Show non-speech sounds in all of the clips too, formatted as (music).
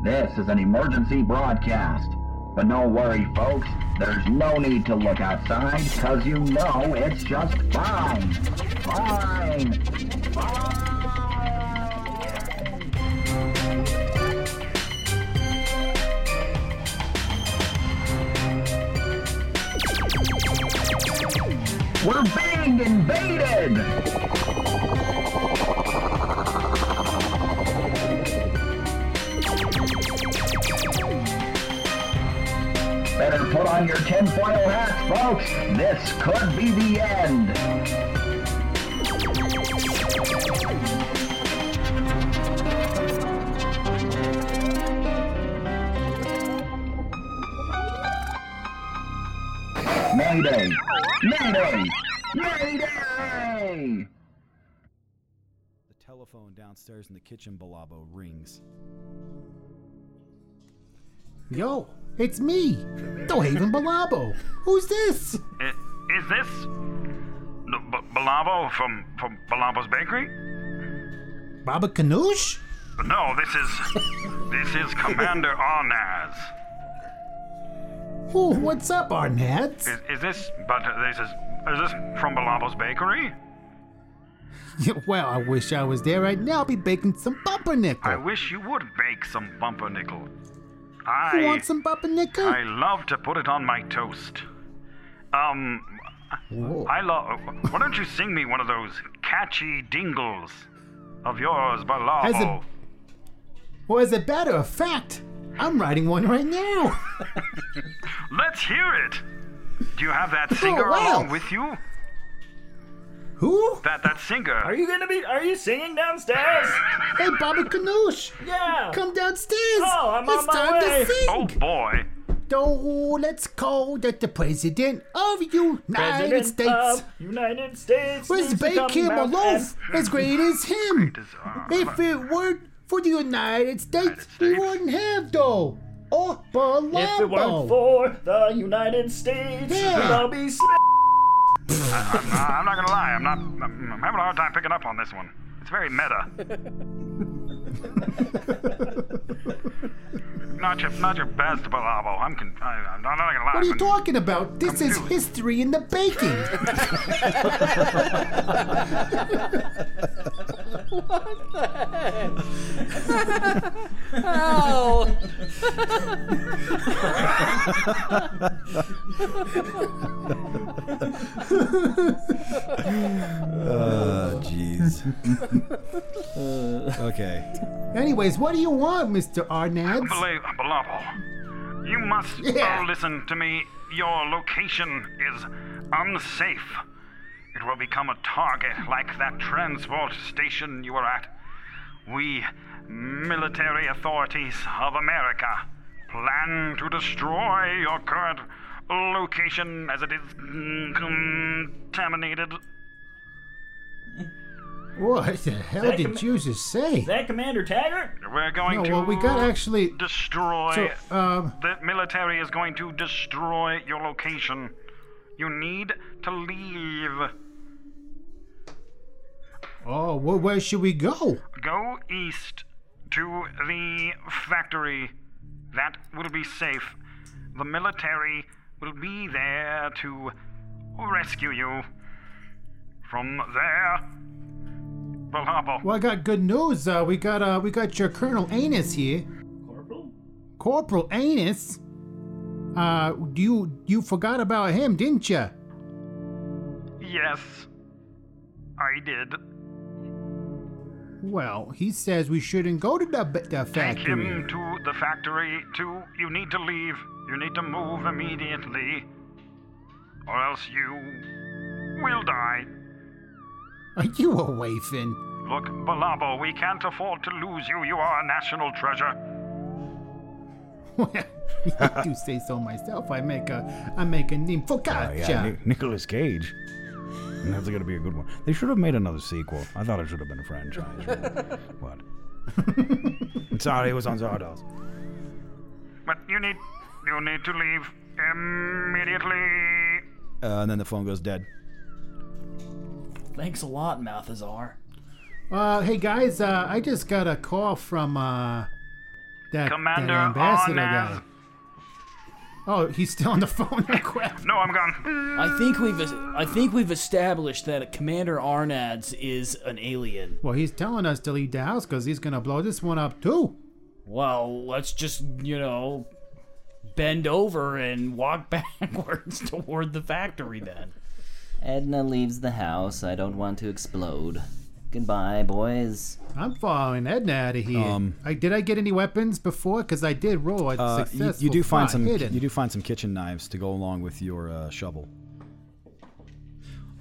This is an emergency broadcast. But no worry, folks. There's no need to look outside, because you know it's just fine. Fine. Fine. We're being invaded! Better put on your tinfoil hats, folks. This could be the end. Mayday! Mayday! Mayday! The telephone downstairs in the kitchen, Balabo, rings. Yo, it's me, Dohaven Balabo. Who's this? I- Is this B- Balabo from from Balabo's Bakery? Baba Ganoush? No, this is (laughs) this is Commander Arnaz. Oh, what's up, Arnaz? Is, is this but this is is this from Balabo's Bakery? well, I wish I was there right now. I'll be baking some pumpernickel. I wish you would bake some pumpernickel. You I want some pumpernickel? I love to put it on my toast. Um, Whoa. I love. Why don't you sing me one of those catchy dingles of yours, Balabo? As a- Well, as a matter of fact, I'm writing one right now. (laughs) Let's hear it. Do you have that singer wow. along with you? Who? That that singer. Are you gonna be? Are you singing downstairs? (laughs) Hey, Baba Ganoush. Yeah. Come downstairs. Oh, I'm on it's my time way. to sing. Oh boy. Oh, let's call that the president of United President States. of United States. Was needs to bake come him a loaf as great as him. Great as- If it weren't for the United States, we States. wouldn't have dough. Oh, Balabo. If it weren't for the United States, Yeah. we'd all be. Sm- I'm, not- I'm not gonna lie. I'm not. I'm, I'm having a hard time picking up on this one. It's very meta. not your, not your best, Balabo. I'm, con- I, I'm not gonna lie. What are you talking about? This is Confused. history in the baking. (laughs) (laughs) Oh. (laughs) Oh, jeez. (laughs) okay. Anyways, what do you want, Mr. Arnaz? Believe, Balabo, you must Yeah. all listen to me. Your location is unsafe. It will become a target like that transport station you were at. We, military authorities of America, plan to destroy your current location as it is contaminated. What the hell that did com- you just say? Is that Commander Taggart? We're going No, to well, we got actually- destroy. So, um, the military is going to destroy your location. You need to leave. Oh, well, where should we go? Go east to the factory. That will be safe. The military will be there to rescue you. From there, Valhalla. Well, I got good news. Uh, we got uh, we got your Colonel Anus here. Corporal? Corporal Anus. Uh, you you forgot about him, didn't you? Yes, I did. Well, he says we shouldn't go to the the Take factory. him to the factory. To you need to leave. You need to move immediately, or else you will die. Are you a wafin? Look, Balabo, we can't afford to lose you. You are a national treasure. (laughs) Well, (laughs) I do say so myself. I make a I make a name Oh, focaccia. yeah, Ni- Nicolas Cage. And That's going to be a good one. They should have made another sequel. I thought it should have been a franchise. (laughs) what? I'm (laughs) sorry, it was on Zardos. But you need you need to leave immediately. Uh, and then the phone goes dead. Thanks a lot, Malthazar. Uh, hey guys, uh, I just got a call from uh that, Commander that ambassador Arnaz. guy. Oh, he's still on the (laughs) phone. Crap. No, I'm gone. I think we've I think we've established that Commander Arnaz is an alien. Well, he's telling us to leave the house because he's gonna blow this one up too. Well, let's just you know bend over and walk (laughs) backwards toward the factory then. Edna leaves the house. I don't want to explode. Goodbye, boys. I'm following Edna out of here. Um, I, did I get any weapons before? Because I did roll a Uh, you, successful you do find some. hidden. You do find some kitchen knives to go along with your uh, shovel.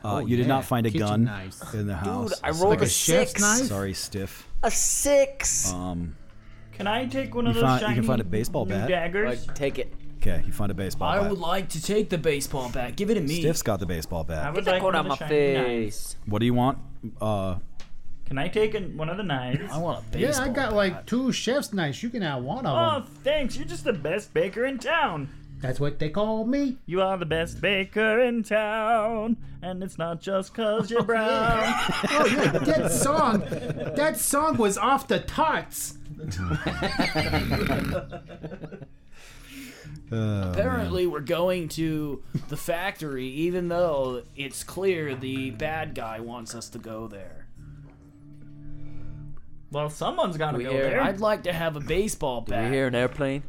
Uh, Oh, you did not find a kitchen gun knives. in the house. Dude, I rolled Like a, a six. knife? Sorry, stiff. A six. Um, Can I take one of those find- you shiny can find a baseball new bat. daggers? Like, take it. okay, you find a baseball I bat. I would like to take the baseball bat. Give it to me. Stiff's got the baseball bat. I bat. would Get like that one out of of the my shiny knives. face. What do you want? Uh, Can I take an, one of the knives? I want a baseball. yeah, I got bat. like two chef's knives. You can have one of them. Oh, thanks. You're just the best baker in town. That's what they call me. You are the best baker in town, and it's not just 'cause you're (laughs) brown. Oh yeah, that song. That song was off the tarts. uh, Apparently, we're going to the factory, even though it's clear the bad guy wants us to go there. Well, someone's got to We go hear- there. I'd like to have a baseball Do bat. we hear an airplane?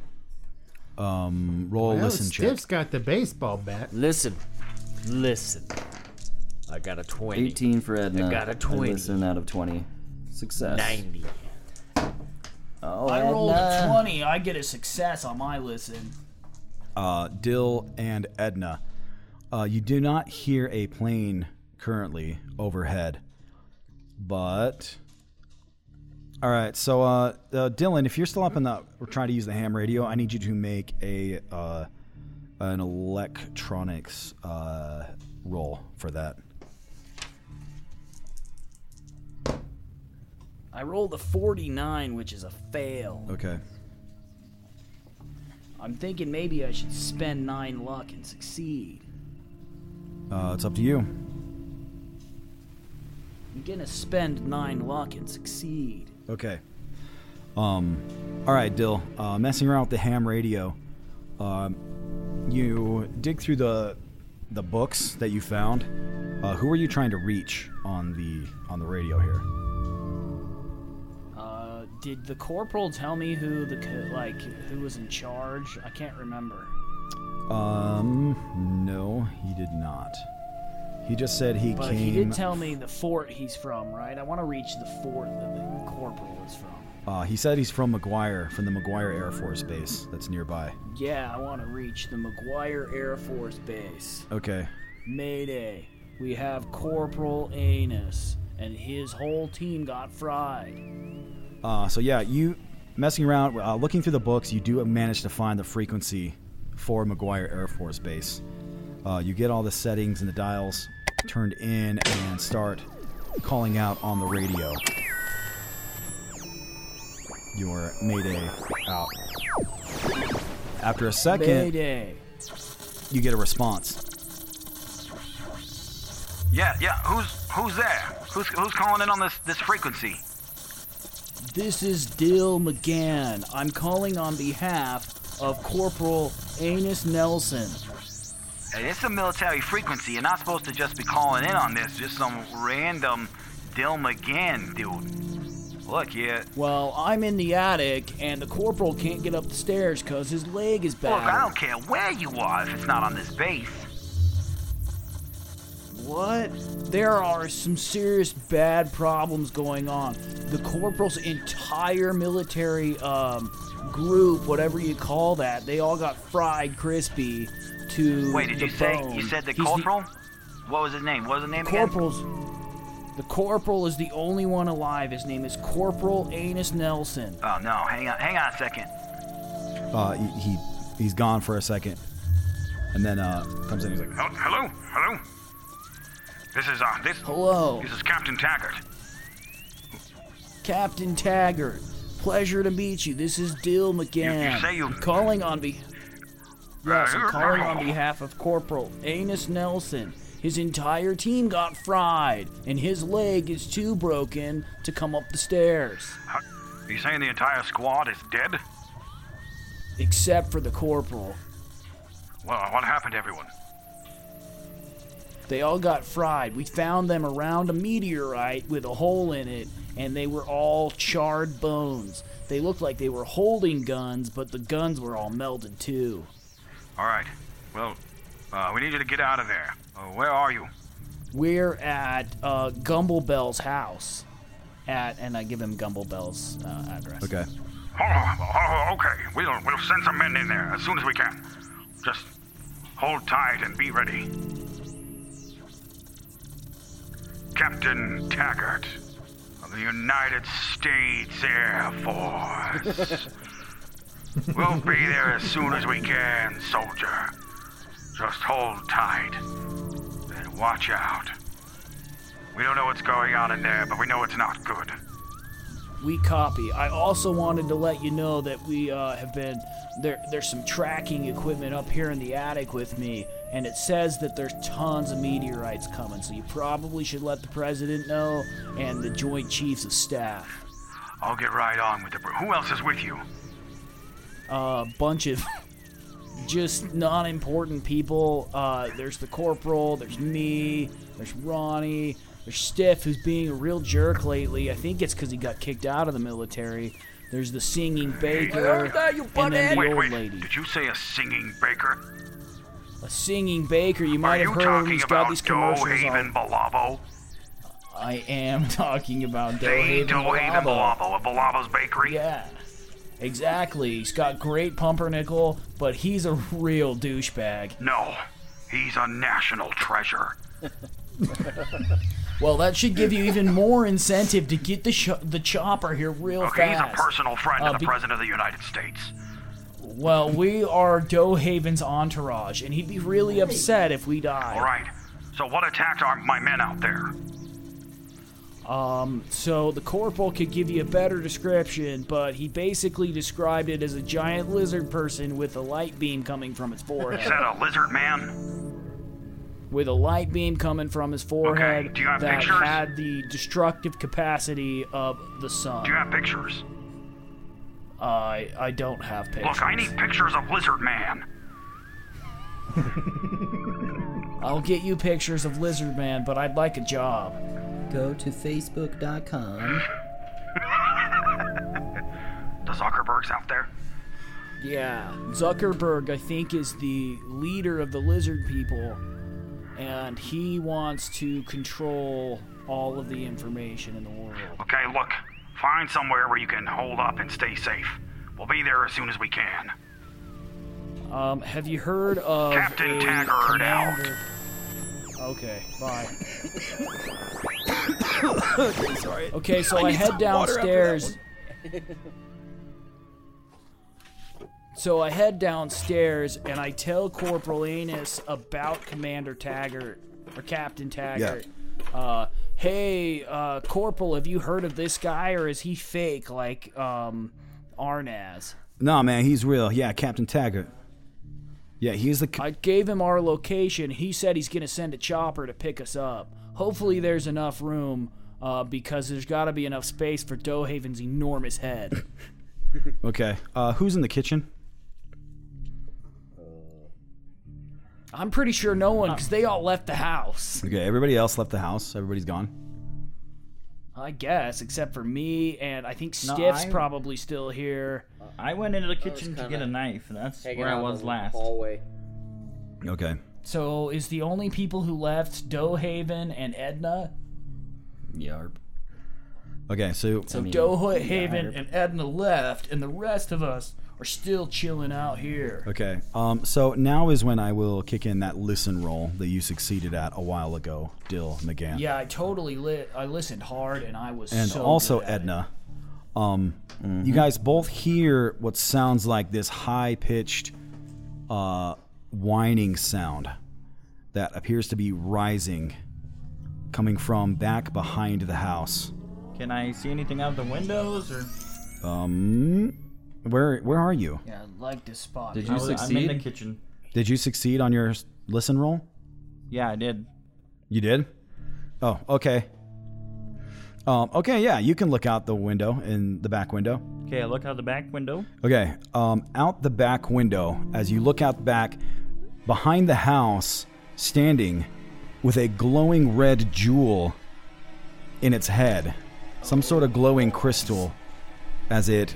um, roll a Well, listen check. Stiff's got the baseball bat. Listen. Listen. I got a 20. 18 for Edna. I got a And 20. Listen out of 20. Success. 90. Oh, I rolled a Edna. 20. I get a success on my listen. uh, Dill and Edna. Uh, you do not hear a plane currently overhead, but all right. So, uh, uh, Dylan, if you're still up in the, we're trying to use the ham radio. I need you to make a uh, an electronics uh, roll for that. I rolled a 49, which is a fail. Okay. I'm thinking maybe I should spend 9 luck and succeed. Uh, it's up to you. I'm gonna spend 9 luck and succeed. Okay. Um. All right, Dill. Uh, messing around with the ham radio. Um, you dig through the the books that you found. Uh, who are you trying to reach on the on the radio here? Uh, did the corporal tell me who the co- like who was in charge? I can't remember. Um. No, he did not. He just said he But came. he did tell me the fort he's from, right? I want to reach the fort that the corporal is from. uh, he said he's from McGuire, from the McGuire Air Force Base that's nearby. Yeah, I want to reach the McGuire Air Force Base. Okay. Mayday. We have Corporal Anus, and his whole team got fried. Uh, so yeah, you messing around, uh, looking through the books, you do manage to find the frequency for McGuire Air Force Base. Uh, you get all the settings and the dials turned in and start calling out on the radio. Your Mayday out. After a second, Mayday. you get a response. Yeah, yeah. Who's who's there? Who's who's calling in on this this frequency? This is Dill McGann. I'm calling on behalf of Corporal Anus Nelson. It's a military frequency. You're not supposed to just be calling in on this. Just some random Dill McGann dude. Look, yeah. Well, I'm in the attic, and the corporal can't get up the stairs because his leg is bad. Look, I don't care where you are if it's not on this base. What? There are some serious bad problems going on. The corporal's entire military um, group, whatever you call that, they all got fried crispy to Wait, did the you say bone. you said the He's corporal? What was his name? What was his name again? corporal's the corporal is the only one alive. His name is Corporal Anus Nelson. Oh no, hang on, hang on a second. Uh, he, he he's gone for a second, and then uh, comes in. He's like, Oh, hello, hello. This is uh, this. Hello. This is Captain Taggart. Captain Taggart. Pleasure to meet you. This is Dill McGann. you say you- I'm calling on be. Yes, I'm calling on behalf of Corporal Anus Nelson. His entire team got fried, and his leg is too broken to come up the stairs. Are you saying the entire squad is dead? Except for the corporal. Well, what happened to everyone? They all got fried. We found them around a meteorite with a hole in it, and they were all charred bones. They looked like they were holding guns, but the guns were all melted too. All right. Well, uh, we need you to get out of there. Uh, where are you? We're at uh, Gumble Bell's house. At and I give him Gumble Bell's uh, address. okay. Oh, oh, okay. We'll we'll send some men in there as soon as we can. Just hold tight and be ready. Captain Taggart of the United States Air Force. (laughs) we'll be there as soon as we can, soldier. Just hold tight and watch out. We don't know what's going on in there, but we know it's not good. We copy. I also wanted to let you know that we uh, have been there. There's some tracking equipment up here in the attic with me, and it says that there's tons of meteorites coming. So you probably should let the president know and the Joint Chiefs of Staff. I'll get right on with it. Who else is with you? A bunch of just non-important people. Uh, there's the corporal. There's me. There's Ronnie. There's Stiff, who's being a real jerk lately. I think it's because he got kicked out of the military. There's the singing baker, and then the wait, old wait. lady. Did you say a singing baker? A singing baker. You Are might you have heard him. talking He's got about these commercials. Haven on. Balavo? I am (laughs) talking about The Doughhaven Haven Balabo. Balavo of Balavo's Bakery? Yeah. Exactly. He's got great pumpernickel, but he's a real douchebag. No, he's a national treasure. (laughs) Well, that should give you even more incentive to get the sh- the chopper here real fast. Okay, he's a personal friend Uh, of the be- President of the United States. Well, we are Doe Haven's entourage, and he'd be really upset if we died. All right. So what attacked our, my men out there? Um, so the corporal could give you a better description, but he basically described it as a giant lizard person with a light beam coming from his forehead. Is that a lizard man? with a light beam coming from his forehead have that pictures? had the destructive capacity of the sun. Do you have pictures? I I don't have pictures. Look, I need pictures of Lizard Man. I'll get you pictures of Lizard Man, but I'd like a job. Go to facebook.com. (laughs) The Zuckerberg's out there? Yeah, Zuckerberg, I think, is the leader of the lizard people, and he wants to control all of the information in the world. Okay, look. Find somewhere where you can hold up and stay safe. We'll be there as soon as we can. Um, have you heard of Captain a Taggart out. Commander? Okay, bye. okay, sorry. Okay, so I I, head some water after that downstairs. (laughs) So I head downstairs and I tell Corporal Anus about Commander Taggart or Captain Taggart. Uh, hey, uh, Corporal, have you heard of this guy or is he fake like um, Arnaz? No, man, he's real. Yeah, Captain Taggart. Yeah, he's the. I gave him our location. He said he's going to send a chopper to pick us up. Hopefully, there's enough room uh, because there's got to be enough space for Dohaven's enormous head. (laughs) Okay. Uh, who's in the kitchen? I'm pretty sure no one because they all left the house. Okay, everybody else left the house. Everybody's gone. I guess, except for me, and I think No, Stiff's I- probably still here. I went into the kitchen to get a knife. That's where I was last. Hallway. Okay. So is the only people who left Dohaven and Edna? Yarp. Okay, so So Dohaven and Edna left, and the rest of us are still chilling out here. Okay. Um. So now is when I will kick in that listen roll that you succeeded at a while ago, Dill McGann. Yeah, I totally lit. I listened hard, and I was And so also good at it. Edna. Um. You guys both hear what sounds like this high-pitched, uh, whining sound that appears to be rising, coming from back behind the house. Can I see anything out of the windows or? Um. Where Where are you? Yeah, I'd like this spot. Did you I was- I'm in succeed? the kitchen. Did you succeed on your s- listen roll? Yeah, I did. You did? Oh, okay. Um, okay, yeah, you can look out the window in the back window. Okay, I look out the back window. Okay, um, out the back window, as you look out back, behind the house, standing with a glowing red jewel in its head, some sort of glowing crystal, as it,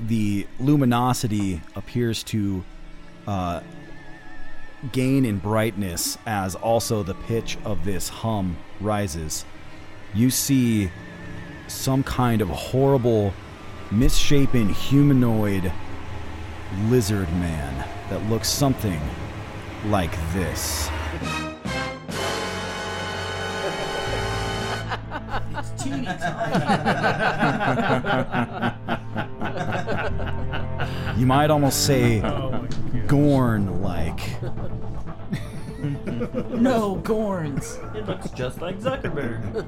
the luminosity appears to uh, gain in brightness as also the pitch of this hum rises. You see some kind of horrible, misshapen humanoid lizard man that looks something like this. It's teeny (laughs) You might almost say (laughs) Oh Gorn like. (laughs) no, Gorns. It looks just like Zuckerberg.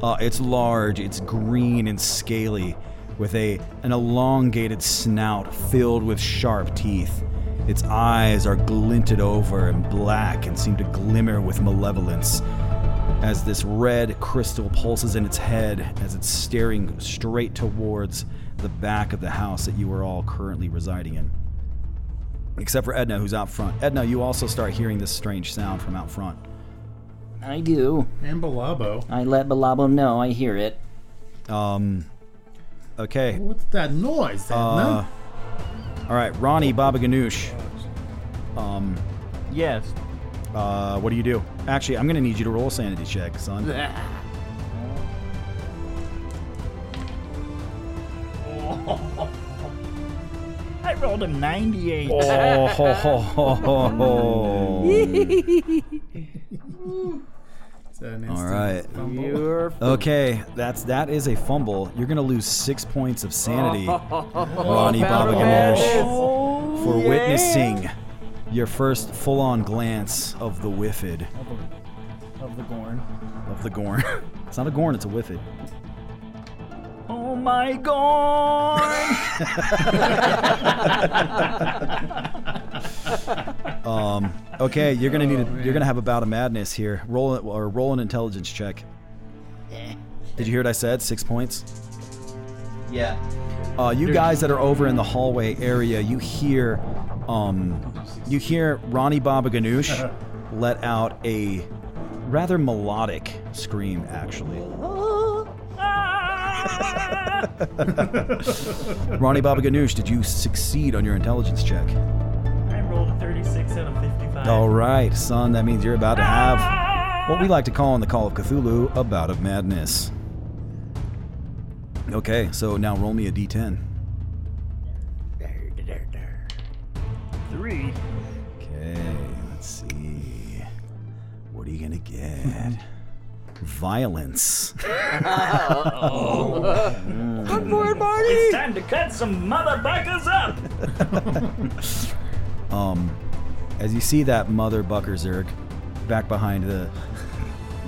(laughs) Uh, it's large, it's green and scaly, with a an elongated snout filled with sharp teeth. Its eyes are glinted over and black and seem to glimmer with malevolence. As this red crystal pulses in its head as it's staring straight towards the back of the house that you are all currently residing in. Except for Edna, who's out front. Edna, you also start hearing this strange sound from out front. I do. And Balabo. I let Balabo know I hear it. Um. Okay. What's that noise, Edna? Uh, all right, Ronnie Baba Ganoush. Um. Yes. Uh, what do you do? Actually, I'm gonna need you to roll a sanity check, son. (laughs) I rolled a 98. Oh, ho, ho, ho, ho, ho. (laughs) It's an All instant right. fumble. Okay, that's that is a fumble. You're gonna lose six points of sanity, (laughs) Oh, Ronnie Baba Ganoush, for yeah. witnessing your first full-on glance of the Whiffid Of the Gorn. of the Gorn. it's not a Gorn, it's a Whiffid. Oh my god! Um, okay, you're gonna need a, you're gonna have a bout of madness here. Roll or roll an intelligence check. Did you hear what I said? Six points. Yeah. Uh, you guys that are over in the hallway area, you hear, um, you hear Ronnie Baba Ganoush (laughs) let out a rather melodic scream. Actually, (laughs) Ronnie Baba Ganoush, did you succeed on your intelligence check? I rolled a 36 out of 55. All right, son. That means you're about to have what we like to call in the Call of Cthulhu a bout of madness. Okay, so now roll me a d10. Three. Okay, let's see. What are you gonna get? (laughs) Violence. Oh. Good boy, Marty. It's time to cut some motherfuckers up. (laughs) um, as you see that mother Bucker Zerg back behind the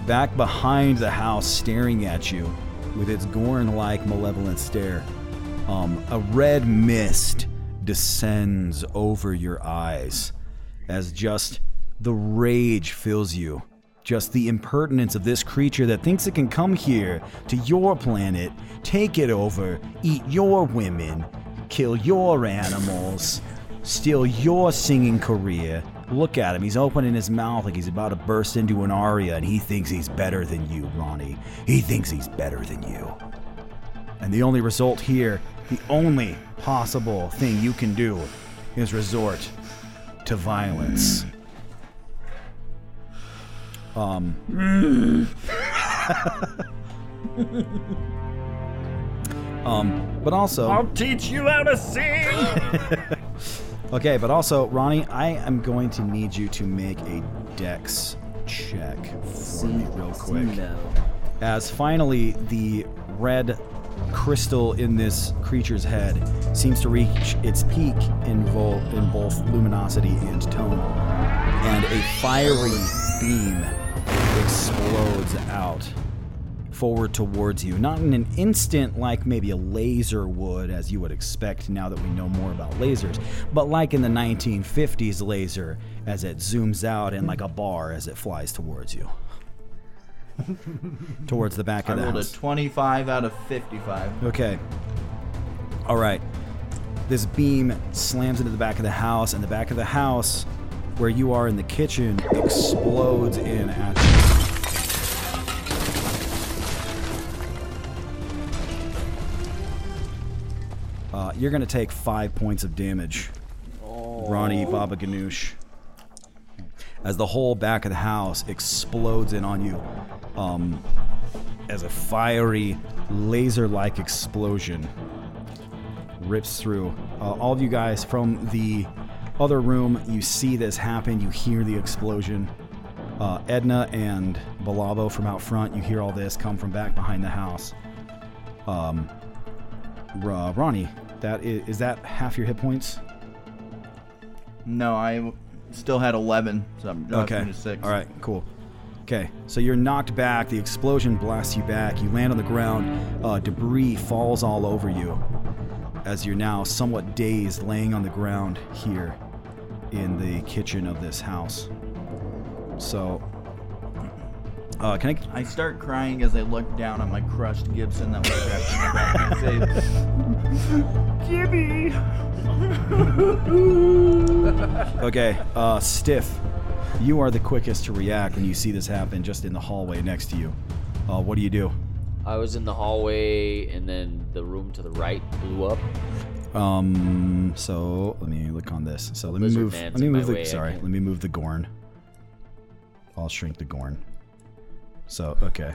back behind the house, staring at you with its Gorn-like malevolent stare, um, a red mist descends over your eyes as just the rage fills you. Just the impertinence of this creature that thinks it can come here to your planet, take it over, eat your women, kill your animals, steal your singing career. Look at him. He's opening his mouth like he's about to burst into an aria, and he thinks he's better than you, Ronnie. He thinks he's better than you. And the only result here, the only possible thing you can do, is resort to violence. Um. (laughs) um, but also. I'll teach you how to sing. (laughs) Okay, but also, Ronnie, I am going to need you to make a dex check for me real quick. As finally the red crystal in this creature's head seems to reach its peak in, vol- in both luminosity and tone, and a fiery beam explodes out forward towards you. Not in an instant like maybe a laser would, as you would expect now that we know more about lasers, but like in the 1950s laser as it zooms out and like a bar as it flies towards you. (laughs) towards the back I of the rolled house. a 25 out of 55. Okay. All right. This beam slams into the back of the house, and the back of the house, where you are in the kitchen, explodes in at Uh, you're going to take five points of damage, Ronnie Baba Ganoush, as the whole back of the house explodes in on you um, as a fiery, laser like explosion rips through. Uh, all of you guys from the other room, you see this happen, you hear the explosion. Uh, Edna and Balabo from out front, you hear all this come from back behind the house. Um, Ro- Ronnie, that is, is that half your hit points? No, I still had 11, so I'm Okay. to 6. All right, cool. Okay, so you're knocked back. The explosion blasts you back. You land on the ground. Uh, debris falls all over you as you're now somewhat dazed, laying on the ground here in the kitchen of this house. So, uh, can I? I start crying as I look down on my crushed Gibson that was wrapped in the back of my face. (laughs) Gibby. (laughs) Okay, uh, Stiff, you are the quickest to react when you see this happen just in the hallway next to you. Uh, what do you do? I was in the hallway, and then the room to the right blew up. Um. So let me look on this. So let me move. Let me move the. way, Sorry. Let me move the Gorn. I'll shrink the Gorn. So okay,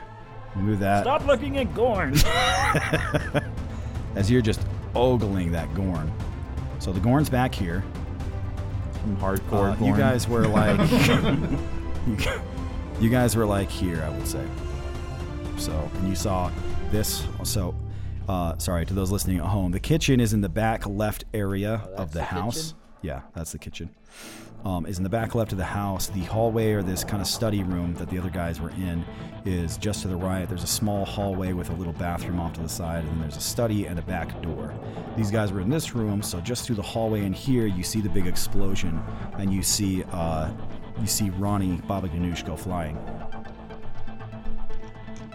move that. Stop looking at Gorn. (laughs) (laughs) As you're just ogling that Gorn. So the Gorn's back here. Some hardcore Uh, you guys were (laughs) like. you, guys were like here, I would say. So, and you saw this. So, uh, sorry to those listening at home. The kitchen is in the back left area of the, the house. kitchen? Yeah, that's the kitchen. Um, is in the back left of the house. The hallway or this kind of study room that the other guys were in is just to the right. There's a small hallway with a little bathroom off to the side, and then there's a study and a back door. These guys were in this room, so just through the hallway in here, you see the big explosion, and you see uh, you see Ronnie Baba Ganoush go flying.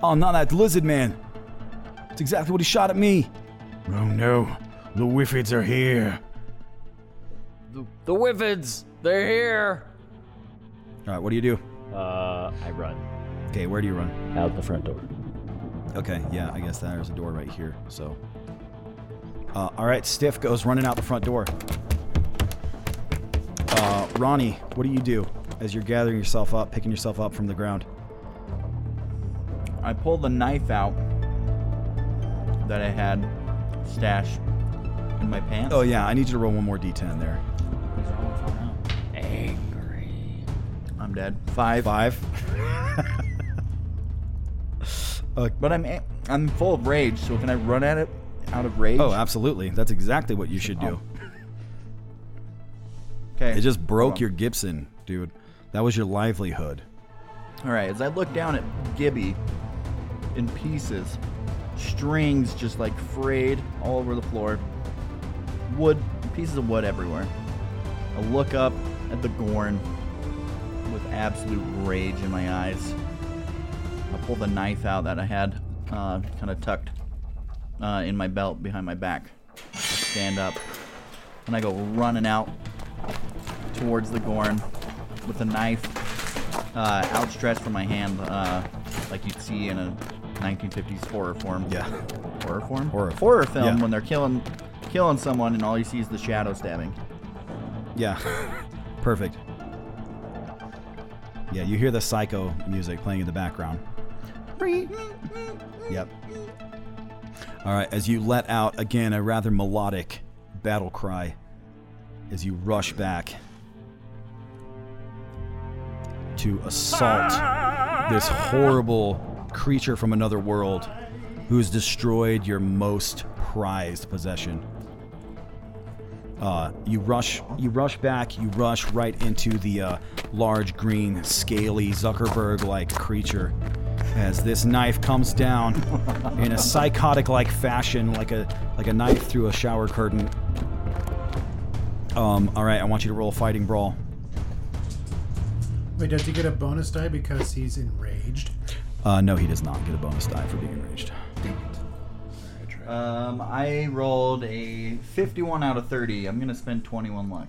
Oh, not that lizard man! It's exactly what he shot at me. Oh no, the Whiffids are here. The, the Whiffids, they're here. All right, what do you do? Uh, I run Okay, where do you run? out the front door. Okay, yeah, I guess there's a door right here. So, uh, all right, Stiff goes running out the front door. Uh, Ronnie, what do you do as you're gathering yourself up, picking yourself up from the ground? I pull the knife out that I had stashed in my pants. Oh yeah, I need you to roll one more d10 there. I'm dead. Five. Five. (laughs) uh, But I'm I'm full of rage, so can I run at it out of rage? oh, absolutely. That's exactly what you should do. (laughs) Okay. It just broke your Gibson, dude. That was your livelihood. All right, as I look down at Gibby in pieces, strings just like frayed all over the floor, wood, pieces of wood everywhere. I look up at the Gorn with absolute rage in my eyes. I pull the knife out that I had uh, kind of tucked uh, in my belt behind my back. I stand up and I go running out towards the Gorn with the knife uh, outstretched from my hand, uh, like you'd see in a 1950s horror form. Yeah. Horror form. Horror. Horror film Yeah. when they're killing, killing someone, and all you see is the shadow stabbing. Yeah. (laughs) Perfect. Yeah, you hear the psycho music playing in the background. Yep. All right, as you let out again a rather melodic battle cry as you rush back to assault this horrible creature from another world who has destroyed your most prized possession. Uh, you rush, you rush back, you rush right into the uh, large green, scaly Zuckerberg-like creature as this knife comes down in a psychotic-like fashion, like a like a knife through a shower curtain. Um, all right, I want you to roll a fighting brawl. Wait, does he get a bonus die because he's enraged? Uh, no, he does not get a bonus die for being enraged. Um, I rolled a 51 out of 30. I'm gonna spend 21 luck.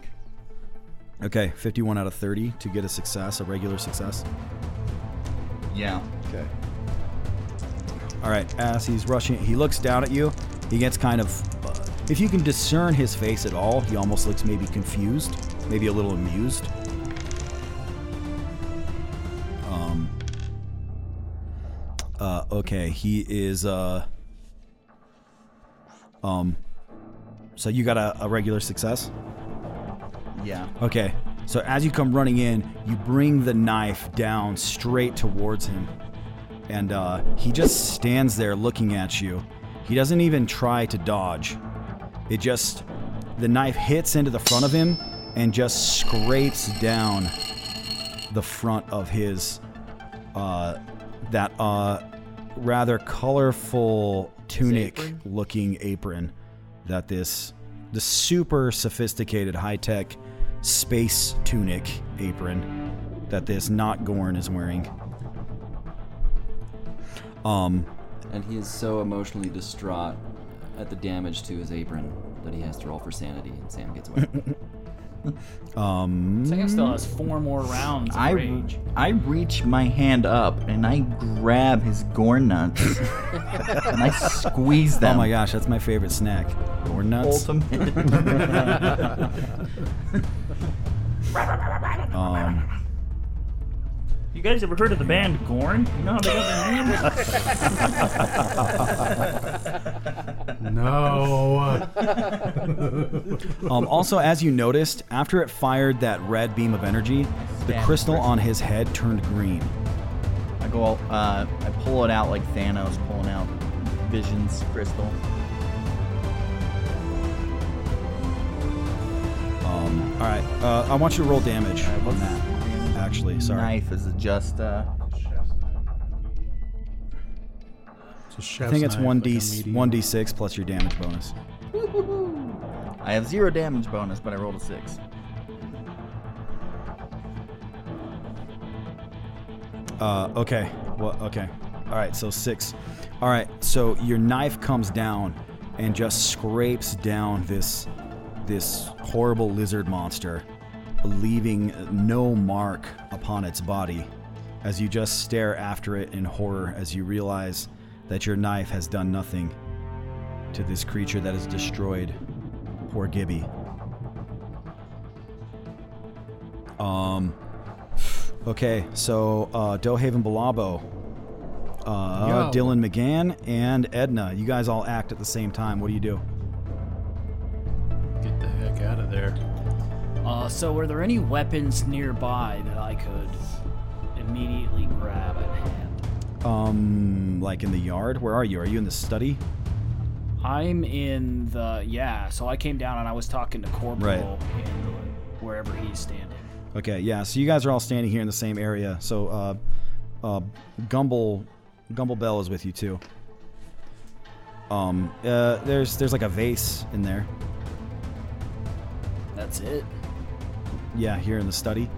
Okay, 51 out of 30 to get a success, a regular success. Yeah. Okay. All right, as he's rushing, he looks down at you. He gets kind of, uh, if you can discern his face at all, he almost looks maybe confused, maybe a little amused. Um. Uh, okay, he is. Uh. Um. So you got a, a regular success. Yeah. Okay. So as you come running in, you bring the knife down straight towards him. And uh, he just stands there looking at you. He doesn't even try to dodge. It just. The knife hits into the front of him and just scrapes down the front of his. Uh, that uh, rather colorful tunic looking apron that this. The super sophisticated high tech space tunic apron that this not Gorn is wearing. Um, And he is so emotionally distraught at the damage to his apron that he has to roll for sanity, and Sam gets away. (laughs) um, Sam still has four more rounds of I, rage. I reach my hand up and I grab his gorn nuts and I squeeze them. Oh my gosh, that's my favorite snack. Gorn nuts. Ultimate. (laughs) um, You guys ever heard of the band Gorn? You know how they got their name? (laughs) No. um, also, as you noticed, after it fired that red beam of energy, the Stand crystal on his head turned green. I go, all- uh, I pull it out like Thanos pulling out Vision's crystal. Um, all right, uh, I want you to roll damage on that. Actually, sorry. Knife is just, uh, I think it's one d one d six plus your damage bonus. I have zero damage bonus, but I rolled a six. Uh, okay. Well, okay. All right. So six. All right. So your knife comes down and just scrapes down this this horrible lizard monster, leaving no mark upon its body. As you just stare after it in horror, as you realize that your knife has done nothing to this creature that has destroyed poor Gibby. Um. Okay, so uh, Dohaven Balabo, uh, Dylan McGann, and Edna. You guys all act at the same time. What do you do? Uh, so were there any weapons nearby that I could immediately grab at hand? Um, like in the yard? Where are you? Are you in the study? I'm in the yeah. So I came down and I was talking to Corporal. Right. in wherever he's standing. Okay, yeah. So you guys are all standing here in the same area. So uh, uh, Gumble, Gumble Bell is with you too. Um, uh, there's there's like a vase in there. That's it. Yeah, here in the study.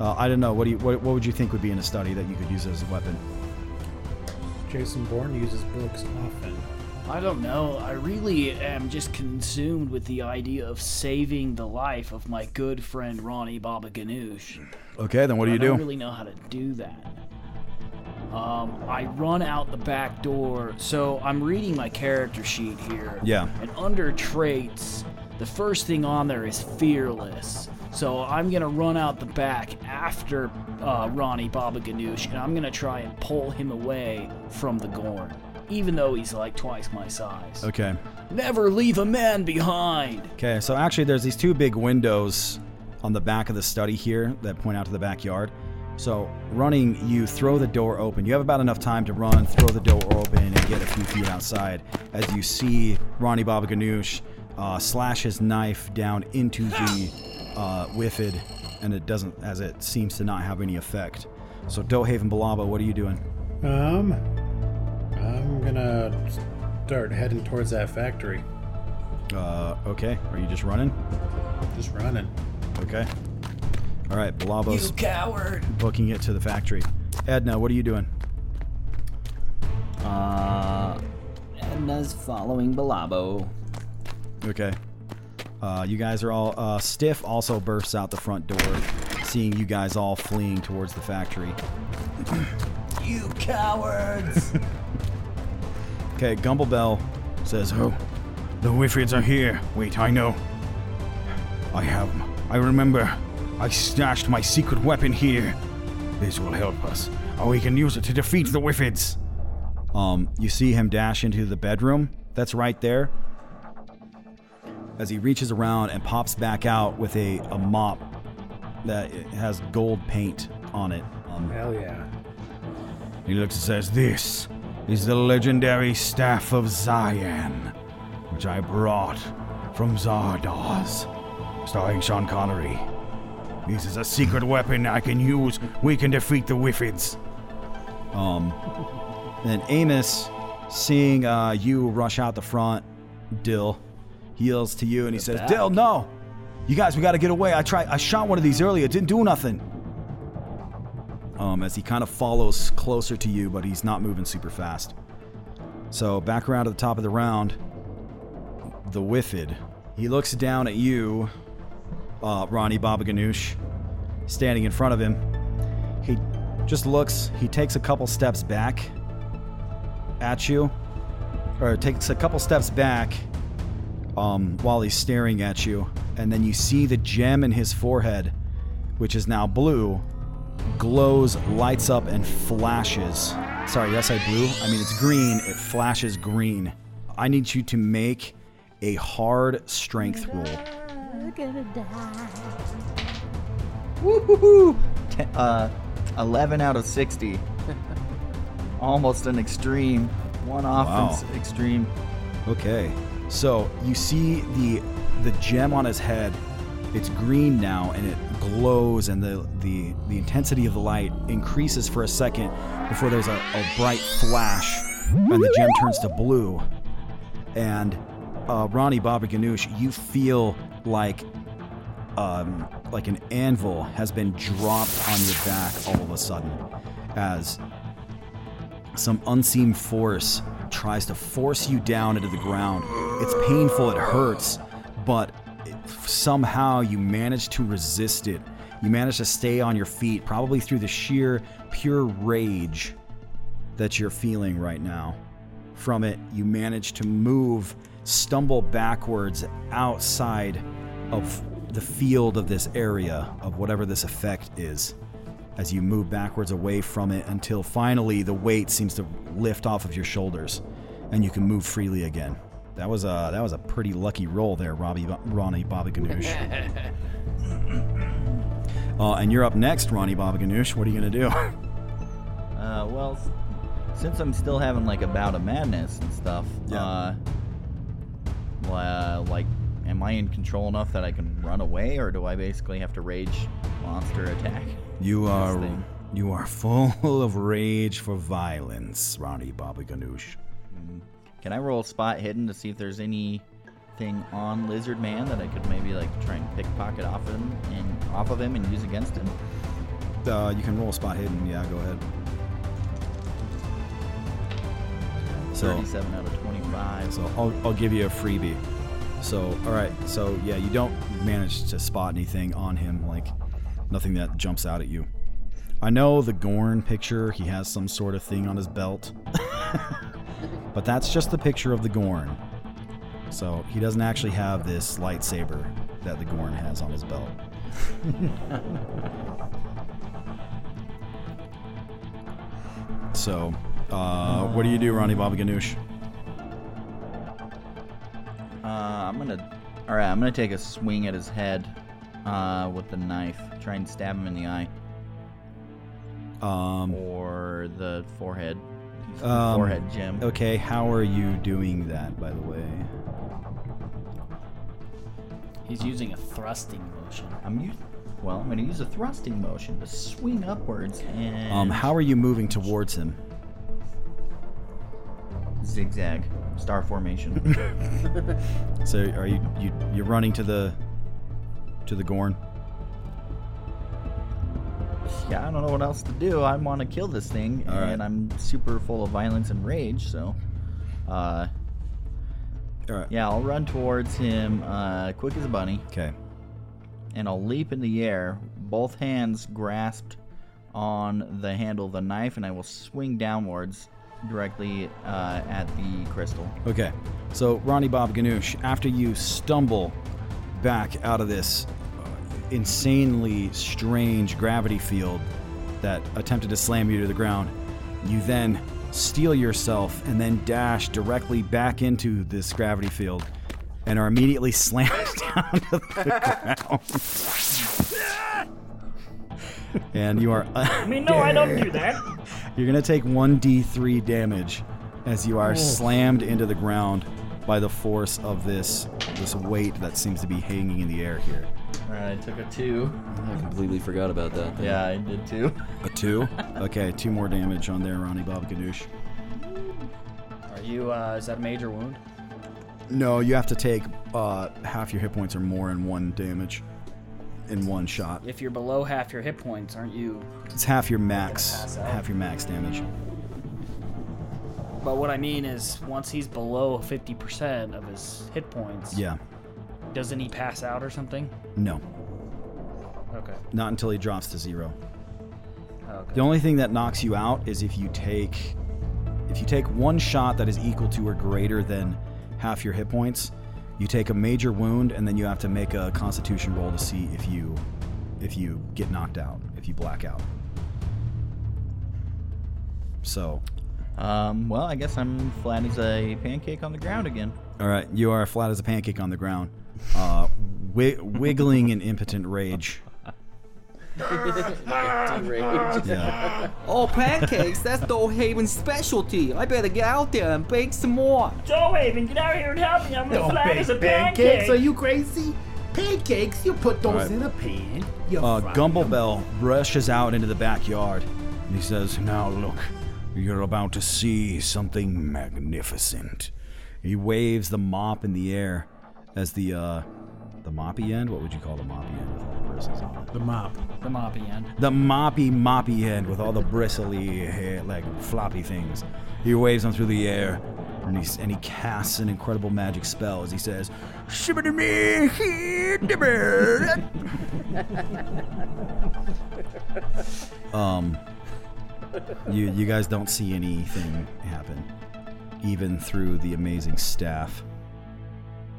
Uh, I don't know. What do you what, what would you think would be in a study that you could use as a weapon? Jason Bourne uses books often. I don't know. I really am just consumed with the idea of saving the life of my good friend Ronnie Baba Ganoush. Okay, then what do I you don't do? really know how to do that. Um, I run out the back door. So I'm reading my character sheet here. Yeah. And under traits, the first thing on there is fearless. So I'm gonna run out the back after uh, Ronnie Baba Ganoush, and I'm gonna try and pull him away from the Gorn, even though he's like twice my size. Okay. Never leave a man behind. Okay, so actually, there's these two big windows on the back of the study here that point out to the backyard. So, running, you throw the door open. You have about enough time to run, throw the door open, and get a few feet outside as you see Ronnie Baba Ganoush uh, slash his knife down into the uh, Whiffid, and it doesn't, as it seems to not have any effect. So, Dohaven Balabo, what are you doing? Um, I'm gonna start heading towards that factory. Uh, okay. Are you just running? Just running. Okay. All right, Balabo's You coward. booking it to the factory. Edna, what are you doing? Uh, Edna's following Balabo. Okay. Uh, you guys are all. Uh, Stiff also bursts out the front door, seeing you guys all fleeing towards the factory. (clears throat) You cowards. (laughs) Okay, Gumblebell says, "Oh, the Whiffids are here. Wait, I know. I have. I remember. I stashed my secret weapon here. This will help us. Or we can use it to defeat the Whiffids." Um, you see him dash into the bedroom that's right there. As he reaches around and pops back out with a, a mop that has gold paint on it. Um, Hell yeah. he looks and says, This is the legendary Staff of Zion, which I brought from Zardoz, starring Sean Connery. This is a secret weapon I can use. We can defeat the Whiffids. Um, then Amos, seeing uh, you rush out the front, Dill, he yells to you and he says, back. Dill, no! You guys, we gotta get away. I tried, I shot one of these earlier, it didn't do nothing. Um, as he kind of follows closer to you, but he's not moving super fast. So back around to the top of the round, the Whiffid. He looks down at you, uh, Ronnie Baba Ganoush, standing in front of him. He just looks, he takes a couple steps back at you, or takes a couple steps back um, while he's staring at you, and then you see the gem in his forehead, which is now blue, glows, lights up, and flashes. Sorry, did I say blue? I mean, it's green. It flashes green. I need you to make a hard strength roll. Woohoo! Te- uh, 11 out of 60. (laughs) Almost an extreme. One off Wow. extreme. Okay. So you see the the gem on his head. It's green now and it glows and the the, the intensity of the light increases for a second before there's a, a bright flash and the gem turns to blue. And uh, Ronnie Baba Ganoush, you feel like um, like an anvil has been dropped on your back all of a sudden as some unseen force tries to force you down into the ground. It's painful, it hurts, but somehow you manage to resist it. You manage to stay on your feet, probably through the sheer, pure rage that you're feeling right now. From it, you manage to move, stumble backwards outside of the field of this area, of whatever this effect is as you move backwards away from it until finally the weight seems to lift off of your shoulders and you can move freely again. That was a that was a pretty lucky roll there, Robbie Ronnie Baba Ganoush. (laughs) uh, and you're up next, Ronnie Baba Ganoush. What are you gonna do? Uh, well, since I'm still having like a bout of madness and stuff, Yeah. uh, well, like, am I in control enough that I can run away, or do I basically have to rage monster attack? You (laughs) are you are full (laughs) of rage for violence, Ronnie Bobby Ganoush. Can I roll spot hidden to see if there's anything on Lizard Man that I could maybe like try and pickpocket off him and off of him and use against him? Uh, you can roll spot hidden. Yeah, go ahead. So 37 out of 25. So I'll, I'll give you a freebie. So, all right. So, yeah, you don't manage to spot anything on him, like nothing that jumps out at you. I know the Gorn picture, he has some sort of thing on his belt. (laughs) but that's just the picture of the Gorn. So, he doesn't actually have this lightsaber that the Gorn has on his belt. (laughs) so, uh, what do you do, Ronnie Bobby Ganoush? Uh, I'm gonna. All right, I'm gonna take a swing at his head uh, with the knife. Try and stab him in the eye Um, or the forehead. The Um, forehead gem. Okay, how are you doing that, by the way? He's using a thrusting motion. I'm u- well. I'm gonna use a thrusting motion to swing upwards and Um, how are you moving towards him? zigzag star formation. (laughs) So, are you you you're running to the to the Gorn? Yeah, I don't know what else to do. I want to kill this thing, All right. and I'm super full of violence and rage. So, uh, All right. yeah, I'll run towards him, uh, quick as a bunny. Okay. and I'll leap in the air, both hands grasped on the handle of the knife, and I will swing downwards directly uh, at the crystal. Okay. So, Ronnie Bob Ganoush, after you stumble back out of this insanely strange gravity field that attempted to slam you to the ground, you then steal yourself and then dash directly back into this gravity field and are immediately (laughs) slammed (laughs) down to the ground. and you are. (laughs) I mean, no, I don't do that. You're gonna take 1d3 damage as you are Oh. slammed into the ground by the force of this this weight that seems to be hanging in the air here. All right, I took a two. I completely forgot about that. thing. Yeah, I did too. A two? (laughs) Okay, two more damage on there, Ronnie Bob Ganoush. Are you? Uh, is that a major wound? No, you have to take uh, half your hit points or more in one damage in one shot. If you're below half your hit points, aren't you? It's half your max, half your max damage. But what I mean is, once he's below 50% of his hit points, Yeah. Doesn't he pass out or something? No, Okay. not until he drops to zero. Okay. The only thing that knocks you out is if you take if you take one shot that is equal to or greater than half your hit points, you take a major wound and then you have to make a constitution roll to see if you if you get knocked out, if you black out. So, Um, well, I guess I'm flat as a pancake on the ground again. all right, you are flat as a pancake on the ground, uh, wi- wiggling in impotent rage. Yeah. Oh, pancakes, that's Haven's specialty. I better get out there and bake some more. Joe Haven, get out here and help me. I'm as Don't flat bake as a pancakes. Are you crazy? Pancakes, you put those Alright. in a pan. You Uh, fry Gumble rushes out into the backyard and he says, Now look, you're about to see something magnificent. He waves the mop in the air as the, uh, the moppy end? What would you call the moppy end with all the bristles on it? The mop. The moppy end. The moppy, moppy end with all the bristly hair, like floppy things. He waves them through the air and, he's, and he casts an incredible magic spell as he says, Shibbity-me, hee-dibber." Um, you you guys don't see anything happen, even through the amazing staff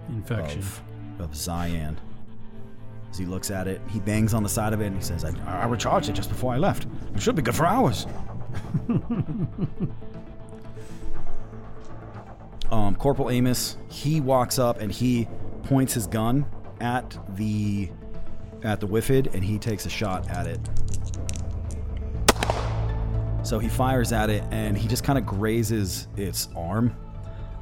Infection. of, of Zion. As he looks at it, he bangs on the side of it and he says, I, I recharged it just before I left. It should be good for hours. (laughs) um, Corporal Amos, he walks up and he points his gun at the at the Whiffid and he takes a shot at it. So he fires at it and he just kind of grazes its arm.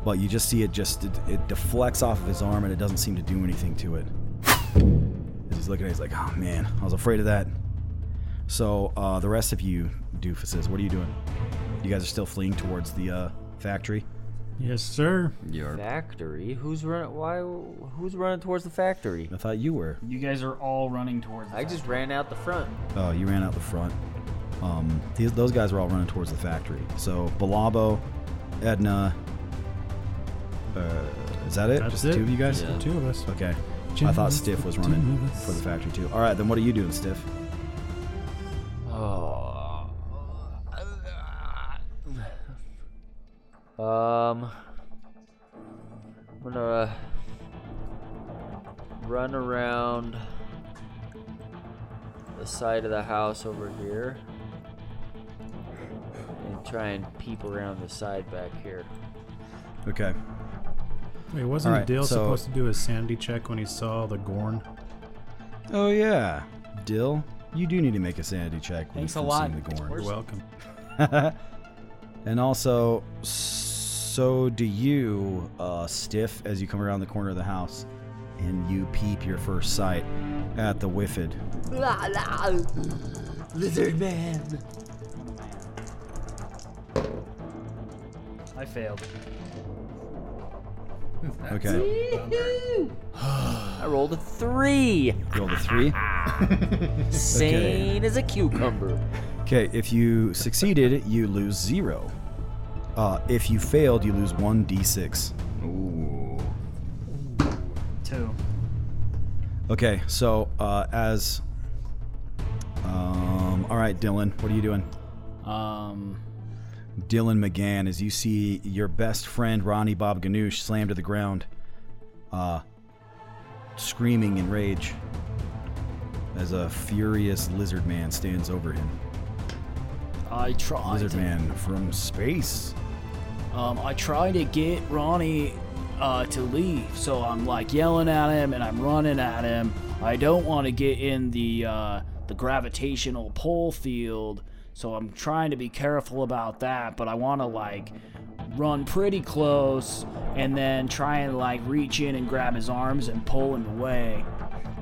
But you just see it just it, it deflects off of his arm and it doesn't seem to do anything to it. As he's looking at it, he's like, "Oh man, I was afraid of that." So uh, the rest of you doofuses, what are you doing? You guys are still fleeing towards the uh, factory. Yes, sir. Factory? Who's running? Why? Who's running towards the factory? I thought you were. You guys are all running towards. The I just ran out the front. Oh, you ran out the front. Um, these, those guys were all running towards the factory. So Balabo, Edna. Uh, is that it? That's Just it. two of you guys? Just the two of us. Okay. I thought Stiff was running two of us. for the factory too. All right, then what are you doing, Stiff? Oh. Um. I'm gonna run around the side of the house over here and try and peep around the side back here. Okay. Wait, wasn't All right, Dale so- supposed to do a sanity check when he saw the Gorn? Oh yeah, Dill, you do need to make a sanity check. when Thanks you a first lot. seen The Gorn. You're welcome. (laughs) and also, so do you, uh, Stiff, as you come around the corner of the house, and you peep your first sight at the Whiffid. Lizard man. I failed. Okay. I rolled a three. You Rolled a three. (laughs) Sane as a cucumber. Okay, if you succeeded, you lose zero. Uh, if you failed, you lose one d6. Ooh. Two. Okay, so uh, as um, all right, Dylan, what are you doing? Um, Dylan McGann, as you see your best friend Ronnie Bob Ganoush slammed to the ground, uh, screaming in rage as a furious lizard man stands over him. I tried. Lizard man from space. Um, I try to get Ronnie uh, to leave, so I'm like yelling at him and I'm running at him. I don't want to get in the uh, the gravitational pull field, so I'm trying to be careful about that. But I want to like run pretty close and then try and like reach in and grab his arms and pull him away.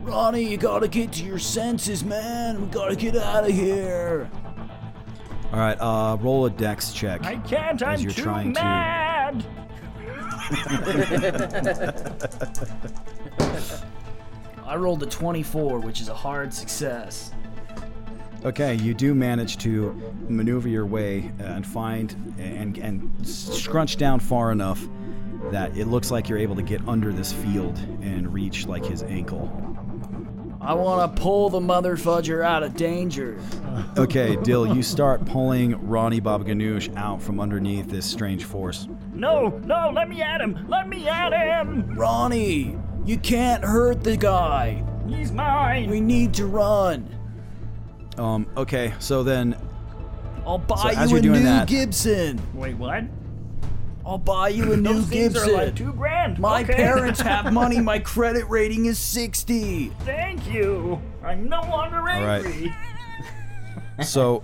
Ronnie, you gotta get to your senses, man. We gotta get out of here. All right, uh, roll a dex check. I can't. I'm you're too trying mad. (laughs) I rolled a 24, which is a hard success. Okay, you do manage to maneuver your way uh, and find and and scrunch down far enough that it looks like you're able to get under this field and reach like his ankle. I want to pull the mother fudger out of danger. Okay, Dill, you start pulling Ronnie Bob Ganoush out from underneath this strange force. No, no, let me at him. Let me at him. Ronnie, you can't hurt the guy. He's mine. We need to run. Um, okay, so then I'll buy So you a new that- Gibson. Wait, what? I'll buy you a new Those things Gibson. are like two grand. My Okay. parents have (laughs) money. My credit rating is 60. Thank you. I'm no longer right. angry. (laughs) so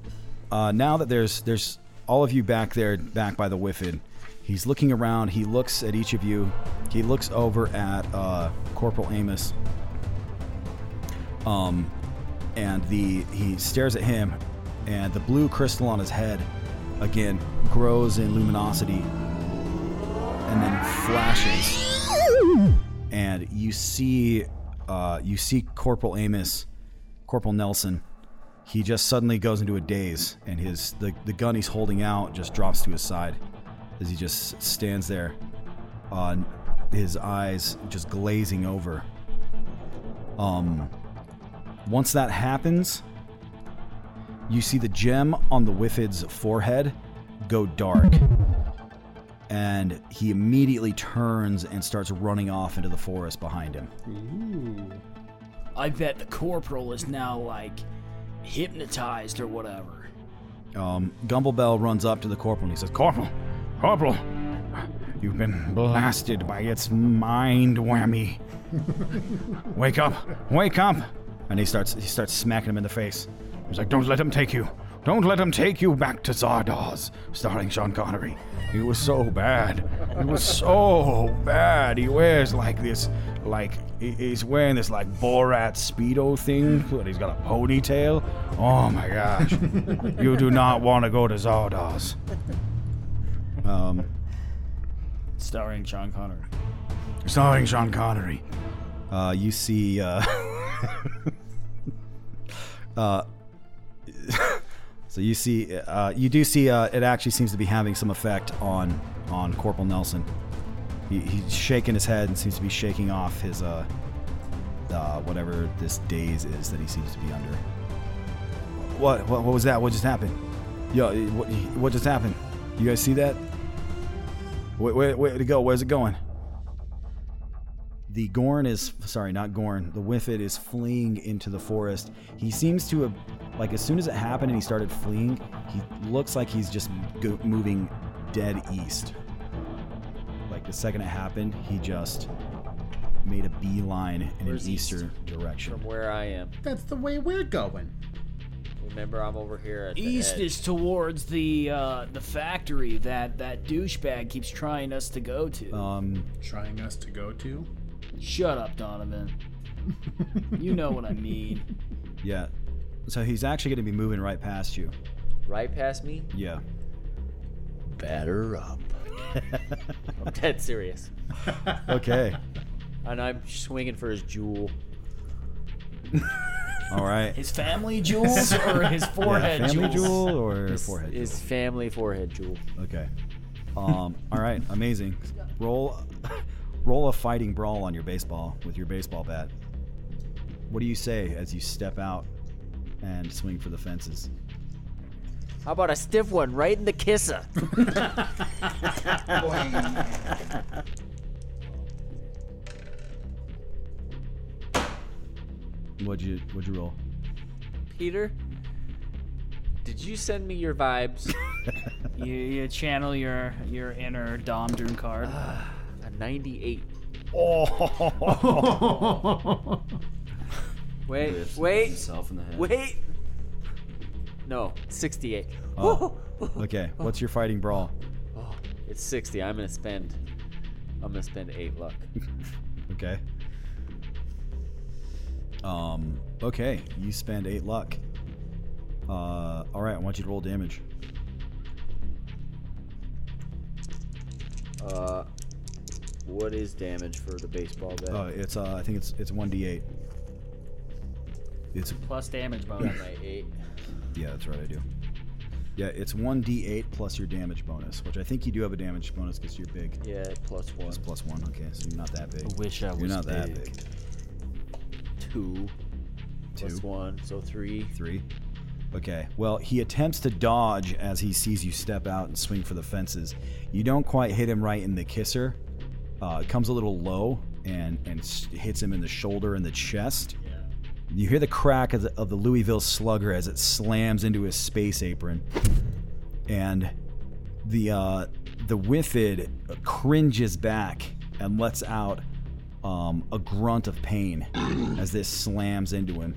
(laughs) uh, now that there's there's all of you back there back by the Whiffid, he's looking around. He looks at each of you. He looks over at uh, Corporal Amos. Um, and the he stares at him, and the blue crystal on his head again grows in luminosity, and then flashes, and you see uh, you see Corporal Amos, Corporal Nelson. He just suddenly goes into a daze, and his the, the gun he's holding out just drops to his side as he just stands there, uh, his eyes just glazing over. Um, once that happens, you see the gem on the Whiffid's forehead go dark. And he immediately turns and starts running off into the forest behind him. Ooh. I bet the corporal is now like hypnotized or whatever. Um, Gumblebell runs up to the corporal and he says, Corporal, Corporal, you've been blasted by its mind whammy. wake up, wake up! And he starts he starts smacking him in the face. He's like, Don't let him take you. Don't let him take you back to Zardoz, starring Sean Connery. He was so bad. It was so bad. He wears like this, like he's wearing this like Borat speedo thing, but he's got a ponytail. Oh my gosh! you do not want to go to Zardoz. Um, Starring Sean Connery. starring Sean Connery. Uh, you see, uh, (laughs) uh, (laughs) so you see, uh, you do see, uh, it actually seems to be having some effect on on Corporal Nelson. He, he's shaking his head and seems to be shaking off his uh, uh, whatever this daze is that he seems to be under. What? What, what was that? What just happened? Yo, what, what just happened? You guys see that? Where, where, where go? Where's it going? The Gorn is sorry, not Gorn. The Whiffid is fleeing into the forest. He seems to have, like, as soon as it happened and he started fleeing, he looks like he's just go, moving dead east. Like the second it happened, he just made a beeline in Where's an east? eastern direction. From where I am. That's the way we're going. Remember, I'm over here at the East edge. is towards the uh, the factory that that douchebag keeps trying us to go to. Um, Trying us to go to? Shut up, Donovan. (laughs) you know what I mean. Yeah. So he's actually going to be moving right past you. Right past me? Yeah. Batter up. (laughs) I'm dead serious. Okay. And I'm swinging for his jewel. (laughs) All right. His family jewels or his forehead yeah, family jewels? jewel or His, forehead his family forehead jewel. Okay. Um, all right, amazing. Roll, roll a fighting brawl on your baseball with your baseball bat. What do you say as you step out and swing for the fences? How about a stiff one right in the kisser? (laughs) What'd you What'd you roll? Peter, did you send me your vibes? (laughs) You, you channel your your inner Domdrum card. (sighs) (laughs) a 98. Oh. Wait, Whiffs wait, himself in the head. wait. No, 68. Oh. (laughs) Okay. What's your fighting brawl? Oh, it's 60. I'm gonna spend. I'm gonna spend eight luck. (laughs) Okay. Um. Okay. You spend eight luck. Uh. All right. I want you to roll damage. Uh, what is damage for the baseball bat? Uh. It's. Uh. I think it's. It's one d eight. It's. Plus damage bonus. my eight. Yeah, that's right. I do. Yeah, it's one d8 plus your damage bonus, which I think you do have a damage bonus because you're big. Yeah, plus one. It's plus one. Okay, so you're not that big. I wish I You're was not that big. big. Two. Plus Two. one, so three. Three. Okay. Well, he attempts to dodge as he sees you step out and swing for the fences. You don't quite hit him right in the kisser. Uh, comes a little low and and hits him in the shoulder and the chest. You hear the crack of the, of the Louisville Slugger as it slams into his space apron, and the uh, the Whiffid cringes back and lets out um, a grunt of pain as this slams into him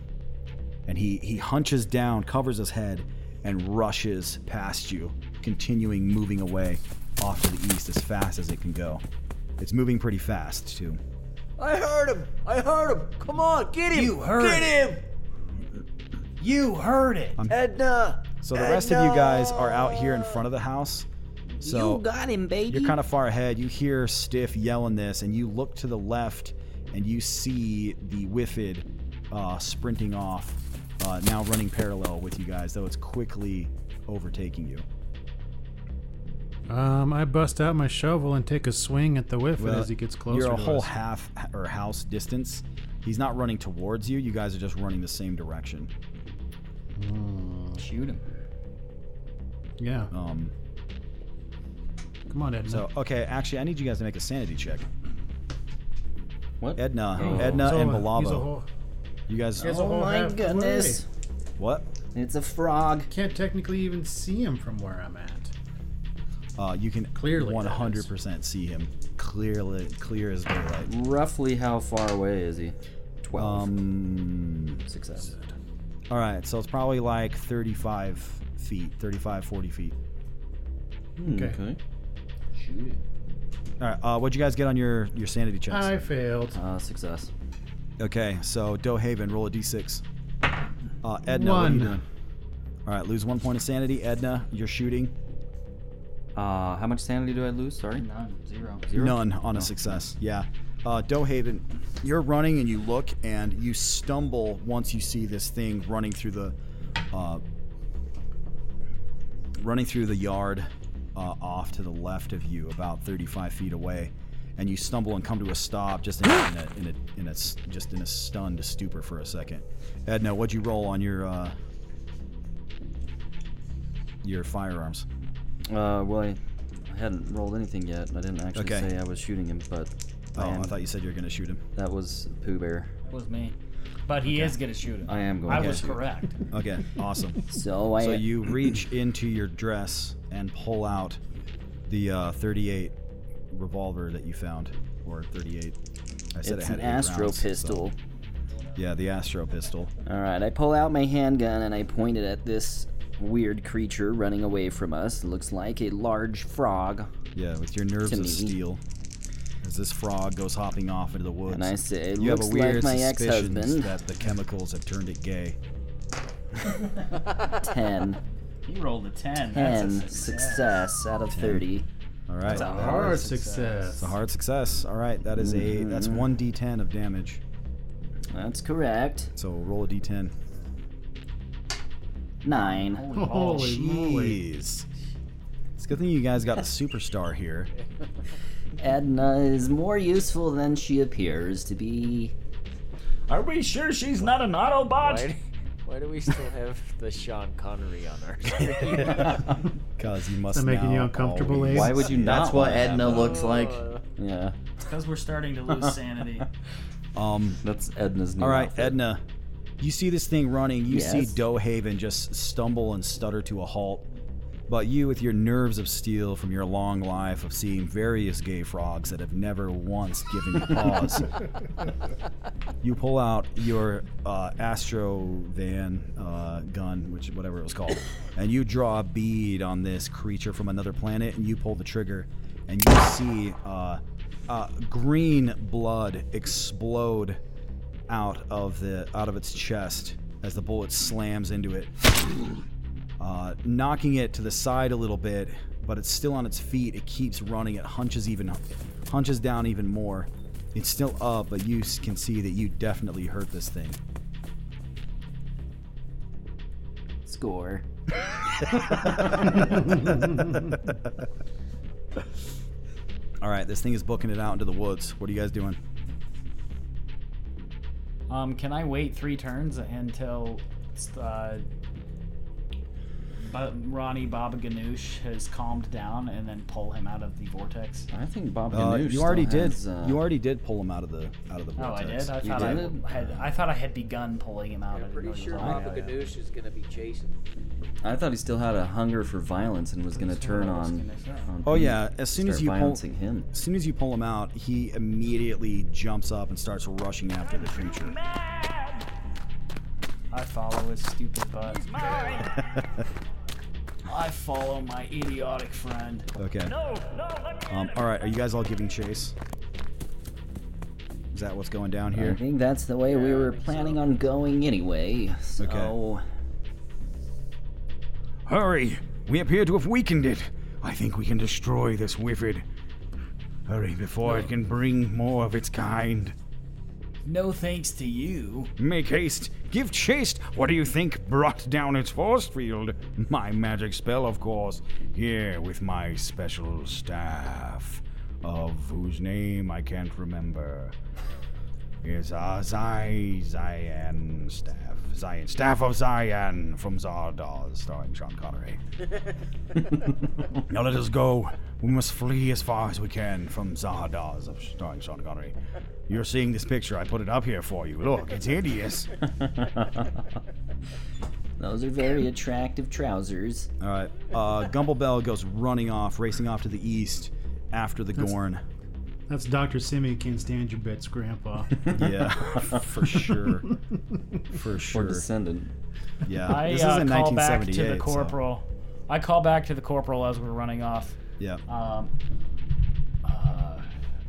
and he he hunches down, covers his head, and rushes past you, continuing moving away off to the east as fast as it can go. It's moving pretty fast too. I heard him! I heard him! Come on, get him! You heard Get it. him! You heard it. I'm- Edna! So the rest of you guys are out here in front of the house. So you got him, baby. you're kind of far ahead. You hear Stiff yelling this, and you look to the left, and you see the Whiffid uh, sprinting off, uh, now running parallel with you guys, though it's quickly overtaking you. Um, I bust out my shovel and take a swing at the whiff Well, as he gets closer. You're a to whole us. half or house distance. He's not running towards you. You guys are just running the same direction. Shoot him. Yeah. Um. Come on, Edna. So okay, actually, I need you guys to make a sanity check. What? Edna, Oh. Edna, So, and he's a Balabo. whole- You guys. Oh my half goodness. What? It's a frog. Can't technically even see him from where I'm at. Uh, you can Clearly, 100% see him clearly, clear as daylight. Roughly how far away is he? 12. Um. Success. All right, so it's probably like 35 feet, 35, 40 feet. Hmm, Okay. okay. Shoot it. All right. Uh, what'd you guys get on your your sanity checks? I failed. Uh, success. Okay, so Doe Haven, roll a d6. Uh, Edna, what are you One. doing? All right, lose one point of sanity. Edna, you're shooting. Uh, how much sanity do I lose? Sorry. None. Zero. Zero? None on No. a success. Yeah. Uh, Doe Haven, you're running and you look and you stumble once you see this thing running through the, uh, running through the yard, uh, off to the left of you, about 35 feet away, and you stumble and come to a stop just in a, in a, in a, in a s- just in a stunned stupor for a second. Edna, what'd you roll on your, uh, your firearms? Uh, well, I, I hadn't rolled anything yet. I didn't actually Okay. say I was shooting him, but. Oh, I am- thought you said you were gonna shoot him. That was Pooh Bear. was me. But he is gonna shoot him. I am going I to was shoot correct. (laughs) Okay, awesome. (laughs) So I- so you reach into your dress and pull out the uh, 38 revolver that you found, or 38. I said It's it had an eight Astro rounds, so- pistol. Yeah, the Astro pistol. All right, I pull out my handgun and I point it at this weird creature running away from us. Looks like a large frog. Yeah, with your nerves of steel. As this frog goes hopping off into the woods, And I say, you have a "Looks like weird my suspicion ex-husband." that the chemicals have turned it gay. (laughs) (laughs) Ten. You rolled a 10. Ten That's a success out of thirty. All right, That's a hard success. It's a hard success. All right, that is a that's Mhm. one d10 of damage. That's correct. So roll a d10. Nine. Holy moly. Jeez. It's a good thing you guys got a superstar here. (laughs) Edna is more useful than she appears to be. Are we sure she's not an Autobot? Why, why do we still have the Sean Connery on our (laughs) screen? (laughs) Because you must That making you uncomfortable, always- Abe? Why would you not? That's what Edna that? looks like. Yeah. Because we're starting to lose sanity. Um, That's Edna's new all right, outfit. Edna. You see this thing running. You see Yes. Doe Haven just stumble and stutter to a halt. But you, with your nerves of steel from your long life of seeing various gay frogs that have never once given you pause, (laughs) you pull out your uh, Astro Van uh, gun, which whatever it was called, (laughs) and you draw a bead on this creature from another planet, and you pull the trigger, and you see uh, uh, green blood explode out of the out of its chest as the bullet slams into it, uh, knocking it to the side a little bit. But it's still on its feet. It keeps running. It hunches even hunches down even more. It's still up, but you can see that you definitely hurt this thing. Score. (laughs) All right, this thing is booking it out into the woods. What are you guys doing? Um, can I wait three turns until uh, but Ronnie Baba Ganoush has calmed down and then pull him out of the vortex? I think Bob Uh, Ganoush you already still did. has, uh, you already did pull him out of the out of the Oh, I vortex. did. I You thought I did? had. I thought I had begun pulling him out. I I'm didn't pretty he was sure already Papa out. Ganoush is gonna be chasing. I thought he still had a hunger for violence and was going to turn on. on Oh yeah, as soon as start you pull, violencing him. as soon as you pull him out, he immediately jumps up and starts rushing after the creature. I follow his stupid butt. (laughs) (laughs) I follow my idiotic friend. Okay. Um, all right, are you guys all giving chase? Is that what's going down here? I think that's the way we were planning on going anyway. So Hurry! We appear to have weakened it. I think we can destroy this Whiffid. Hurry before it can bring more of its kind. No thanks to you. Make haste. Give chase. What do you think brought down its force field? My magic spell, of course. Here with my special staff, of whose name I can't remember. Is our Zai Zion staff. Zion Staff of Zion from Zardoz, starring Sean Connery. (laughs) now let us go. We must flee as far as we can from Zardoz, starring Sean Connery. You're seeing this picture. I put it up here for you. Look, it's hideous. (laughs) those are very attractive trousers. All right. Uh, Gumblebell goes running off, racing off to the east after the That's- Gorn. That's Dr. Simi can't stand your bits, Grandpa. (laughs) Yeah, for sure. For sure. Or descendant. Yeah. I this uh, is in call back to 1978. the so- corporal. I call back to the corporal as we're running off. Yeah. Um, uh,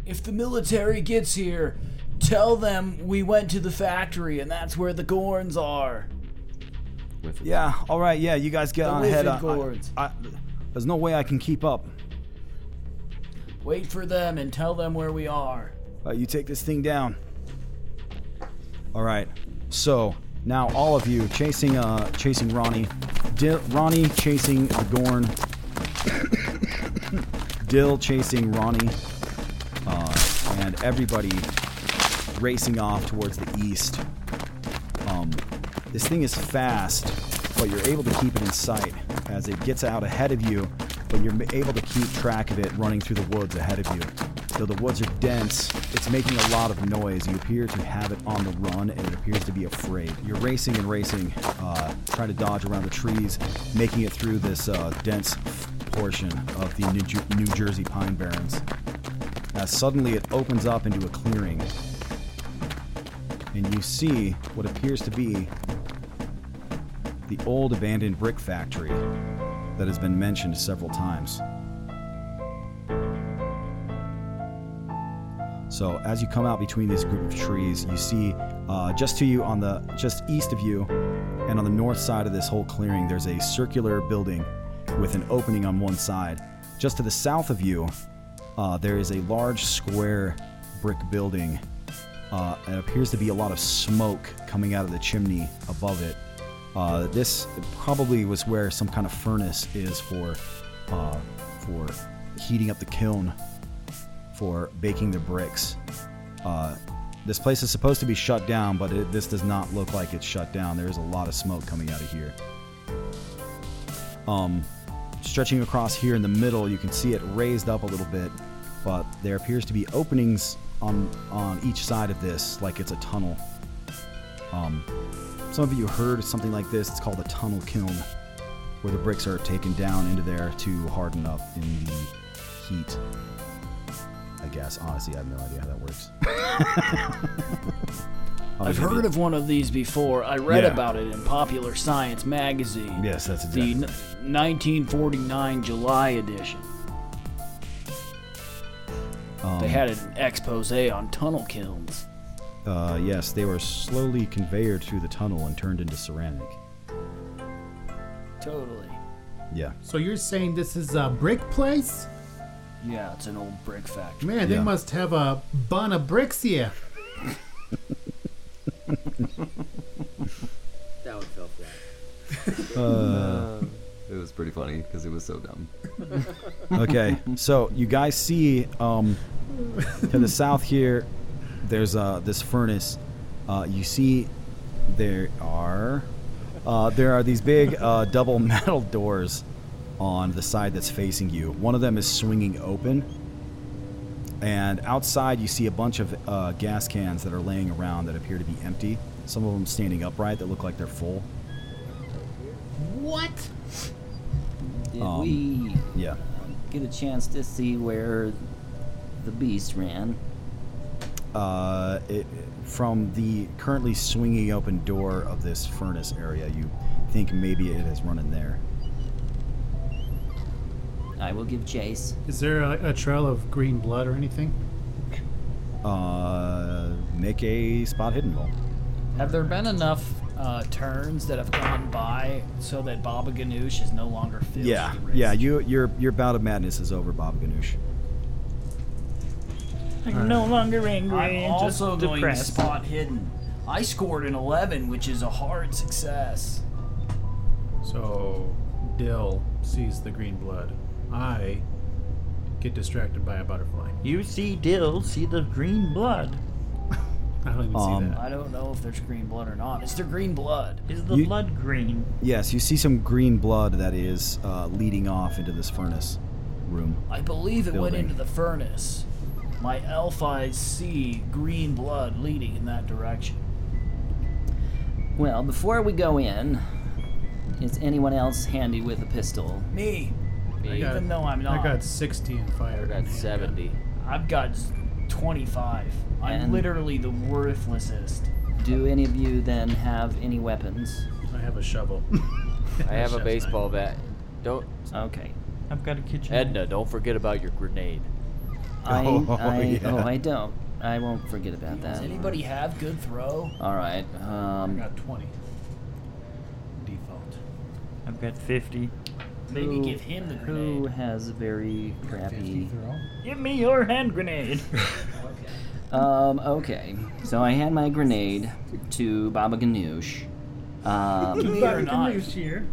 If the military gets here, tell them we went to the factory and that's where the Gorns are. Yeah, all right, yeah, you guys get The on ahead. I- Whiffin I, I, there's no way I can keep up. Wait for them and tell them where we are. Uh, you take this thing down. All right. So now all of you chasing, uh, chasing Ronnie, Dil- Ronnie chasing Gorn, (coughs) Dill chasing Ronnie, uh, and everybody racing off towards the east. Um, this thing is fast, but you're able to keep it in sight as it gets out ahead of you, but you're able to keep track of it running through the woods ahead of you. Though the woods are dense, it's making a lot of noise. You appear to have it on the run, and it appears to be afraid. You're racing and racing, uh, trying to dodge around the trees, making it through this uh, dense portion of the New, New Jersey Pine Barrens. As suddenly it opens up into a clearing, and you see what appears to be the old abandoned brick factory that has been mentioned several times. So as you come out between this group of trees, you see uh, just to you on the just east of you, and on the north side of this whole clearing, there's a circular building with an opening on one side. Just to the south of you, uh, there is a large square brick building. Uh, it appears to be a lot of smoke coming out of the chimney above it. Uh, this probably was where some kind of furnace is for uh, for heating up the kiln for baking the bricks. Uh, this place is supposed to be shut down, but it, this does not look like it's shut down. There is a lot of smoke coming out of here. Um, stretching across here in the middle, you can see it raised up a little bit, but there appears to be openings on on each side of this, like it's a tunnel. Um, some of you heard something like this. It's called a tunnel kiln, where the bricks are taken down into there to harden up in the heat. I guess. Honestly, I have no idea how that works. (laughs) I've heard of one of these before. I read Yeah. about it in Popular Science magazine. Yes, that's the exactly. n- 1949 July edition. Um, they had an expose on tunnel kilns. Uh, yes, they were slowly conveyed through the tunnel and turned into ceramic. Totally. Yeah. So you're saying this is a brick place? Yeah, it's an old brick factory. Man, they Yeah. must have a bun of bricks here. That one fell flat. Uh, it was pretty funny because it was so dumb. okay, so you guys see um, to the south here, there's uh, this furnace. Uh, you see there are uh, there are these big uh, (laughs) double metal doors on the side that's facing you. One of them is swinging open, and outside you see a bunch of uh, gas cans that are laying around that appear to be empty. Some of them standing upright that look like they're full. What? Did Um, we Yeah. get a chance to see where the beast ran? Uh, it, from the currently swinging open door of this furnace area, you think maybe it has run in there. I will give chase. Is there a, a trail of green blood or anything? Uh, make a spot hidden roll. Have there been enough uh, turns that have gone by so that Baba Ganoush is no longer filled? Yeah, yeah. You, your your bout of madness is over, Baba Ganoush. I'm no longer angry. I'm I'm just also going depressed. spot hidden. I scored an 11, which is a hard success. So Dill sees the green blood. I get distracted by a butterfly. You see Dill, see the green blood. (laughs) I don't even Um, see that. I don't know if there's green blood or not. Is there green blood? Is the You- blood green? Yes, you see some green blood that is uh, leading off into this furnace room. I believe it went Building. into the furnace. My elf eyes see green blood leading in that direction. Well, before we go in, is anyone else handy with a pistol? Me. I Even though I'm not. I got 60 in fire. I got 70. I've got 25. I'm And- literally the worthlessest. Do any of you then have any weapons? I have a shovel. (laughs) I have a baseball bat. Don't. Okay. I've got a kitchen. Edna, don't forget about your grenade. (laughs) I, Oh, I, yeah. oh, I don't. I won't forget about that. Does anybody have good throw? All right. Um, I got 20. Default. I've got 50. Maybe who- give him the grenade. Who grenade. has very crappy? Give me your hand grenade. (laughs) Um, okay. So I hand my grenade to Baba Ganoush. (laughs) Um, Give me your knife. here.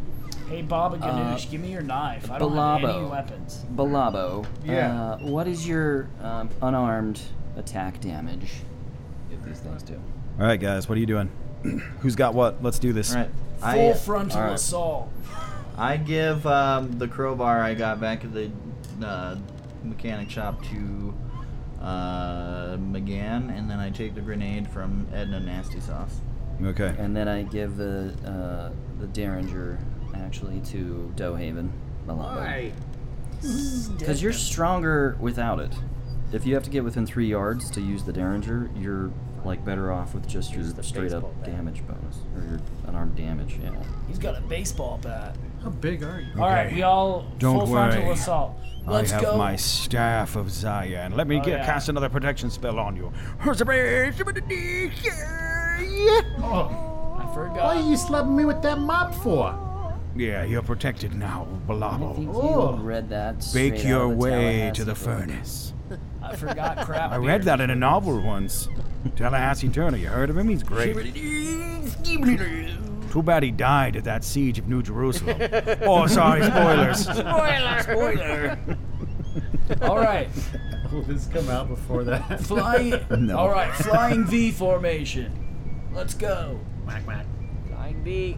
Hey, Baba Ganoush, Uh, give me your knife. I don't have any weapons. Balabo. Yeah. Uh, what is your um, unarmed attack damage? Give these things to. All right, guys, what are you doing? (clears throat) Who's got what? Let's do this. All right. Full I, frontal all right. assault. I give um, the crowbar I got back at the uh, mechanic shop to uh, McGann, and then I take the grenade from Edna Nasty Sauce. Okay. And then I give the uh, the Derringer actually to Dohaven. Balabo. Because you're stronger without it. If you have to get within three yards to use the Derringer, you're like better off with just your straight up damage bonus or your unarmed damage. Yeah. He's got a baseball bat. How big are you? All right, we all Don't full worry. frontal assault. Let's I have go. my staff of Zion. Let me Oh, get yeah. cast another protection spell on you. Oh, I forgot. Why are you slapping me with that mop for? Yeah, you're protected now, I Balabo. Oh. you read that. Bake your out of the way to the furnace. (laughs) I forgot crap. I read that in a novel once. Tallahassee Turner, you heard of him? He's great. Too bad he died at that siege of New Jerusalem. (laughs) oh, sorry, spoilers. Spoiler. Spoiler. (laughs) all right, Will this come out before that? flying. No. All right, flying V formation. Let's go. Whack, whack. Flying V.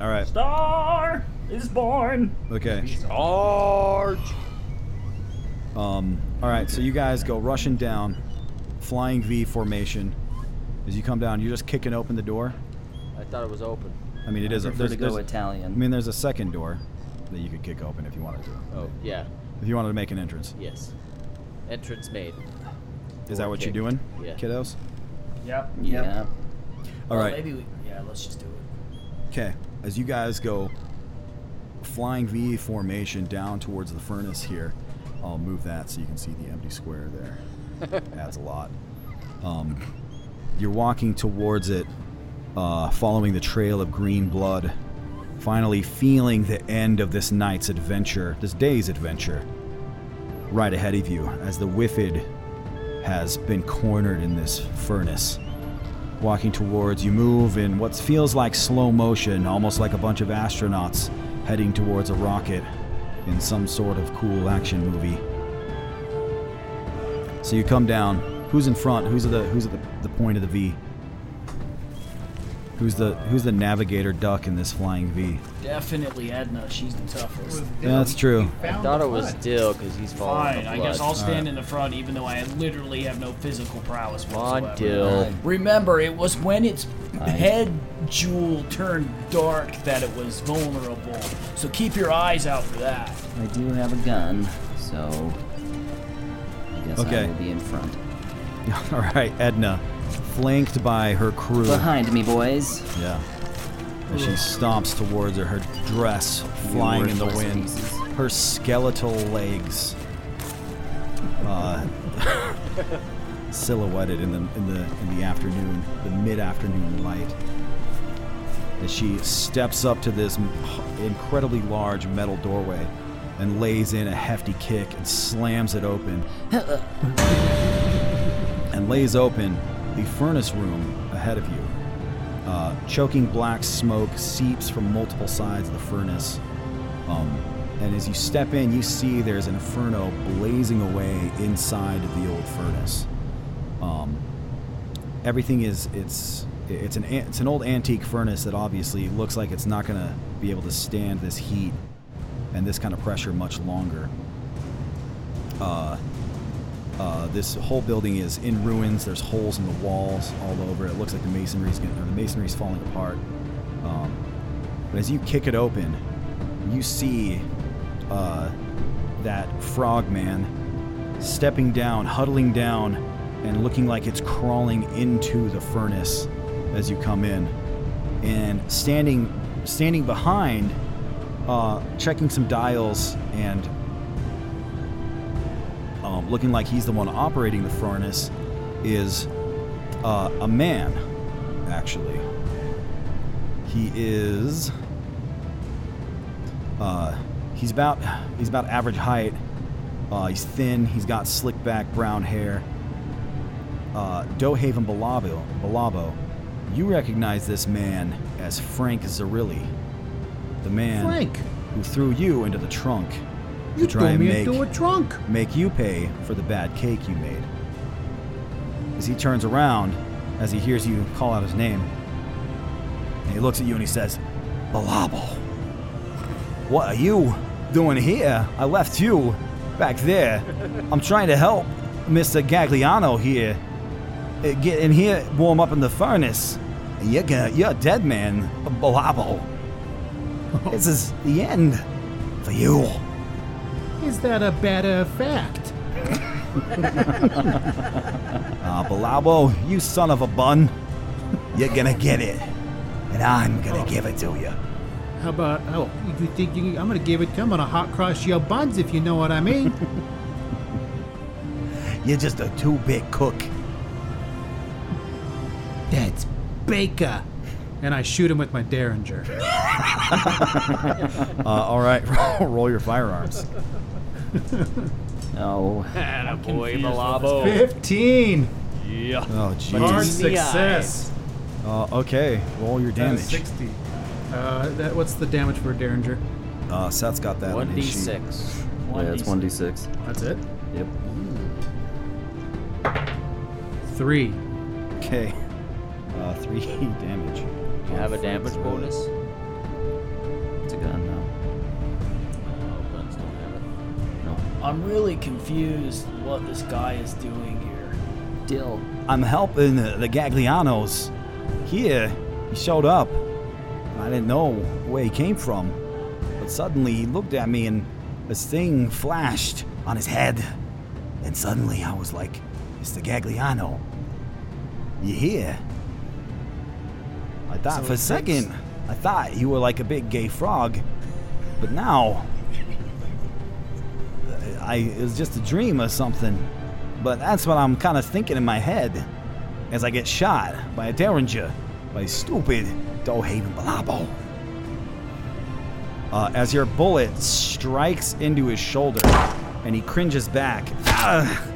All right. Star is born. Okay. Arch. Um. All right. So you guys go rushing down, flying V formation. As you come down, you're just kicking open the door. I thought it was open. I mean, it I is. a- prefer there's, to go there's- Italian. I mean, there's a second door that you could kick open if you wanted to. Oh, yeah. If you wanted to make an entrance. Yes. Entrance made. Is that Door what you're doing, Yeah. kiddos? Yep. Yeah. All Well, right. Maybe we. Yeah. Let's just do it. Okay, as you guys go flying V formation down towards the furnace here, I'll move that so you can see the empty square there. (laughs) Adds a lot. Um, you're walking towards it, uh, following the trail of green blood, finally feeling the end of this night's adventure, this day's adventure, right ahead of you as the Whiffid has been cornered in this furnace walking towards you move in what feels like slow motion almost like a bunch of astronauts heading towards a rocket in some sort of cool action movie. So you come down. Who's in front? Who's at the who's at the, the point of the v who's the who's the navigator duck in this flying v Definitely Edna. She's the toughest. yeah, that's true I thought it was Dill because he's falling. Fine, in the I guess. I'll stand in the front even though I literally have no physical prowess Come on. Dill. Remember, it was when its head jewel turned dark that it was vulnerable. So keep your eyes out for that. I do have a gun, so I guess Okay. I will be in front. (laughs) all right edna flanked by her crew Behind me, boys. Yeah. As she stomps towards her, her dress flying in the wind, pieces. her skeletal legs uh, (laughs) silhouetted in the in the in the afternoon, the mid-afternoon light. as she steps up to this incredibly large metal doorway and lays in a hefty kick and slams it open (laughs) and lays open the furnace room ahead of you. Uh, choking black smoke seeps from multiple sides of the furnace. Um, and as you step in, you see there's an inferno blazing away inside of the old furnace. Um, everything is it's it's an it's an old antique furnace that obviously looks like it's not going to be able to stand this heat and this kind of pressure much longer. Uh, uh, this whole building is in ruins. There's holes in the walls all over. It looks like the masonry's masonry's falling apart. Um, but as you kick it open, you see uh, that frogman stepping down, huddling down, and looking like it's crawling into the furnace as you come in, and standing standing behind, uh, checking some dials and um, looking like he's the one operating the furnace, is uh, a man, actually. He is. Uh, he's about he's about average height. Uh, he's thin. He's got slick back brown hair. Uh, Dohaven Balabo, Balabo, you recognize this man as Frank Zarilli, the man Frank? who threw you into the trunk You to try and me make into a trunk. make you pay for the bad cake you made. As he turns around, as he hears you call out his name, and he looks at you and he says, Balabo, what are you doing here? I left you back there. I'm trying to help Mr. Gagliano here uh, get in here, warm up in the furnace. You're gonna, you're a dead man, Balabo. This is the end for you. Is that a better fact? (laughs) Ah, Balabo, you son of a bun. You're gonna get it. And I'm gonna give it to you. How about, oh, you think you, I'm to give it to I'm going to hot cross your buns if you know what I mean. (laughs) You're just a two bit cook. That's Baker. And I shoot him with my Derringer. (laughs) Uh, all right, roll your firearms. (laughs) No. boy, Balabo. 15. Yeah. Oh, jeez. Hard success. Uh, okay, roll your damage. 60. Uh, that, what's the damage for a Derringer? Uh, Seth's got that on his sheet. 1d6. Yeah, it's 1d6. That's it? Yep. Three. Okay. (laughs) Uh, three (laughs) damage. You have a damage bonus? I'm really confused what this guy is doing here. Dill. I'm helping the, the Gaglianos. Here, he showed up. I didn't know where he came from. But suddenly he looked at me and this thing flashed on his head. And suddenly I was like, Mr. Gagliano, you here? I thought So for a second, I thought you were like a big gay frog. But now, I it was just a dream or something. But that's what I'm kind of thinking in my head as I get shot by a Derringer, by stupid Dohaven Balabo. Uh, as your bullet strikes into his shoulder and he cringes back. Ah,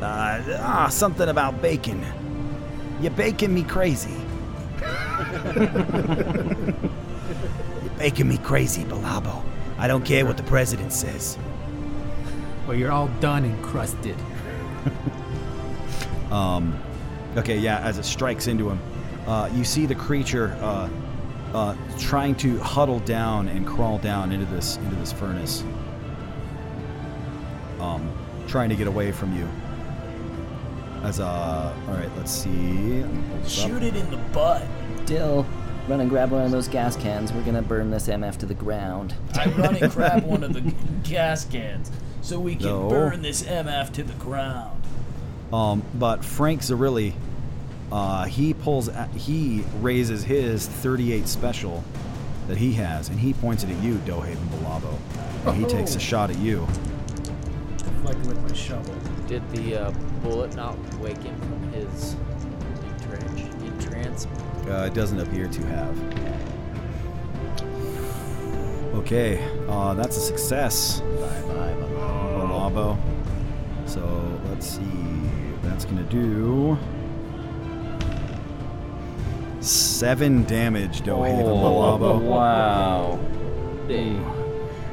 uh, ah, something about bacon. You're baking me crazy. (laughs) You're baking me crazy, Balabo. I don't care what the president says. Well, you're all done and crusted. (laughs) Um, okay, yeah, as it strikes into him, uh, you see the creature uh, uh, trying to huddle down and crawl down into this into this furnace, um, trying to get away from you. As uh, all right, let's see. Let me pull this up. Shoot it in the butt. Dill, run and grab one of those gas cans. We're gonna burn this MF to the ground. I run and grab (laughs) one of the gas cans so we can No. burn this MF to the ground. Um, but Frank Zarilli, uh, he pulls, at, he raises his 38 special that he has, and he points it at you, Dohaven Balabo. And he takes a shot at you. Deflecting with my shovel. Did the uh, bullet not wake him from his entrance? entrance? Uh, it doesn't appear to have. Okay, uh, that's a success. Bye bye, Balabo. So let's see. That's gonna do seven damage. Dohaven Balabo. Wow.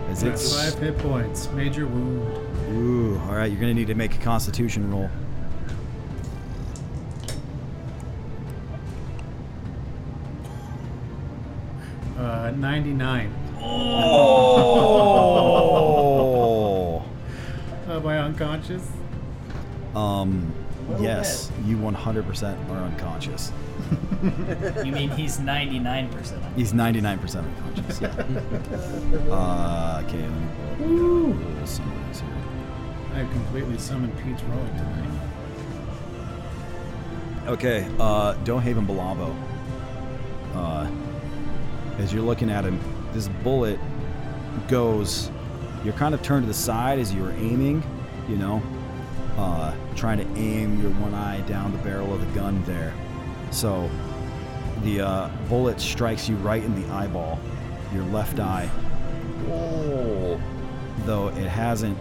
As it's Five hit points. Major wound. Ooh, all right. You're gonna need to make a Constitution roll. Uh, 99. Oh. Am I unconscious? Um, yes, you 100% are unconscious. you mean he's 99% He's 99% unconscious. Yeah. (laughs) uh, okay. Let me pull up the, uh, little here. I've completely summoned Pete's Rolling tonight. Okay, uh, Dohaven Balabo. Uh, as you're looking at him, this bullet goes. You're kind of turned to the side as you're aiming, you know, uh, trying to aim your one eye down the barrel of the gun there. So the uh, bullet strikes you right in the eyeball, your left eye. Oh. Though it hasn't,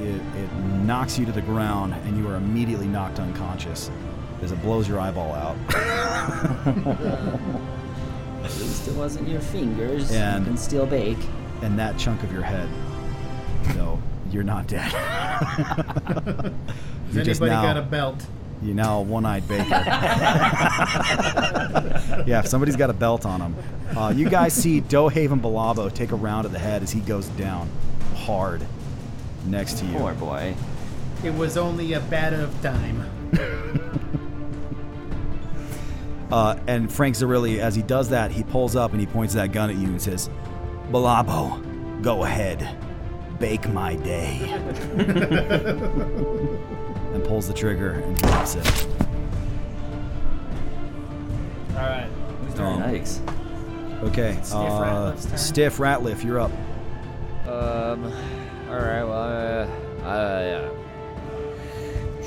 it, it knocks you to the ground and you are immediately knocked unconscious as it blows your eyeball out. (laughs) At least it wasn't your fingers. And- you can still bake. and that chunk of your head. No, you're not dead. (laughs) Has You're anybody now- got a belt? You're now a one-eyed baker. (laughs) (laughs) yeah, if somebody's got a belt on him. Uh, you guys see Dohaven Balabo take a round at the head as he goes down hard next to you. Poor boy. It was only a matter of time. Uh, and Frank Zarilli, as he does that, he pulls up and he points that gun at you and says, Balabo, go ahead. Bake my day. (laughs) and pulls the trigger and drops it. All right. Um, Yikes. Okay. Stiff uh, Ratliff's turn. Stiff Ratliff, you're up. Um. All right. Well, uh, uh,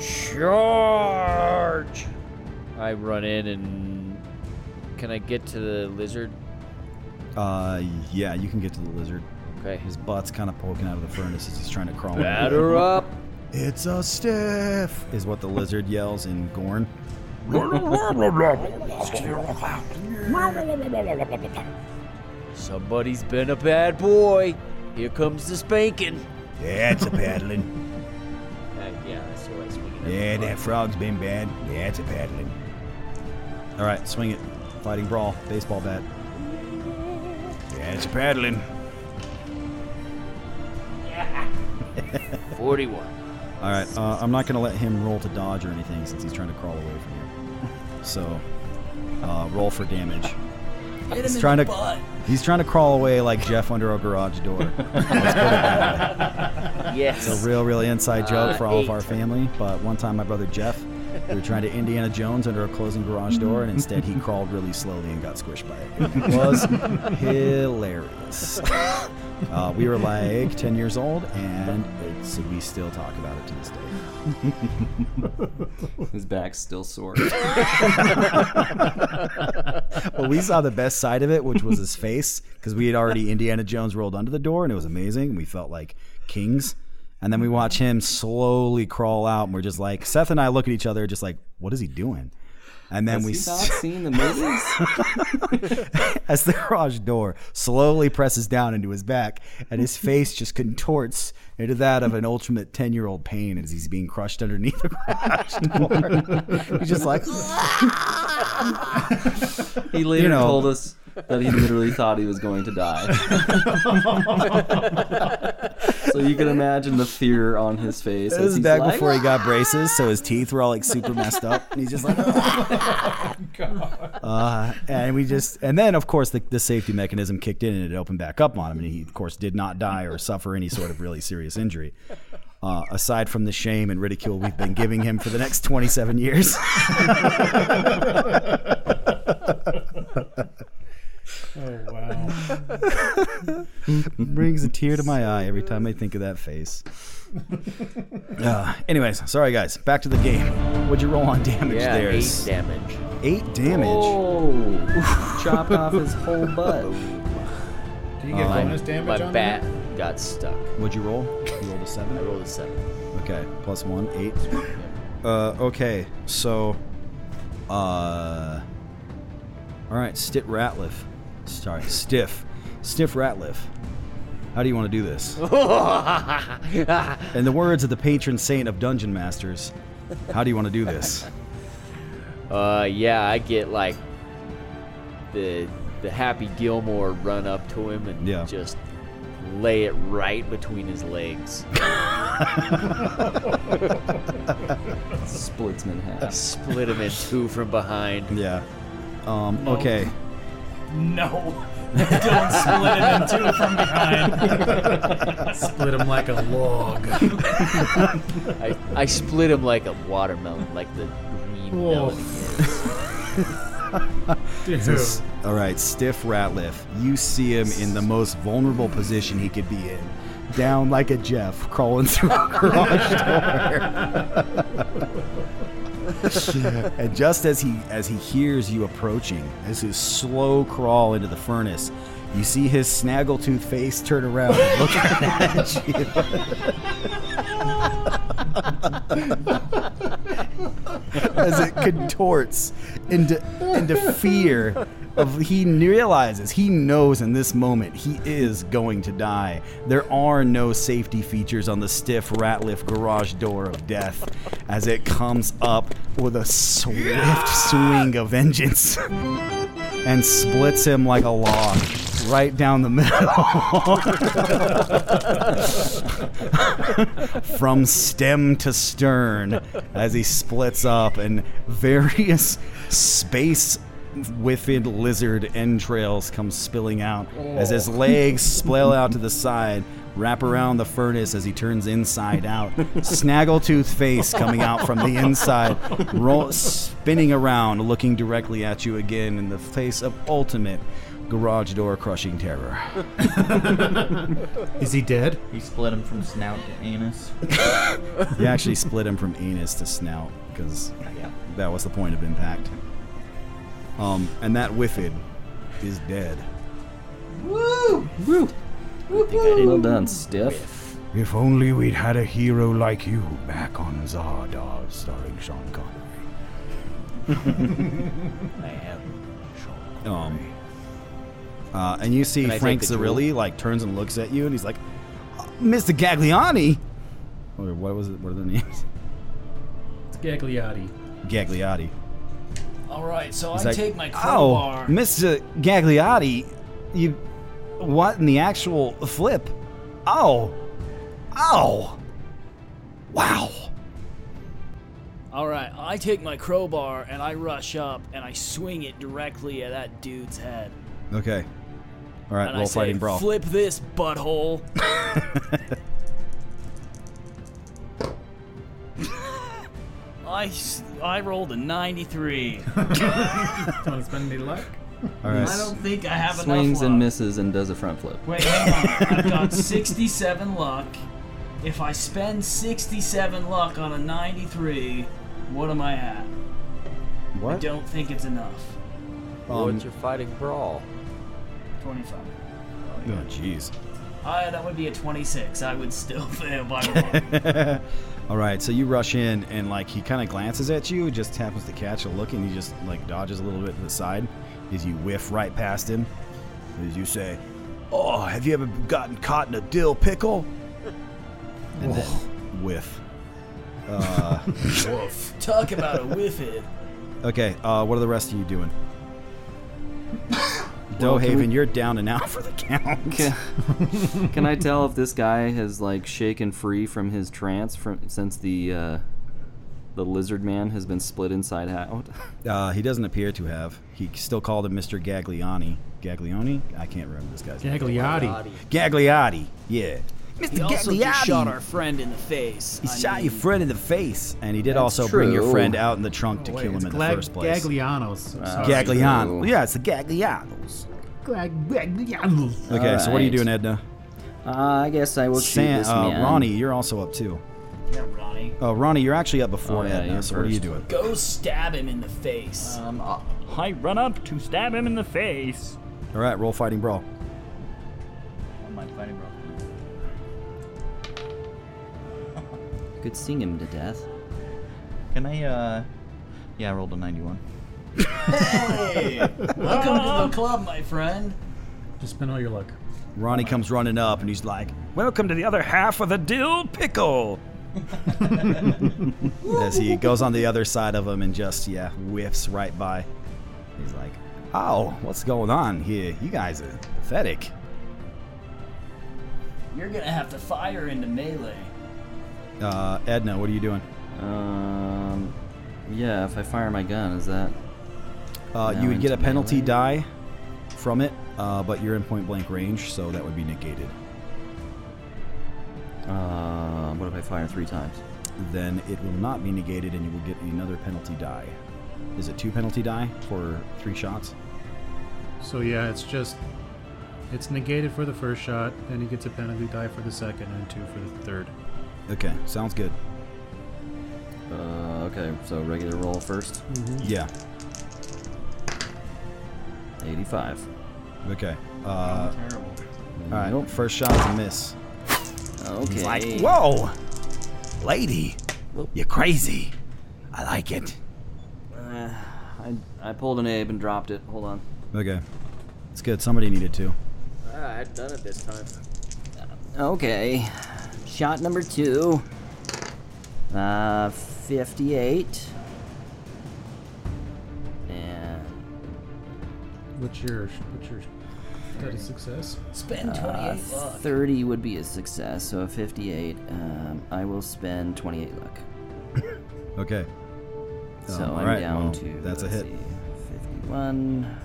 charge. I run in and can I get to the lizard? Uh, yeah, you can get to the lizard. Okay. His butt's kind of poking out of the furnace as he's trying to crawl. Batter up. It's a stiff, is what the lizard yells in Gorn. Somebody's been a bad boy. Here comes the spanking. Yeah, it's a paddling. Uh, yeah, that's the way I swing. Yeah, that frog's been bad. Yeah, it's a paddling. All right, swing it. Fighting brawl, baseball bat. Yeah, it's a paddling. 41. All right, uh, I'm not going to let him roll to dodge or anything since he's trying to crawl away from you. So, uh, roll for damage. Hit him he's in trying the to butt. he's trying to crawl away like Jeff under a garage door. Let's put it that way. Yes. It's a real, really inside joke Uh, for all of our family. But one time, my brother Jeff, we were trying to Indiana Jones under a closing garage door, and instead he crawled really slowly and got squished by it. It was (laughs) hilarious. (laughs) Uh, we were like 10 years old, and it's, we still talk about it to this day. (laughs) His back's still sore. (laughs) well, we saw the best side of it, which was his face, because we had already Indiana Jones rolled under the door, and it was amazing. We felt like kings. And then we watch him slowly crawl out, and we're just like, Seth and I look at each other, just like, what is he doing? And then Has we not seen the movies? (laughs) as the garage door slowly presses down into his back, and his face just contorts into that of an ultimate 10 year old pain as he's being crushed underneath the garage (laughs) door. he's just like, (laughs) he later You know. told us that he literally thought he was going to die. so you can imagine the fear on his face. This as is back like, before he got braces, so his teeth were all like super messed up, and he's just like, (laughs) uh, and we just, and then of course the, the safety mechanism kicked in and it opened back up on him, and he of course did not die or suffer any sort of really serious injury. Uh, aside from the shame and ridicule we've been giving him for the next 27 years. (laughs) Oh wow. (laughs) Brings a tear to my eye every time I think of that face. Uh, anyways, sorry guys. Back to the game. What'd you roll on damage Yeah, there? eight damage. Eight damage. Oh, chopped off his whole (laughs) butt. Do You get my, bonus damage my on bat that? got stuck. What'd you roll? You rolled a seven. I rolled a seven. Okay, plus one, eight. Uh, okay, so, uh, all right, Stit Ratliff. Sorry, Stiff, Stiff Ratliff. How do you want to do this? (laughs) In the words of the patron saint of dungeon masters, how do you want to do this? (laughs) Uh, yeah, I get like the the Happy Gilmore run up to him and Yeah. just lay it right between his legs. (laughs) Splits him in half. Split him in two from behind. Yeah. Um. No. Okay. No. Don't split him in two from behind. Split him like a log. (laughs) I, I split him like a watermelon, like the green Whoa. melody is. (laughs) So all right, Stiff Ratliff. You see him in the most vulnerable position he could be in, down like a Jeff, crawling through a (laughs) garage door. (laughs) and just as he as he hears you approaching, as his slow crawl into the furnace, you see his snaggletooth face turn around look at (laughs) you. (laughs) (laughs) as it contorts into into fear of he realizes he knows in this moment he is going to die. There are no safety features on the stiff ratliff garage door of death as it comes up with a swift swing of vengeance (laughs) and splits him like a log right down the middle. From stem to stern as he splits up and various space within lizard entrails come spilling out as his oh. legs splail out to the side wrap around the furnace as he turns inside out. Snaggletooth face coming out from the inside roll, spinning around looking directly at you again in the face of ultimate garage door crushing terror (laughs) Is he dead? You split him from snout to anus. you actually split him from anus to snout because that was the point of impact. Um, and that Whiffid is dead. Woo! Woo! Woo! Well done, Stiff. If only we'd had a hero like you back on Zardoz, starring Sean Connery. I am. Sean Connery. Um, uh, and you see Can I take Frank the jewel? Zarilli like turns and looks at you, and he's like, "Uh, "Mr. Gagliani." Or what was it? What are the names? It's Gagliardi. Gagliardi. All right, so He's I like, take my crowbar. Oh, crowbar. Mr. Gagliardi, you what in the actual flip? Oh, oh, wow. All right, I take my crowbar and I rush up and I swing it directly at that dude's head. Okay. All right, and roll I say, fighting brawl. Flip this butthole. (laughs) I, s- I rolled a 93. Want to spend any luck? All right. I don't think I have Swings enough and misses and does a front flip. Wait, hang on. (laughs) I've got 67 luck. If I spend 67 luck on a 93, what am I at? What? I What? don't think it's enough. Um, What's your fighting brawl? 25. Oh, jeez. Uh, that would be a 26. I would still (laughs) fail by one. (laughs) All right, so you rush in and like he kind of glances at you, just happens to catch a look, and he just like dodges a little bit to the side as you whiff right past him. As you say, "Oh, have you ever gotten caught in a dill pickle?" And then whiff. Uh, (laughs) Woof. Talk about a whiffid. okay, uh, what are the rest of you doing? Well, can Dohaven, we- you're down and out (laughs) for the count. Can, can I tell if this guy has like shaken free from his trance from since the uh, the lizard man has been split inside out? (laughs) Uh, he doesn't appear to have. He still called him Mr. Gagliani. Gaglioni? I can't remember this guy's name. Gagliardi. Gagliardi, yeah. He Mr. also just shot our friend in the face. He I shot mean, your friend in the face, and he did That's also bring your friend out in the trunk to Oh, wait, kill him it's in the first place. Gaglianos. Sorry. Gagliano. Yeah, it's the Gaglianos. Glag- Gaglianos. Okay, so what are you Alright. doing, Edna? Uh, I guess I will shoot Sam, this uh, man. Ronnie, you're also up too. Yeah, Ronnie. Oh, Ronnie, you're actually up before Oh, yeah, Edna. you're So what are you first. doing? Go stab him in the face. Um, I- I run up to stab him in the face. All right, roll fighting brawl. mind fighting bro. (laughs) Could sing him to death. Can I, uh. Yeah, I rolled a 91. Hey! (laughs) Welcome to the club, my friend. Just spend all your luck. Ronnie comes running up and he's like, "Welcome to the other half of the dill pickle." (laughs) As he goes on the other side of him and just yeah whiffs right by. He's like, "Oh, what's going on here? You guys are pathetic." You're gonna have to fire into melee. Uh, Edna, what are you doing? Um, yeah, if I fire my gun, is that? Uh, you would get a penalty melee? die from it, uh, but you're in point blank range, so that would be negated. Uh, what if I fire three times? Then it will not be negated, and you will get another penalty die. Is it two penalty die for three shots? So yeah, it's just it's negated for the first shot, then he gets a penalty die for the second, and two for the third. Okay, sounds good. Uh, okay, so regular roll 1st Yeah. 85. Okay. Uh, terrible. All right. First shot's a miss. Okay. He's like, whoa, lady, you're crazy. I like it. Uh, I, I pulled an Abe and dropped it. Hold on. Okay. It's good. Somebody needed to. Ah, I'd done it this time. Okay. Shot number two. Uh, 58. What's your what's your that is success? Spend Uh, 28 luck. 30 would be a success, so a 58. Um, I will spend 28 luck. (coughs) Okay. So Um, I'm alright, down well, to. that's a hit. see, 51.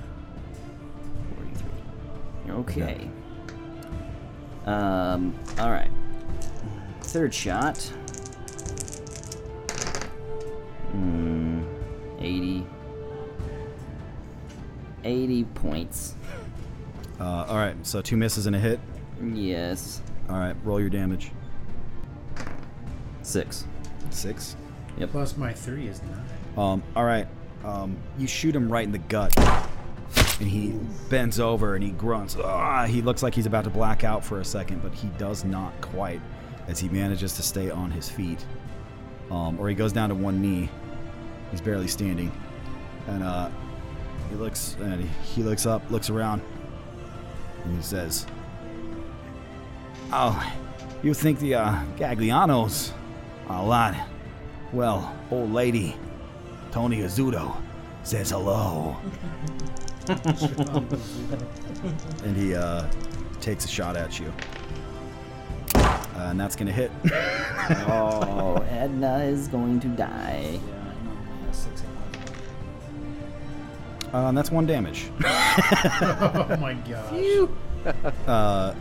43. Okay. Um, alright. Third shot. Hmm. 80. 80 points. Uh, all right. So two misses and a hit. Yes. All right. Roll your damage. Six. Six. Yep. Plus my three is nine. Um, all right. Um, you shoot him right in the gut, and he bends over and he grunts. Ah, he looks like he's about to black out for a second, but he does not quite, as he manages to stay on his feet. Um, or he goes down to one knee. He's barely standing, and uh, he looks and he, he looks up, looks around, and he says, "Oh, you think the uh, Gaglianos are a lot? Well, old lady, Tony Azudo says hello." (laughs) and he uh, takes a shot at you. Uh, and that's gonna hit. (laughs) oh, Edna is going to die. Uh, and that's one damage. (laughs) oh my gosh. uh, uh,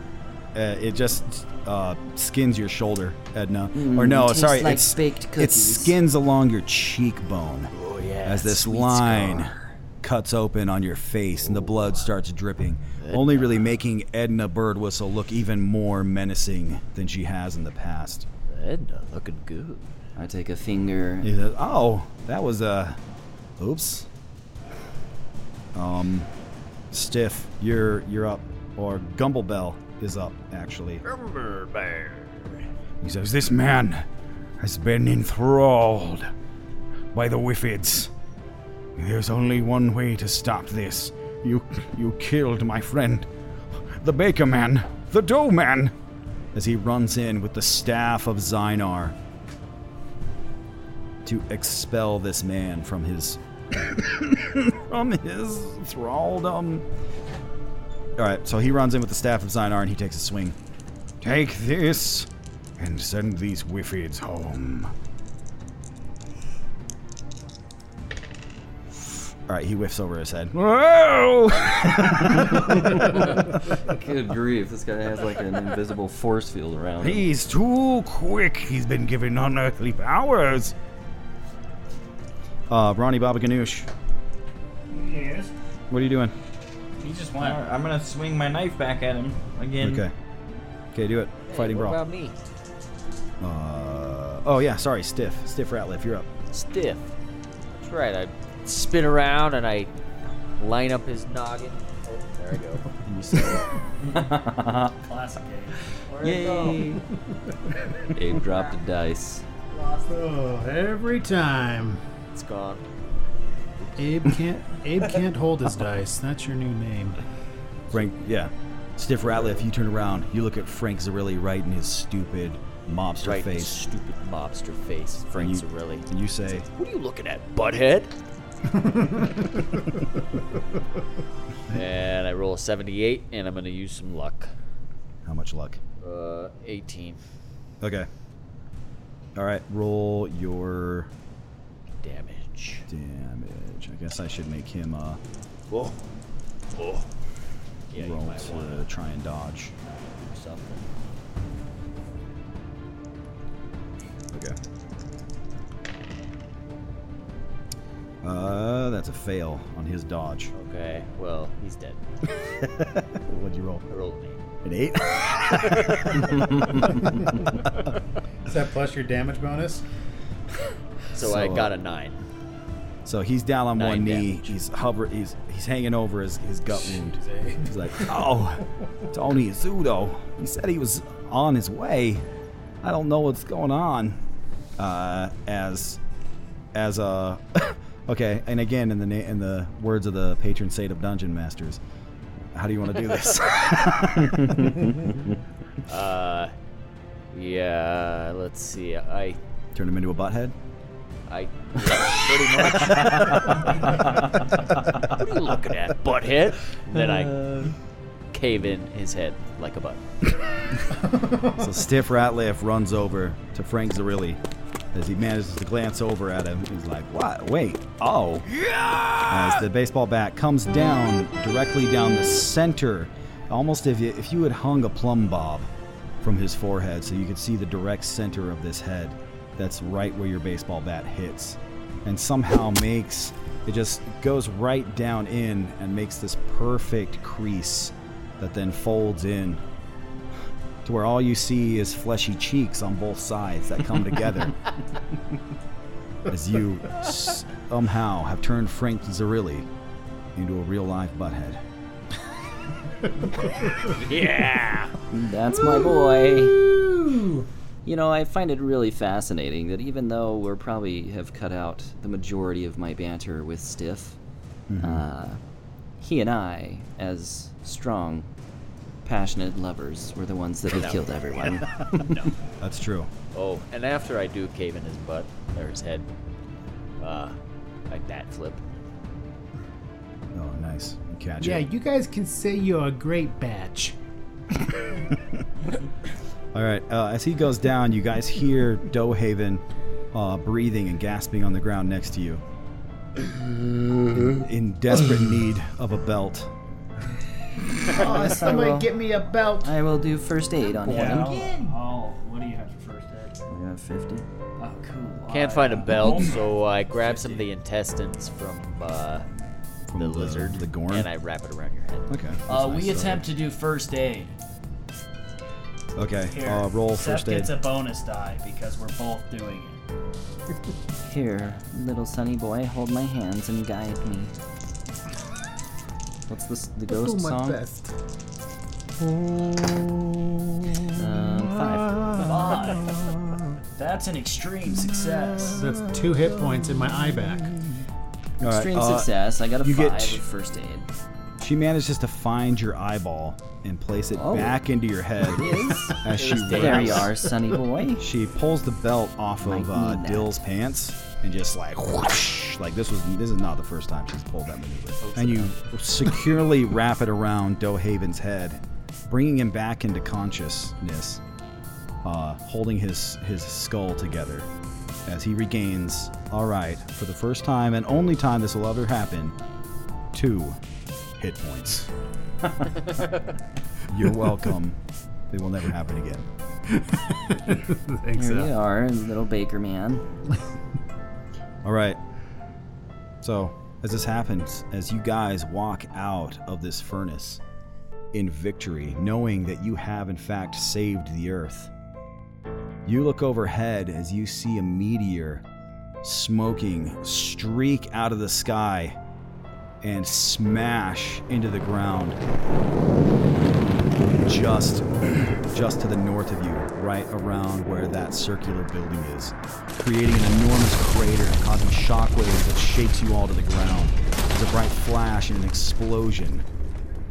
it just uh, skins your shoulder, Edna. Mm, or no, tastes sorry, like it's baked It skins along your cheekbone. Oh, yeah, as this line scar. cuts open on your face and the blood starts dripping, only really making Edna Birdwhistle look even more menacing than she has in the past. Edna looking good. I take a finger. He says, "Oh, that was a, oops." Um, stiff, you're you're up, or Gumblebell is up actually. He says, This man has been enthralled by the Whiffids. There's only one way to stop this. You you killed my friend. The Baker Man. The Dough Man. As he runs in with the staff of Zynar to expel this man from his (coughs) from his thraldom. Alright, so he runs in with the staff of Zynar and he takes a swing. Take this and send these Whiffids home. Alright, he whiffs over his head. Whoa! (laughs) Good grief, this guy has like an invisible force field around him. He's too quick. He's been given unearthly powers. Uh, Ronnie Baba Ganoush, Yes. what are you doing? He just Alright, I'm gonna swing my knife back at him again. Okay. Okay, do it. Fighting what brawl. about me? Uh, oh yeah, sorry, stiff, stiff Ratliff, you're up. Stiff. That's right. I spin around and I line up his noggin. Oh, There I go. (laughs) And you say, (laughs) Classic game. Yay! (laughs) Abe dropped a dice. Oh, every time. It's gone. Abe can't. Abe can't hold his dice. That's your new name. Frank, yeah. Stiff Ratliff, you turn around, you look at Frank Zarilli right in his stupid mobster Right, face. stupid mobster face, Frank and you, Zarilli. And you say, What are you looking at, butthead? (laughs) and I roll a 78, and I'm going to use some luck. How much luck? Uh, 18. Okay. All right, roll your Damage. damage. I guess I should make him uh, Whoa. Oh. Yeah, you roll might to wanna- try and dodge. Something. Okay. Uh, that's a fail on his dodge. Okay, well, he's dead. (laughs) What'd you roll? I rolled an 8. An eight? (laughs) Is that plus your damage bonus? (laughs) So, I got uh, a 9. So he's down on Nine one knee. damage. He's hover. He's he's hanging over his, his gut wound. He's like, "Oh, Tony Azudo. He said he was on his way. I don't know what's going on." Uh, as as a (laughs) okay, and again in the na- in the words of the patron saint of dungeon masters, how do you want to do this? (laughs) (laughs) Uh, yeah, let's see. I Turn him into a butthead. I yeah, pretty much. (laughs) what are you looking at, butthead? And then I uh. cave in his head like a butt. So Stiff Ratliff runs over to Frank Zarilli as he manages to glance over at him. He's like, "What? Wait! Oh!" As the baseball bat comes down directly down the center, almost if you, if you had hung a plumb bob from his forehead, so you could see the direct center of this head. That's right where your baseball bat hits, and somehow makes it just goes right down in and makes this perfect crease that then folds in to where all you see is fleshy cheeks on both sides that come together (laughs) as you somehow have turned Frank Zarilli into a real life butthead. (laughs) Yeah. That's my boy. You know, I find it really fascinating that even though we're probably have cut out the majority of my banter with Stiff, Mhm. uh, he and I, as strong, passionate lovers, were the ones that have No. killed everyone. (laughs) no. That's true. Oh, and after I do cave in his butt or his head, uh, I bat flip. Oh, nice. You catch Yeah, it. you guys can say you're a great batch. (laughs) (laughs) All right. Uh, as he goes down, you guys hear Dohaven uh, breathing and gasping on the ground next to you, in, in desperate need of a belt. (laughs) Oh, somebody will- get me a belt. I will do first aid on him. Oh, what do you have for first aid? I got 50. Oh, cool. Can't find a belt, (laughs) so I grab some of the intestines from, uh, From the the- lizard, the gorn? and I wrap it around your head. Okay. Uh, that's we nice. attempt to do first aid. Okay. Here, Uh, roll Seth first aid. gets a bonus die because we're both doing it. Here, little sunny boy, hold my hands and guide me. What's this? The ghost song? Um, five. Five. That's an extreme success. That's two hit points in my eye back. All right, Extreme uh, success. I got a you five get- of first aid. She manages to find your eyeball and place it Oh. back into your head (laughs) as she There you are, sunny boy. She pulls the belt off Might of uh. Dill's pants and just like whoosh, like this was this is not the first time she's pulled that maneuver. And you securely wrap it around Dohaven's head, bringing him back into consciousness, uh, holding his his skull together as he regains. All right, for the first time and only time this will ever happen, two hit points. (laughs) You're welcome. They will never happen again. Thanks, Here Seth. you uh, are, little baker man. (laughs) All right. So, as this happens, as you guys walk out of this furnace in victory, knowing that you have in fact saved the earth, you look overhead as you see a meteor smoking streak out of the sky and smash into the ground just (clears throat) just to the north of you, right around where that circular building is, creating an enormous crater and causing shockwaves that shakes you all to the ground. There's a bright flash and an explosion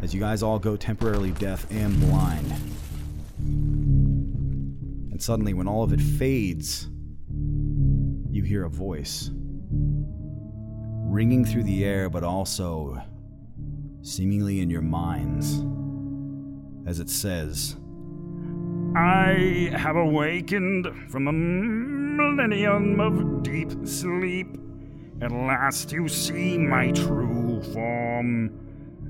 as you guys all go temporarily deaf and blind. And suddenly, when all of it fades, you hear a voice ringing through the air, but also seemingly in your minds, as it says, I have awakened from a millennium of deep sleep. At last you see my true form.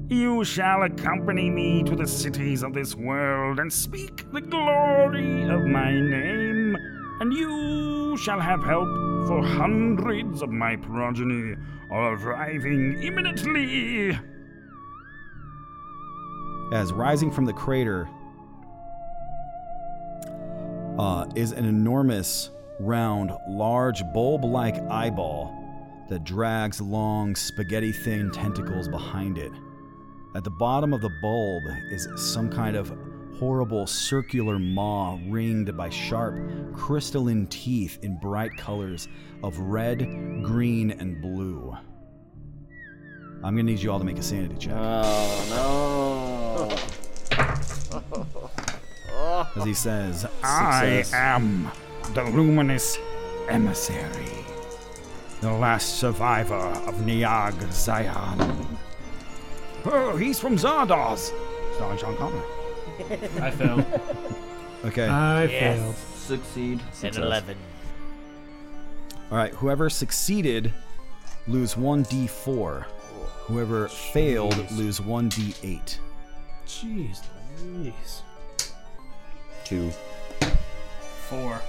You shall accompany me to the cities of this world and speak the glory of my name, and you shall have help, for hundreds of my progeny are arriving imminently. as rising from the crater uh, is an enormous, round, large, bulb like eyeball that drags long, spaghetti thin tentacles behind it. At the bottom of the bulb is some kind of horrible circular maw ringed by sharp, crystalline teeth in bright colors of red, green, and blue. I'm gonna need you all to make a sanity check. Oh no. As he says, I am the luminous emissary, the last survivor of Niag Zion. Oh, he's from Zardoz, starring Sean Connery. I failed. Okay. I Yes. failed. Succeed. An Success. eleven. All right, whoever succeeded lose 1d4. Whoever failed lose 1d8. Jeez Louise. Two. Four.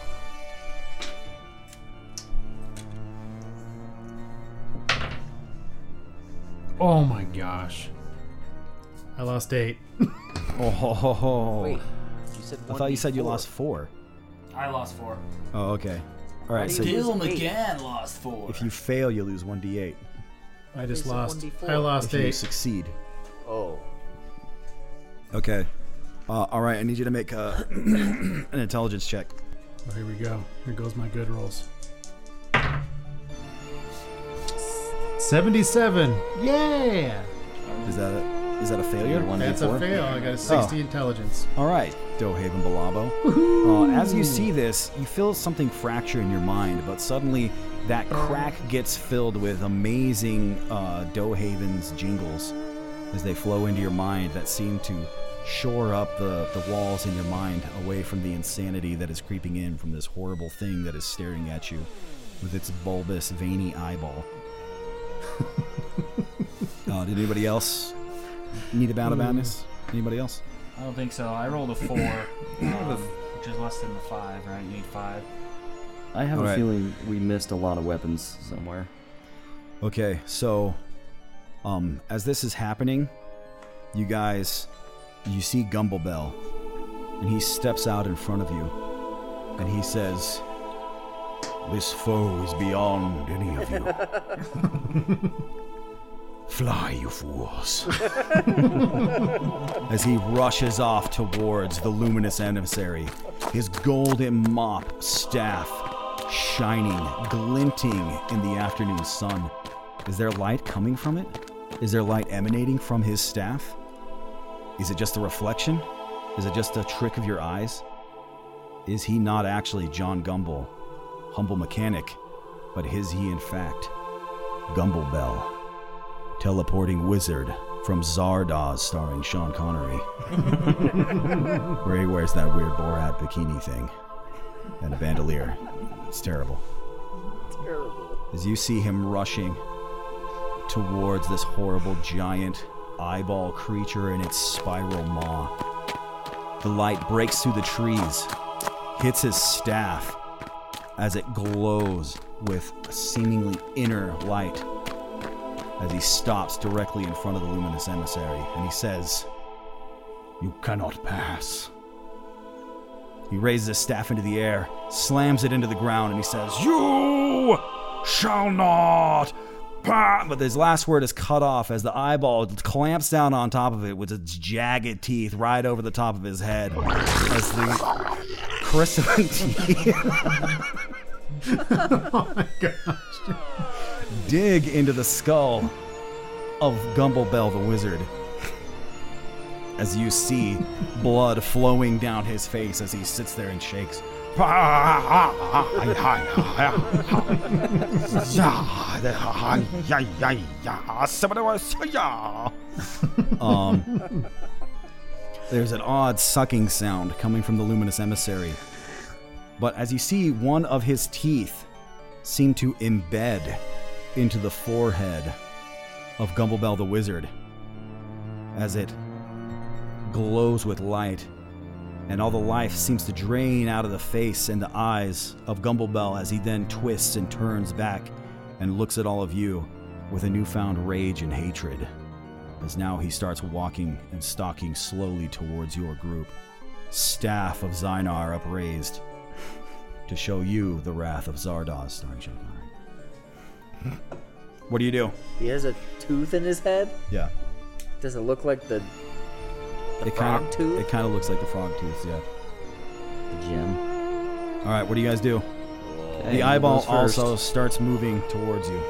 Oh my gosh. I lost eight. Oh, ho, ho, ho. Wait, you said I thought you said you 1d4. lost four. I lost four. Oh, okay. All right, do so you Bill lose eight? McGann lost four. if you fail, you lose 1d8. I just They said lost. 1d4. I lost If you eight. succeed. Oh. Okay. Uh, all right, I need you to make uh, (clears throat) an intelligence check. Oh, here we go. Here goes my good rolls. 77. Yeah! Is that a, is that a failure? That's a fail. I got a 60 Oh. intelligence. All right, Dohaven Balabo. Uh, as you see this, you feel something fracture in your mind, but suddenly that crack gets filled with amazing uh, Dohaven's jingles as they flow into your mind that seem to shore up the, the walls in your mind away from the insanity that is creeping in from this horrible thing that is staring at you with its bulbous, veiny eyeball. (laughs) uh, did anybody else need a bout of madness? Anybody else? I don't think so. I rolled a four, (coughs) um, which is less than the five, right? You need five. I have All a right. feeling we missed a lot of weapons somewhere. Okay, so um as this is happening, you guys you see Gumblebell and he steps out in front of you and he says this foe is beyond any of you. (laughs) (laughs) Fly, you fools. (laughs) As he rushes off towards the luminous emissary, his golden mop staff shining, glinting in the afternoon sun. Is there light coming from it? Is there light emanating from his staff? Is it just a reflection? Is it just a trick of your eyes? Is he not actually John Gumble, humble mechanic, but is he in fact Gumblebell, teleporting wizard from Zardoz starring Sean Connery, (laughs) where he wears that weird Borat bikini thing and a bandolier? It's terrible. Terrible. As you see him rushing towards this horrible giant eyeball creature in its spiral maw. The light breaks through the trees, hits his staff as it glows with a seemingly inner light as he stops directly in front of the luminous emissary and he says, You cannot pass. He raises his staff into the air, slams it into the ground, and he says, You shall not "Pah," but his last word is cut off as the eyeball clamps down on top of it with its jagged teeth right over the top of his head. As the crystalline teeth (laughs) (laughs) oh my gosh. Dig into the skull of Gumblebell the wizard. As you see blood flowing down his face as he sits there and shakes. um, there's an odd sucking sound coming from the luminous emissary. But as you see, one of his teeth seem to embed into the forehead of Gumblebell the wizard as it glows with light, and all the life seems to drain out of the face and the eyes of Gumblebell as he then twists and turns back and looks at all of you with a newfound rage and hatred. As now he starts walking and stalking slowly towards your group, staff of Zynar upraised, to show you the wrath of Zardoz, Sean Connery. What do you do? He has a tooth in his head. Yeah. Does it look like the the it frog kind of tooth? it kind of looks like the frog tooth, yeah. The gem. All right, what do you guys do? Okay, the eyeball also starts moving towards you.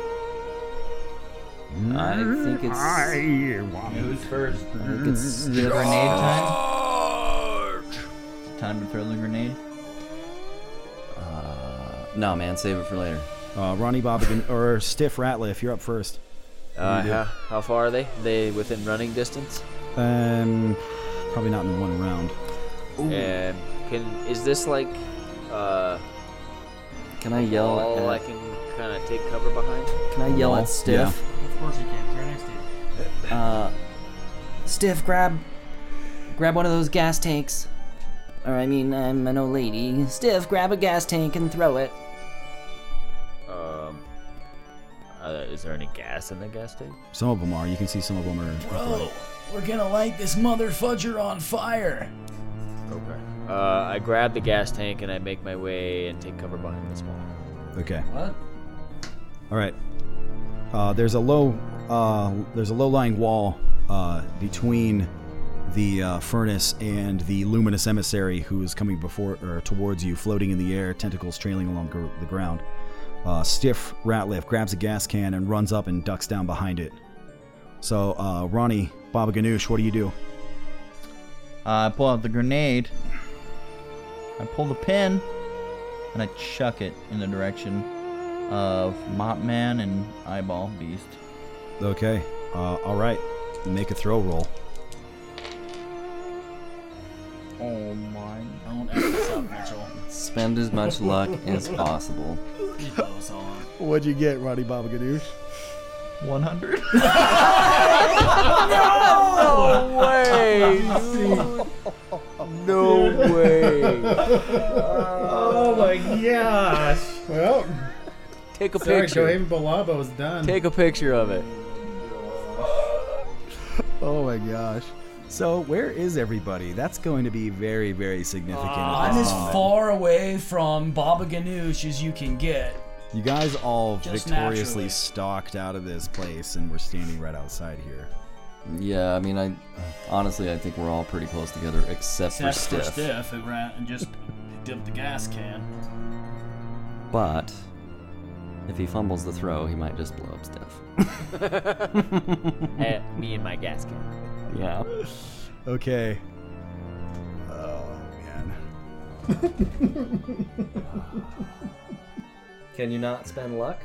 I think it's. Who's first? I think it's Grenade time. Time to throw the grenade. Uh, no, man, save it for later. Uh, Ronnie Bobigan or Stiff Ratliff, you're up first. What Uh, you how, how far are they? They within running distance? Um, probably not in one round. And can is this like uh? Can I yell wall I at- can kind of take cover behind? Can I yell Wall? at Stiff? Of course you can. He's right next to you. Uh, Stiff, grab, grab one of those gas tanks. Or I mean, I'm an old lady. Stiff, grab a gas tank and throw it. Uh, is there any gas in the gas tank? Some of them are. You can see some of them are. Bro, we're gonna light this mother fudger on fire. Okay. Uh, I grab the gas tank and I make my way and take cover behind this wall. Okay. What? All right. Uh, there's a low, uh, there's a low-lying wall uh, between the uh, furnace and the luminous emissary, who is coming before or towards you, floating in the air, tentacles trailing along gr- the ground. Uh, Stiff Ratliff grabs a gas can and runs up and ducks down behind it. So, uh, Ronnie, Baba Ganoush, what do you do? Uh, I pull out the grenade. I pull the pin, and I chuck it in the direction of Mop Man and Eyeball Beast. Okay. Uh, all right. Make a throw roll. Oh my! Don't F this up, Mitchell. Spend as much luck as possible. You blow us all. What'd you get, Roddy Baba Ganoush? 100. (laughs) (laughs) No way, dude. No way. Oh my gosh. Well, Take a sorry, picture. Joe Balabo's done. Take a picture of it. Oh my gosh. So where is everybody? That's going to be very, very significant. at I'm as far away from Baba Ganoush as you can get. You guys all Just victoriously naturally. stalked out of this place, and we're standing right outside here. Yeah, I mean, I honestly, I think we're all pretty close together, except, Except for Stiff. for Stiff, who ran and just dipped the gas can. But if he fumbles the throw, he might just blow up Stiff. (laughs) Eh, me and my gas can. Yeah. Okay. Oh man. (laughs) Can you not spend luck?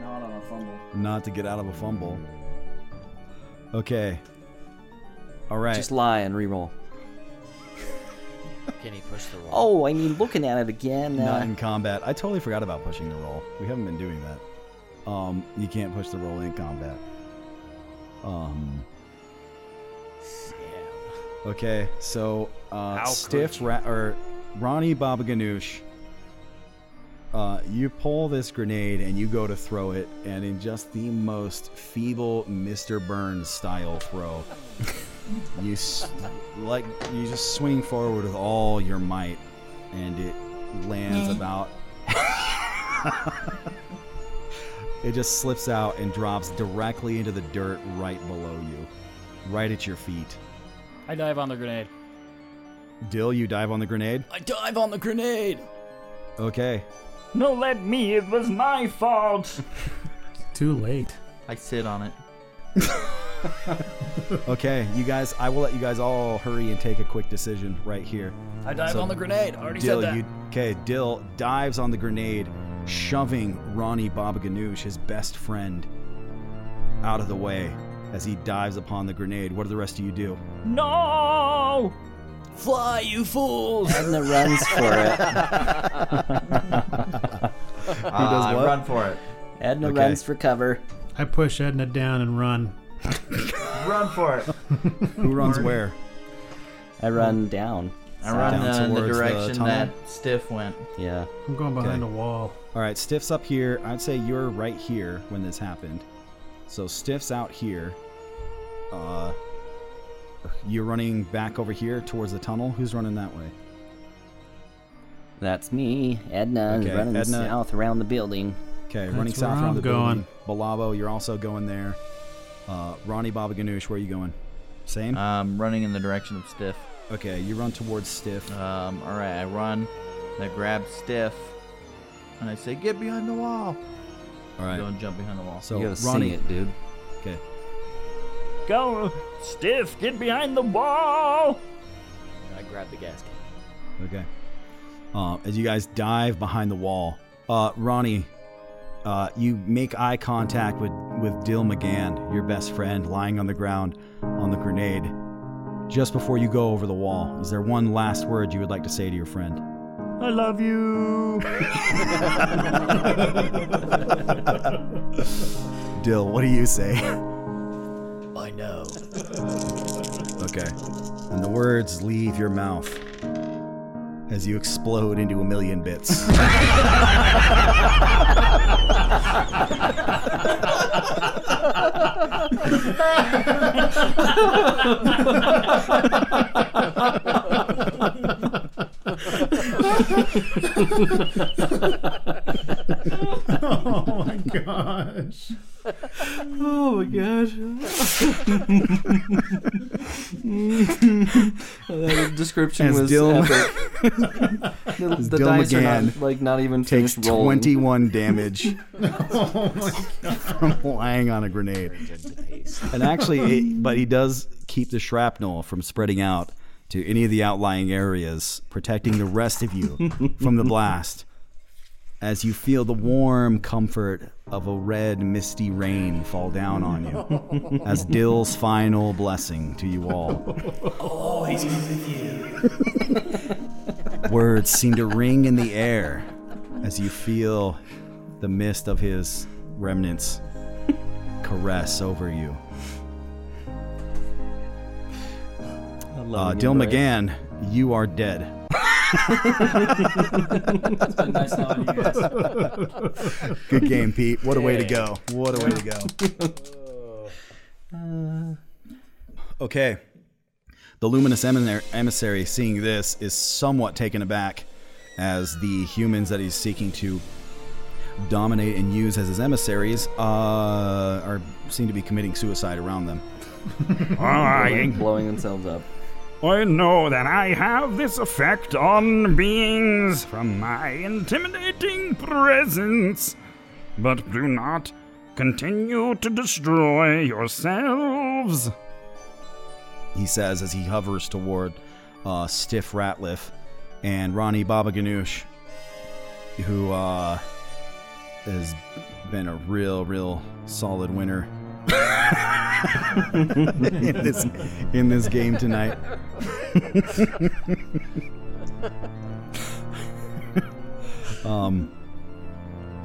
Not on a fumble. Not to get out of a fumble. Okay. All right. Just lie and re-roll. (laughs) Can he push the roll? Oh, I mean, looking at it again. Not Uh, in combat. I totally forgot about pushing the roll. We haven't been doing that. Um, you can't push the roll in combat. Um. Okay, so uh, stiff ra- or Ronnie Baba Ganoush. Uh, you pull this grenade and you go to throw it, and in just the most feeble Mr. Burns style throw, (laughs) you s- like you just swing forward with all your might, and it lands about (laughs) it just slips out and drops directly into the dirt right below you, right at your feet. I dive on the grenade. Dill, you dive on the grenade. I dive on the grenade. Okay. No, let me. It was my fault. (laughs) Too late. I sit on it. (laughs) okay, you guys. I will let you guys all hurry and take a quick decision right here. I dive on the grenade. I already Dill, said that. You, okay, Dill dives on the grenade, shoving Ronnie Baba Ganoush, his best friend, out of the way as he dives upon the grenade. What do the rest of you do? No! Fly, you fools! Edna runs for it. (laughs) Who Uh, does what? Run for it. Edna Okay. runs for cover. I push Edna down and run. Run for it. (laughs) Who runs where? I run down. I run Down uh, in the towards the direction that Stiff went. Yeah. I'm going behind Okay. a wall. All right, Stiff's up here. I'd say you're right here when this happened. So Stiff's out here. Uh, you're running back over here towards the tunnel. Who's running that way? That's me. Edna is Okay, running Edna- south around the building. Okay, That's running south around I'm the going. building. Balabo, you're also going there. Uh, Ronnie Baba Ganoush, where are you going? Same. Um, running in the direction of Stiff. okay, you run towards Stiff. Um, all right, I run. I grab Stiff, and I say, "Get behind the wall." All right. Go and jump behind the wall. So you gotta Ronnie, sing it, dude. Okay. Go, Stiff, get behind the wall. I grab the gas can. Okay. Uh, as you guys dive behind the wall, uh, Ronnie, uh, you make eye contact with, with Dill McGann, your best friend, lying on the ground on the grenade. Just before you go over the wall, is there one last word you would like to say to your friend? I love you. (laughs) Dill, what do you say? I know. Okay. And the words leave your mouth as you explode into a million bits. (laughs) (laughs) oh my gosh. Oh my gosh. that description As was Dill- epic. (laughs) the As the Dill dice are not, like not even takes finished rolling. 21 damage Oh my god. from lying on a grenade. And actually, it, but he does keep the shrapnel from spreading out to any of the outlying areas, protecting the rest of you (laughs) from the blast. As you feel the warm comfort of a red, misty rain fall down on you, (laughs) as Dill's final blessing to you all. Always with you. (laughs) Words seem to ring in the air as you feel the mist of his remnants caress over you. Uh, Dill McGann, you are dead. nice knowing you guys. (laughs) Good game, Pete. What a way to go. What a way to go. (laughs) Okay. The luminous emissary, seeing this, is somewhat taken aback as the humans that he's seeking to dominate and use as his emissaries uh, are seem to be committing suicide around them. (laughs) Blowing- blowing themselves up. I know that I have this effect on beings from my intimidating presence, but do not continue to destroy yourselves. he says as he hovers toward uh, Stiff Ratliff and Ronnie Baba Ganoush, who uh, has been a real, real solid winner (laughs) in this in this game tonight. (laughs) um.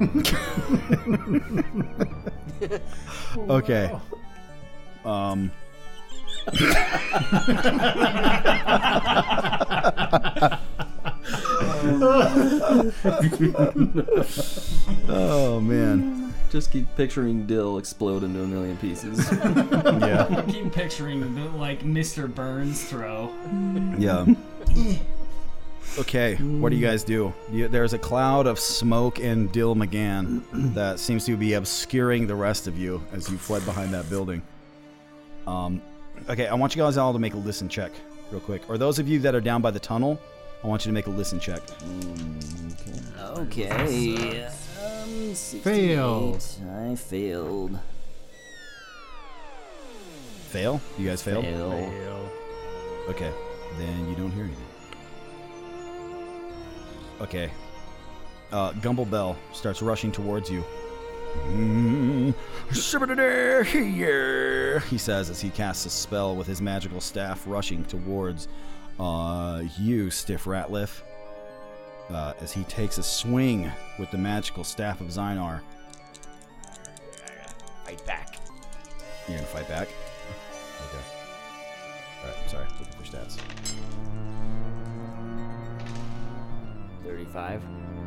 (laughs) okay. Um. Oh man. Just keep picturing Dill explode into a million pieces. (laughs) Yeah. Keep picturing the, like Mr. Burns throw. Yeah. Okay, what do you guys do? You, there's a cloud of smoke and Dill McGann that seems to be obscuring the rest of you as you fled behind that building. Um, okay, I want you guys all to make a listen check real quick. Or those of you that are down by the tunnel, I want you to make a listen check. Okay. Um, Failed. I failed. Fail? You guys failed? Fail. Okay, then you don't hear anything. Okay. Uh, Gumble Bell starts rushing towards you. Mm, here, he says as he casts a spell with his magical staff, rushing towards uh, you, Stiff Ratliff. Uh, as he takes a swing with the magical staff of Zynar. Fight back. You're gonna fight back? Okay. Alright, sorry, looking for stats. 35.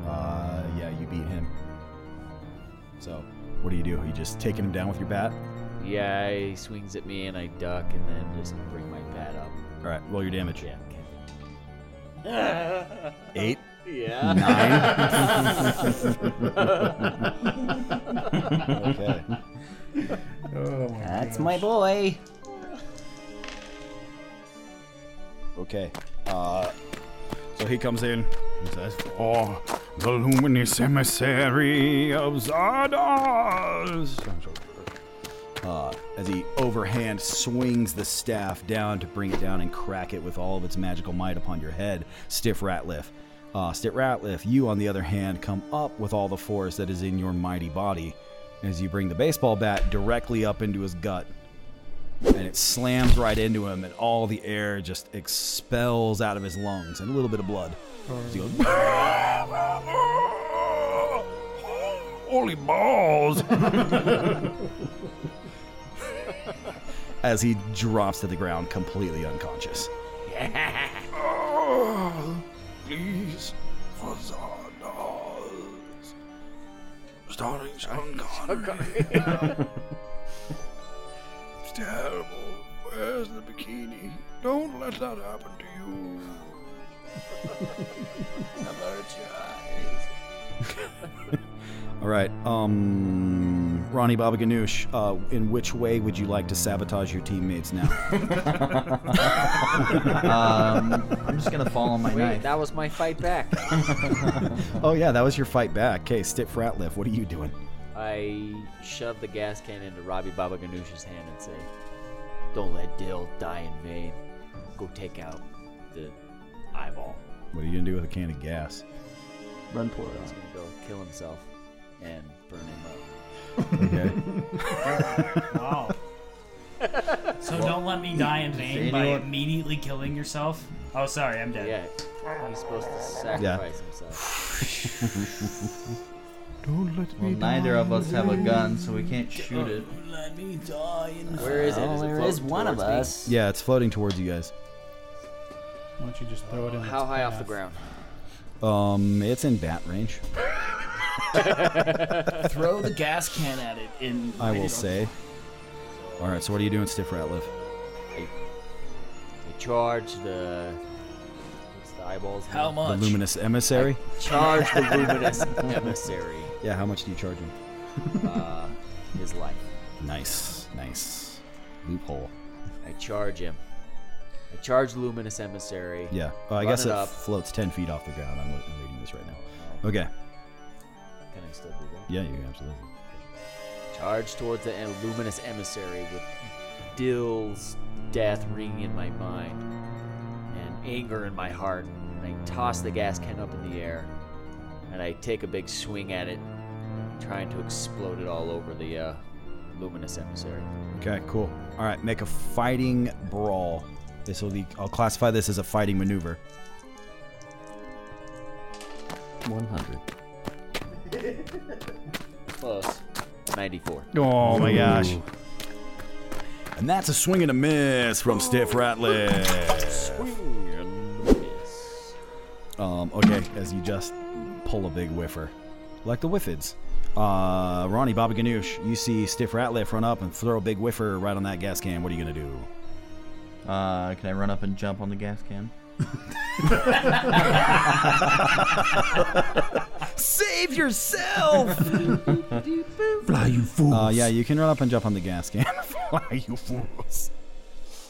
Uh, yeah, you beat him. So, what do you do? You just taking him down with your bat? Yeah, he swings at me and I duck and then just bring my bat up. All right, roll your damage. Yeah. (laughs) Eight. Yeah. Nine. (laughs) okay. Oh my That's my boy. Okay. Uh, so he comes in. He says, "For the luminous emissary of Zardoz." Uh, as he overhand swings the staff down to bring it down and crack it with all of its magical might upon your head, Stiff Ratliff. Uh, Stiff Ratliff, you on the other hand, come up with all the force that is in your mighty body as you bring the baseball bat directly up into his gut. And it slams right into him, and all the air just expels out of his lungs and a little bit of blood. As he goes, (laughs) Holy balls! (laughs) As he drops to the ground completely unconscious. Oh, please, for Zardoz. Starring Sean Connery. it's terrible. Where's the bikini? Don't let that happen to you. (laughs) Avert your eyes. (laughs) All right, um, Ronnie Baba Ganoush, uh, in which way would you like to sabotage your teammates now? (laughs) um, I'm just gonna fall on my Wait, knife. that was my fight back. (laughs) oh yeah, that was your fight back. Okay, Stiff Ratliff, what are you doing? I shove the gas can into Robbie Baba Ganoush's hand and say, Don't let Dill die in vain. Go take out the eyeball. What are you gonna do with a can of gas? Run pour it He's gonna go kill himself and burn him up. Okay. wow. So don't let me die in vain by anyone- immediately killing yourself. Oh, sorry, I'm dead. Yeah, he's supposed to sacrifice himself. (laughs) Don't let Well, neither of us have a gun, so we can't shoot it. Let me die in Where is it? Is it there floating one of towards me? us. Yeah, it's floating towards you guys. Why don't you just throw it in? How its high off the ground? Um, it's in bat range. (laughs) (laughs) Throw the gas can at it in. I will say. All right, so what are you doing, Stiff Ratliff? I, I charge the. What's the eyeballs? How name? much? The luminous emissary. Charge the luminous (laughs) emissary. Yeah, how much do you charge him? Uh, his life. Nice, nice. Loophole. I charge him. I charge luminous emissary. Yeah. Oh, I run guess it it up. floats ten feet off the ground. I'm, I'm reading this right now. Okay. Yeah, you absolutely. Charge towards the luminous emissary with Dill's death ringing in my mind and anger in my heart. And I toss the gas can up in the air and I take a big swing at it, trying to explode it all over the uh, luminous emissary. Okay, cool. All right, make a fighting brawl. This will be. I'll classify this as a fighting maneuver. 100. Close. 94. Oh my gosh. And that's a swing and a miss from Stiff Ratliff. Swing and miss. Um, okay, as you just pull a big whiffer. Like the Whiffids. Uh, Ronnie, Bobby Ganoush, you see Stiff Ratliff run up and throw a big whiffer right on that gas can. What are you going to do? Uh, can I run up and jump on the gas can? Save yourself! Fly, you fools. Uh, yeah, you can run up and jump on the gas can. (laughs) Fly, you fools.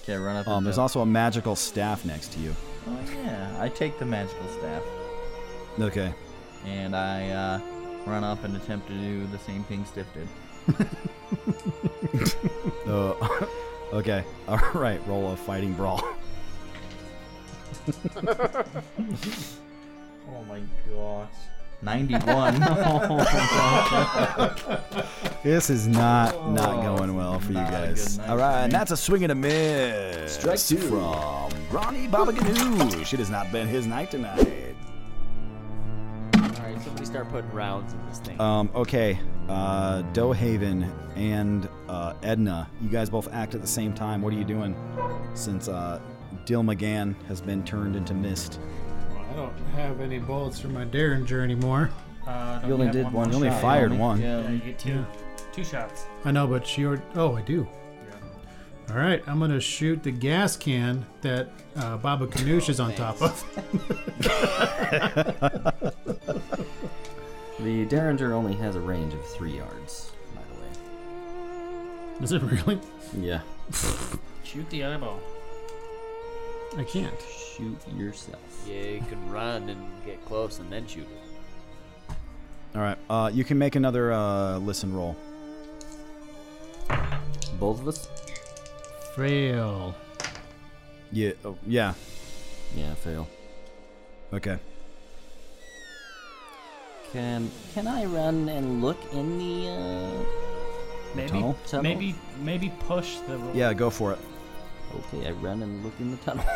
Okay, run up. Um, and there's jump. also a magical staff next to you. Oh yeah, I take the magical staff Okay. and I uh, run up and attempt to do the same thing Stiff did. (laughs) Uh, (laughs) okay. All right. Roll a fighting brawl. (laughs) Oh my gosh. 91. (laughs) (laughs) This is not not going well for you Not a guys. good night All for right, and that's a swing and a miss. Strike two. from Ronnie Baba Ganoush. It has not been his night tonight. Alright, somebody start putting rounds in this thing. Um, okay, uh, Dohaven and uh, Edna, you guys both act at the same time. What are you doing? Since uh, Dill McGann has been turned into mist. Well, I don't have any bullets for my Derringer anymore. Uh, You only have did one one You only shot? fired only- one. Yeah. Yeah, you get two. Yeah. Two shots. I know, but she already. Oh, I do. Yeah. All right, I'm gonna shoot the gas can that uh, Baba Ganoush is on top of. (laughs) The Derringer only has a range of three yards, by the way. Is it really? Yeah. (laughs) Shoot the eyeball. I can't. Shoot yourself. Yeah, you can run and get close and then shoot it. All right, uh, you can make another uh, listen roll. Both of us? Fail. Yeah, oh, yeah. Yeah, fail. Okay. Can can I run and look in the uh Maybe, tunnel? Tunnel? maybe, maybe push the. Yeah, go for it. Okay, I run and look in the tunnel. (laughs)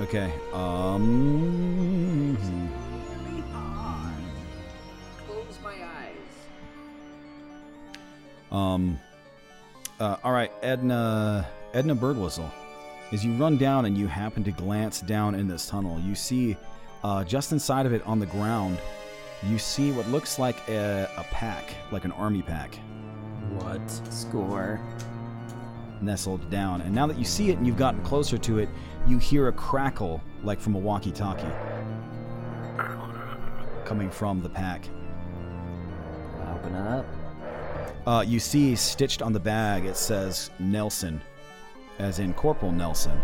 Okay. Um. Close my eyes. Um. Uh, all right, Edna. Edna Birdwhistle. As you run down and you happen to glance down in this tunnel, you see, uh, just inside of it on the ground, you see what looks like a, a pack, like an army pack, what? Score. Nestled down. And now that you see it and you've gotten closer to it, you hear a crackle, like from a walkie-talkie, coming from the pack. Open up. Uh, you see stitched on the bag it says Nelson, as in Corporal Nelson.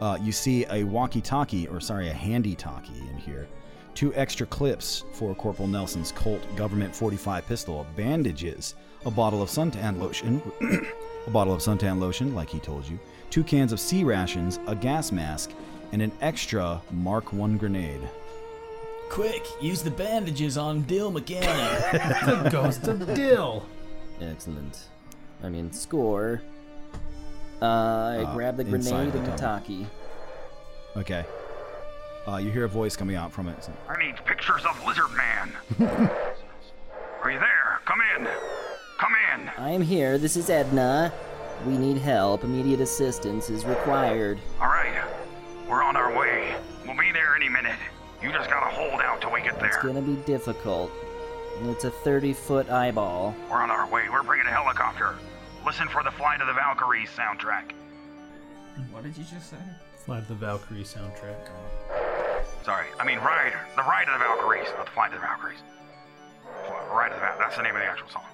Uh, you see a walkie-talkie, or sorry, a handy-talkie in here. Two extra clips for Corporal Nelson's Colt Government 45 pistol, bandages, a bottle of suntan lotion, (clears throat) a bottle of suntan lotion, like he told you, two cans of C rations, a gas mask, and an extra Mark 1 grenade. Quick, use the bandages on Dill McGann. (laughs) the ghost of Dill. Excellent. I mean, score. Uh, I Uh, grab the grenade the and the tunnel. talkie. Okay. Uh, you hear a voice coming out from it. It's like, I need pictures of Lizard Man. (laughs) Are you there? Come in. Come in. I'm here. This is Edna. We need help. Immediate assistance is required. All right. We're on our way. We'll be there any minute. You just gotta hold out till we get there. It's gonna be difficult. It's a 30 foot eyeball. We're on our way. We're bringing a helicopter. Listen for the Flight of the Valkyries soundtrack. What did you just say? Flight to the Valkyrie soundtrack. Sorry, I mean Ride. The Ride of the Valkyries, not the Flight of the Valkyries. Fl- Ride of the Val- That's the name of the actual song.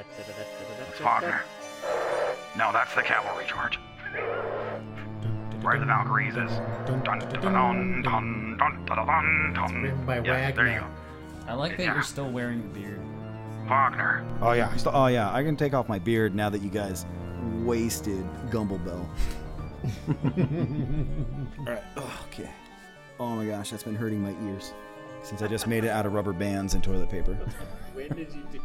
It's Wagner. No, that's the cavalry charge. Where the Valkyries is. Dun, dun, by Wagner. There you go. I like that you're still wearing the beard. Wagner. Oh yeah. Oh yeah. I can take off my beard now that you guys wasted Gumble Bell. (laughs) All right. Okay. Oh my gosh, that's been hurting my ears since I just made it out of rubber bands and toilet paper. (laughs) when did you do?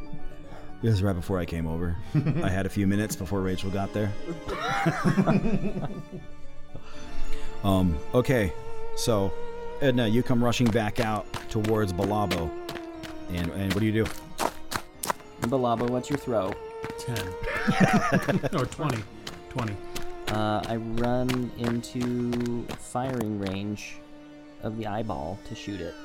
It was right before I came over. I had a few minutes before Rachel got there. (laughs) um, okay, so Edna, you come rushing back out towards Balabo. And, and what do you do? Balabo, what's your throw? 10. (laughs) or 20. 20. Uh, I run into firing range of the eyeball to shoot it.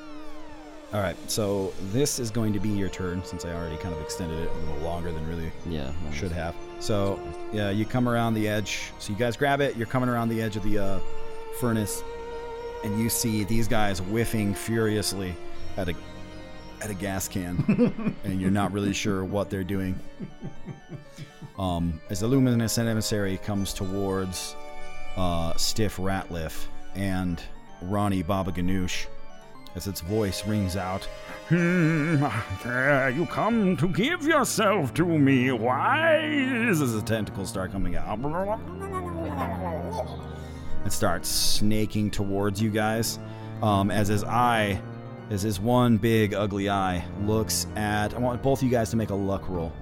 All right, so this is going to be your turn since I already kind of extended it a little longer than really Yeah. that should have. So yeah, you come around the edge. So you guys grab it. You're coming around the edge of the uh, furnace, and you see these guys whiffing furiously at a at a gas can, (laughs) and you're not really sure what they're doing. Um, as the luminous emissary comes towards uh, Stiff Ratliff and Ronnie Baba Ganoush, as its voice rings out, Hmm, uh, you come to give yourself to me. Why? as the tentacles start coming out. It starts snaking towards you guys. Um, as his eye, as his one big ugly eye looks at. I want both of you guys to make a luck roll.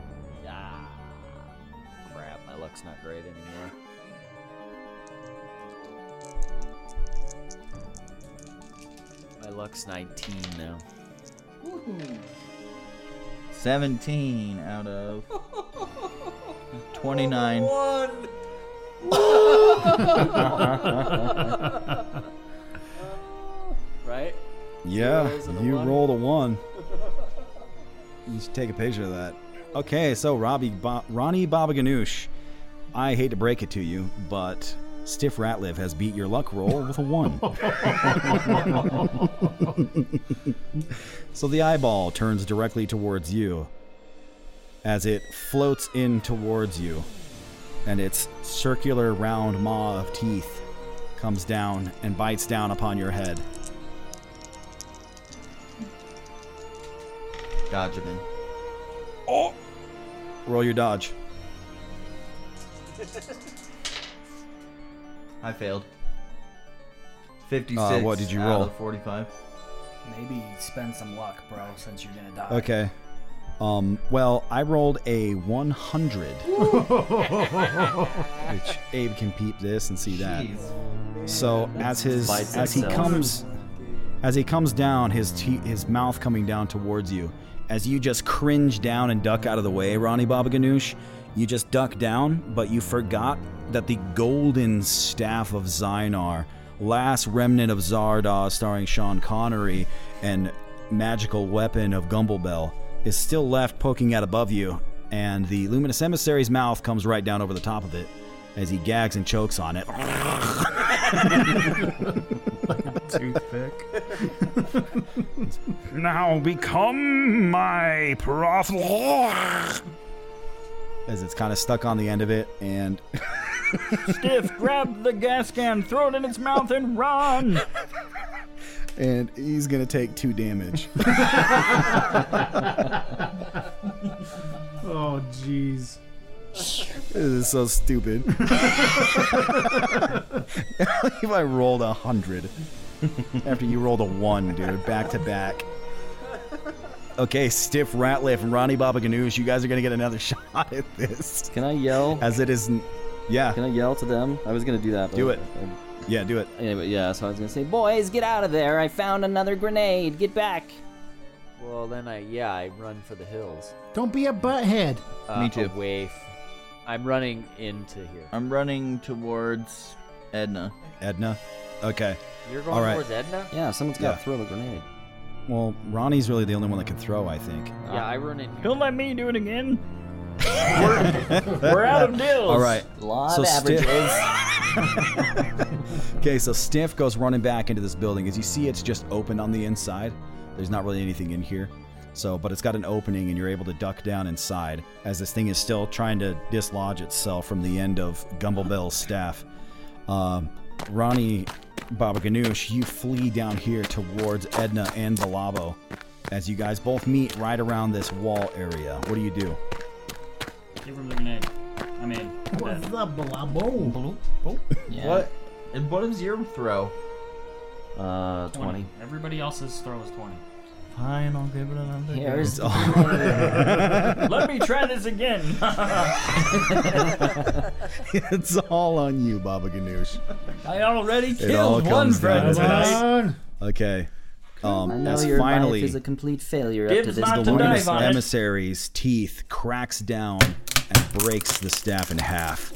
My luck's 19 now. 17 out of (laughs) 29. right? Yeah, Rolls and a you one. rolled a one. You should take a picture of that. Okay, so Robbie, ba- Ronnie Baba Ganoush, I hate to break it to you, but Stiff Ratliff has beat your luck roll with a one. (laughs) so the eyeball turns directly towards you as it floats in towards you, and its circular round maw of teeth comes down and bites down upon your head. Dodge him in. Oh! Roll your dodge. (laughs) I failed. 56. Uh, what did you out roll? 45. Maybe spend some luck, bro, since you're gonna die. Okay. Um, well, I rolled a 100. (laughs) which Abe can peep this and see that. So as his Bites as he comes as he comes down, his te- his mouth coming down towards you, as you just cringe down and duck out of the way, Ronnie Baba Ganoush, you just duck down, but you forgot that the golden staff of Zynar, last remnant of Zardoz starring Sean Connery, and magical weapon of Gumblebell, is still left poking out above you, and the luminous emissary's mouth comes right down over the top of it as he gags and chokes on it. Toothpick. (laughs) Now become my prophet. As it's kind of stuck on the end of it, and (laughs) Stiff, grab the gas can, throw it in its mouth, and run. and he's gonna take two damage. (laughs) Oh, jeez. This is so stupid. (laughs) if I rolled a hundred after you rolled a one, dude, back to back. Okay, Stiff Ratliff and Ronnie Baba Ganoush, you guys are gonna get another (laughs) shot at this. Can I yell? As it is, yeah. Can I yell to them? I was gonna do that. But Do it. I- Yeah, do it. Anyway, yeah. So I was gonna say, boys, get out of there! I found another grenade. Get back. Well, then I yeah I run for the hills. Don't be a butthead. Uh, Me too. Away. F- I'm running into here. I'm running towards Edna. Edna. Okay. You're going All right. towards Edna? Yeah, someone's got to Yeah. throw the grenade. Well, Ronnie's really the only one that can throw, I think. Yeah, I run in here. Don't let me do it again. we're, (laughs) we're out of deals. All right. Law So of Stiff- averages. (laughs) Okay, so Stiff goes running back into this building. As you see, it's just open on the inside. There's not really anything in here. So, but it's got an opening, and you're able to duck down inside as this thing is still trying to dislodge itself from the end of Gumblebell's staff. Um, Ronnie Baba Ganoush, you flee down here towards Edna and Balabo as you guys both meet right around this wall area. What do you do? Give him the grenade. I mean, What's up, Balabo? Yeah. What? And what is your throw? Uh, 20. Everybody else's throw is 20. Fine, I'll give it another. Here's (laughs) go. Let me try this again. (laughs) it's all on you, Baba Ganoush. I already killed one friend down to this. tonight. Okay. Um, I know as your finally, life is a complete failure up to this not the to point. luminous it. emissary's teeth cracks down and breaks the staff in half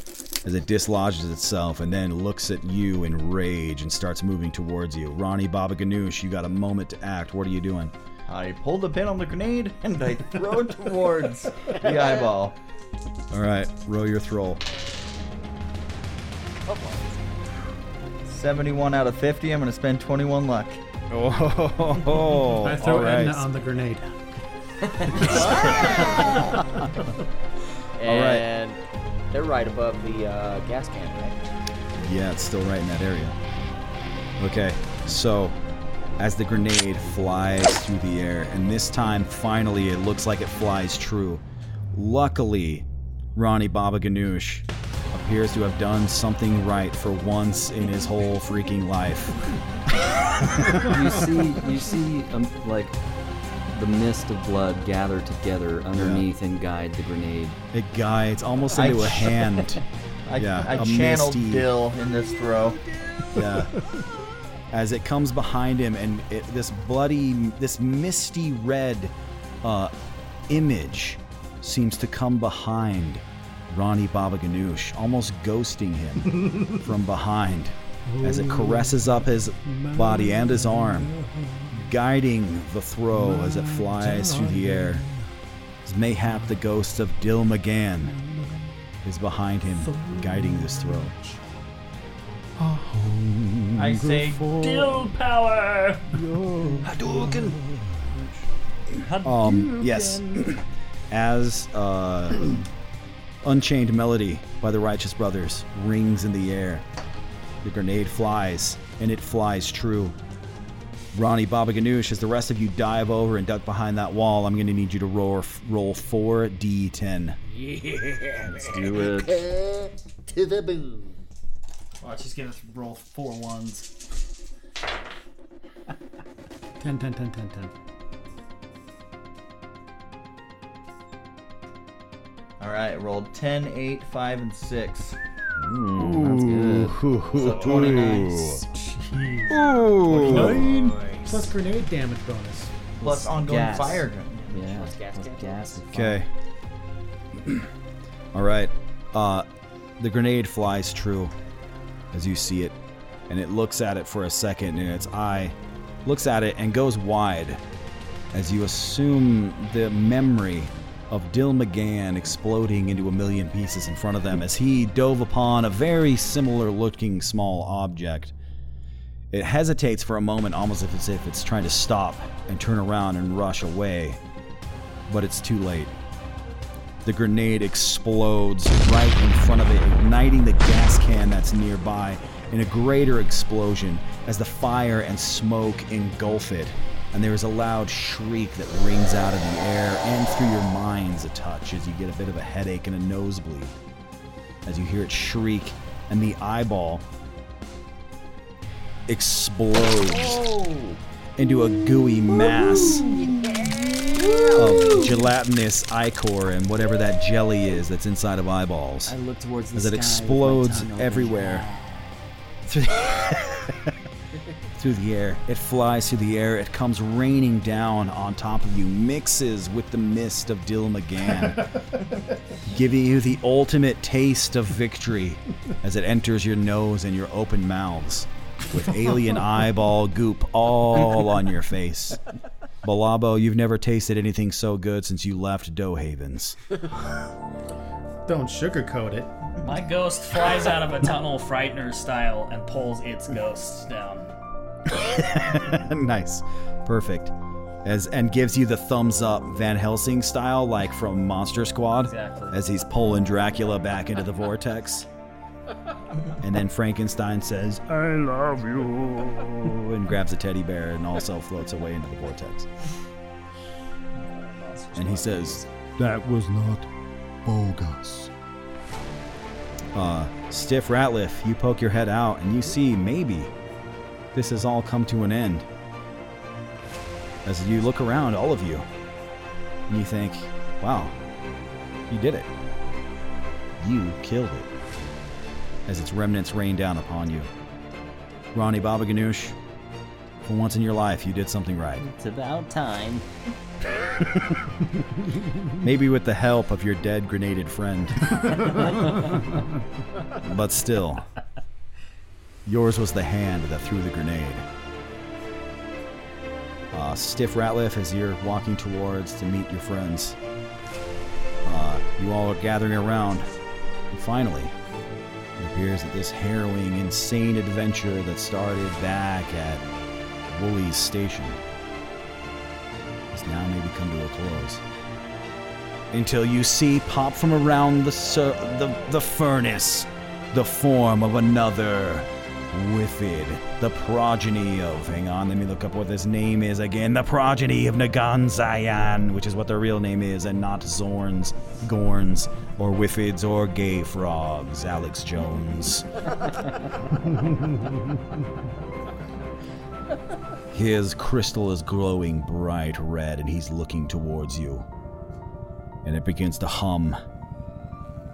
as it dislodges itself and then looks at you in rage and starts moving towards you. Ronnie Baba Ganoush, you got a moment to act. What are you doing? I pull the pin on the grenade and I (laughs) throw it towards the eyeball. All right, roll your throw. 71 out of 50. I'm gonna spend 21 luck. Oh, I throw all right. Edna on the grenade. (laughs) And they're right above the uh, gas can, right? Yeah, it's still right in that area. Okay, so as the grenade flies through the air, and this time finally it looks like it flies true. Luckily, Ronnie Baba Ganoush appears to have done something right for once in his whole freaking life. you (laughs) see, you see, um, like the mist of blood gather together underneath and guide the grenade. It guides almost I into a hand. (laughs) I, yeah, I a channeled misty- Dill in this throw. Yeah. (laughs) As it comes behind him, and it, this bloody, this misty red uh, image seems to come behind Ronnie Baba Ganoush, almost ghosting him (laughs) from behind as it caresses up his body and his arm, guiding the throw as it flies through the air. As mayhap the ghost of Dill McGann is behind him, guiding this throw. I say Dill power. Hadouken. Um, yes. (clears throat) As uh, Unchained Melody by the Righteous Brothers rings in the air, the grenade flies, and it flies true. Ronnie Baba Ganoush, as the rest of you dive over and duck behind that wall, I'm going to need you to roll, roll 4d10. Yeah. Let's do it. To the boom. Watch, he's gonna roll four ones. (laughs) 10, 10, 10, 10, 10. All right, rolled 10, 8, 5, and 6. Ooh, that's good. So 29. Jeez. 29 plus grenade damage bonus. Plus ongoing gas. fire gun. Yeah, Plus gas, plus gas, gas. and Okay. (clears throat) All right. Uh, the grenade flies true as you see it, and it looks at it for a second, and its eye looks at it and goes wide as you assume the memory of Dill McGann exploding into a million pieces in front of them as he dove upon a very similar looking small object. It hesitates for a moment, almost as if it's trying to stop and turn around and rush away, but it's too late. The grenade explodes right in front of it, igniting the gas can that's nearby in a greater explosion as the fire and smoke engulf it. And there is a loud shriek that rings out of the air and through your minds a touch as you get a bit of a headache and a nosebleed. As you hear it shriek, and the eyeball explodes oh. into a gooey mass of gelatinous ichor and whatever that jelly is that's inside of eyeballs. I look towards the as it explodes everywhere through (laughs) through the air. It flies through the air. It comes raining down on top of you, mixes with the mist of Dill McGann, (laughs) giving you the ultimate taste of victory as it enters your nose and your open mouths with alien eyeball goop all on your face. Balabo, you've never tasted anything so good since you left Doe Havens. (laughs) Don't sugarcoat it. My ghost flies out of a tunnel, Frightener style, and pulls its ghosts down. (laughs) nice. Perfect. As and gives you the thumbs up Van Helsing style, like from Monster Squad. Exactly. As he's pulling Dracula back into the vortex. And then Frankenstein says, I love you. And grabs a teddy bear and also floats away into the vortex. And he says, That was not bogus. Uh, Stiff Ratliff, you poke your head out and you see maybe this has all come to an end. As you look around, all of you, and you think, wow, you did it. You killed it. As its remnants rain down upon you. Ronnie Baba Ganoush, for once in your life, you did something right. It's about time. (laughs) Maybe with the help of your dead grenaded friend. (laughs) but still, yours was the hand that threw the grenade. Uh, Stiff Ratliff, as you're walking towards to meet your friends, uh, you all are gathering around, and finally, the appears that this harrowing, insane adventure that started back at Woolley's station has now maybe come to a close. Until you see pop from around the, sur- the, the furnace the form of another Whiffid, the progeny of. Hang on, let me look up what this name is again. The progeny of Nagan Zion, which is what their real name is, and not Zorns, Gorns, or Whiffids, or Gay Frogs. Alex Jones. (laughs) His crystal is glowing bright red, and he's looking towards you. And it begins to hum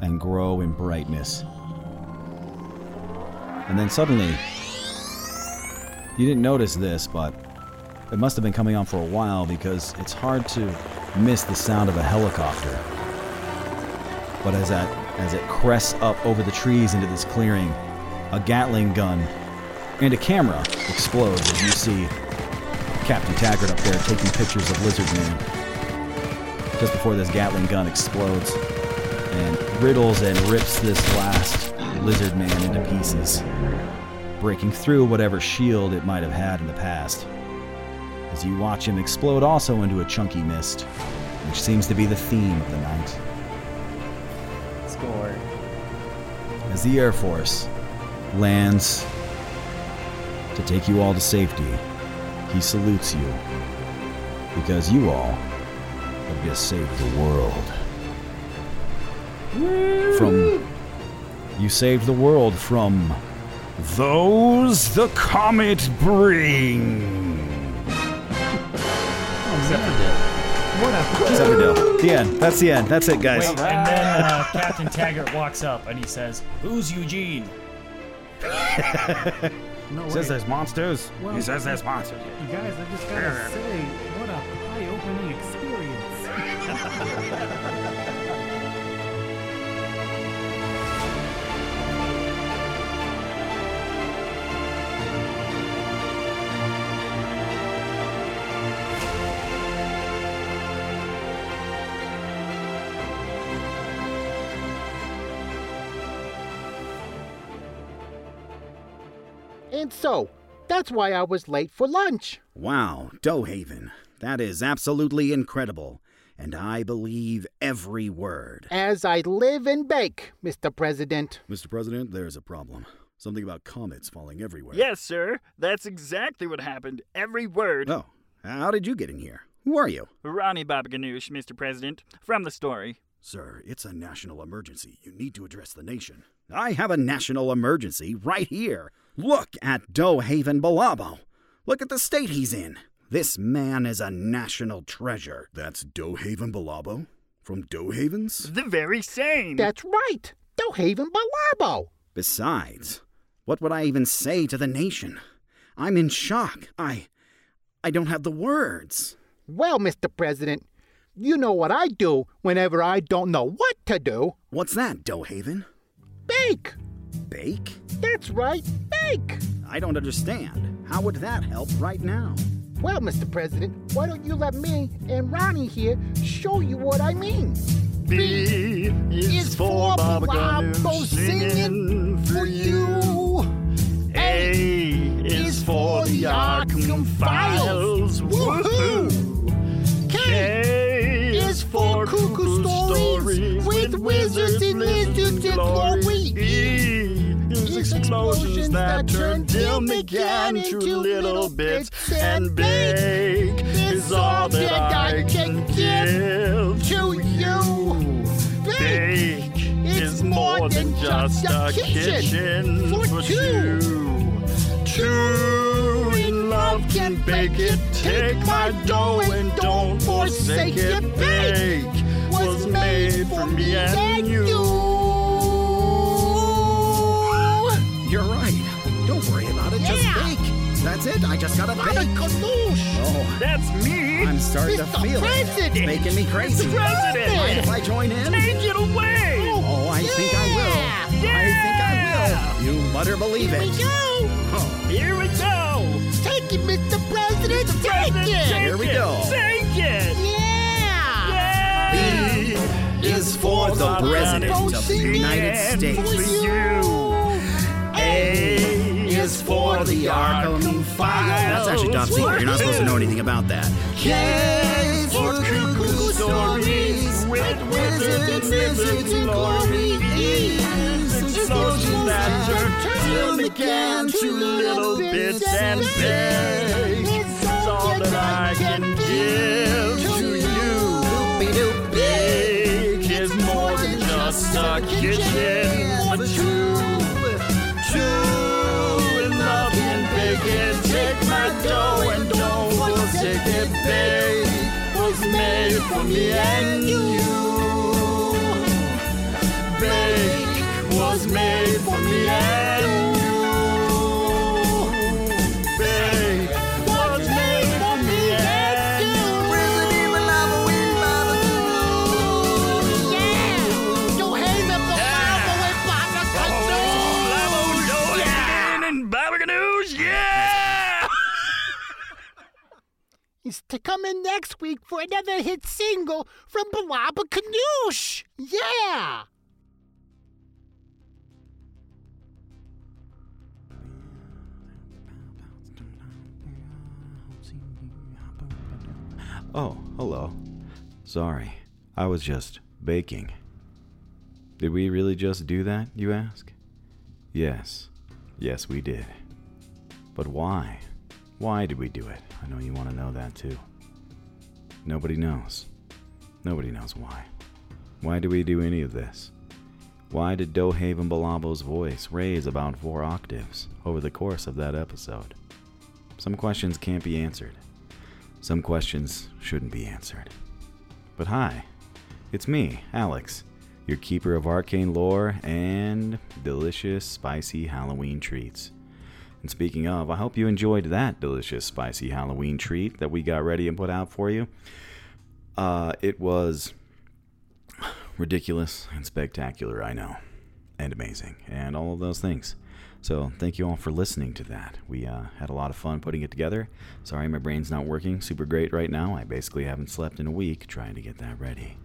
and grow in brightness. And then suddenly, you didn't notice this, but it must have been coming on for a while because it's hard to miss the sound of a helicopter. But as that as it crests up over the trees into this clearing, a Gatling gun and a camera explodes as you see Captain Taggart up there taking pictures of Lizard Man. Just before this Gatling gun explodes and riddles and rips this last Lizard Man into pieces, breaking through whatever shield it might have had in the past. As you watch him explode also into a chunky mist, which seems to be the theme of the night. Score. As the Air Force lands to take you all to safety, he salutes you because you all have just saved the world. From you saved the world from those the comet bring. Except for Dill. What a Except for Dill. The end. That's the end. That's it, guys. Wait, and then uh, Captain Taggart walks up and he says, "Who's Eugene?" (laughs) No He says there's monsters. Well, he says there's monsters. You guys, I just gotta say, what a eye-opening experience. (laughs) And so, that's why I was late for lunch. Wow, Doughhaven. That is absolutely incredible. And I believe every word. As I live and bake, Mr. President. Mr. President, there's a problem. Something about comets falling everywhere. Yes, sir. That's exactly what happened. Every word. Oh, how did you get in here? Who are you? Ronnie Baba Ganoush, Mr. President, from the story. Sir, it's a national emergency. You need to address the nation. I have a national emergency right here. Look at Doughhaven Balabo. Look at the state he's in. This man is a national treasure. That's Doughhaven Balabo? From Doughhavens? The very same. That's right. Doughhaven Balabo. Besides, what would I even say to the nation? I'm in shock. I. I don't have the words. Well, Mr. President, you know what I do whenever I don't know what to do. What's that, Doughhaven? Bake. Bake? That's right, bake. I don't understand. How would that help right now? Well, Mr. President, why don't you let me and Ronnie here show you what I mean? B is for Baba Ganoush singing for you. A is for the Arkham Files. Woohoo! K is for Cuckoo Stories with wizards and lizards and glory. Is explosions that turn Dill McGann into little bits. And bake is all that I can give to you. Bake is more than just a kitchen for two. Two in love can bake it. Take my dough and don't forsake it. Bake was made for me and you. You're right. Don't worry about it. Just bake. That's it. I just gotta Baba bake. Ganoush. Oh, That's me. I'm starting to Mr. feel President. it. It's making me crazy. Mr. President. Mind if I join in? Take it away. Oh, oh, I think I will. I think I will. You better believe Here it. we go. Oh, Here we go. Take it, Mr. President. Take President, it. take Here we go. Take it. Yeah. Yeah. B is for the President of the United States. for you. cares for the Arkham Files. That's actually top secret. You're not supposed to know anything about that. Cares for cuckoo stories with wizards and wizards and glory. Explosions that turn can to little bits and bits. all that I can give to you. Big is more than just a kitchen for two. Love and big it. Take my dough and don't forsake it. Big was made for me and you. Was made for me and you. Big was made for me and you. Resident Evil Lava Wing Baba Yeah! Don't hate me for and Baba Ganoush, yeah! Is to come in next week for another hit single from Balaba Kanoosh. Yeah! Oh, hello. Sorry, I was just baking. Did we really just do that, you ask? Yes. Yes, we did. But why? Why did we do it? I know you want to know that too. Nobody knows. Nobody knows why. Why do we do any of this? Why did Doughhaven Balabo's voice raise about four octaves over the course of that episode? Some questions can't be answered. Some questions shouldn't be answered. But hi, it's me, Alex, your keeper of arcane lore and delicious, spicy Halloween treats. And speaking of, I hope you enjoyed that delicious, spicy Halloween treat that we got ready and put out for you. Uh, it was ridiculous and spectacular, I know, and amazing, and all of those things. So, thank you all for listening to that. We uh, had a lot of fun putting it together. Sorry, my brain's not working super great right now. I basically haven't slept in a week trying to get that ready.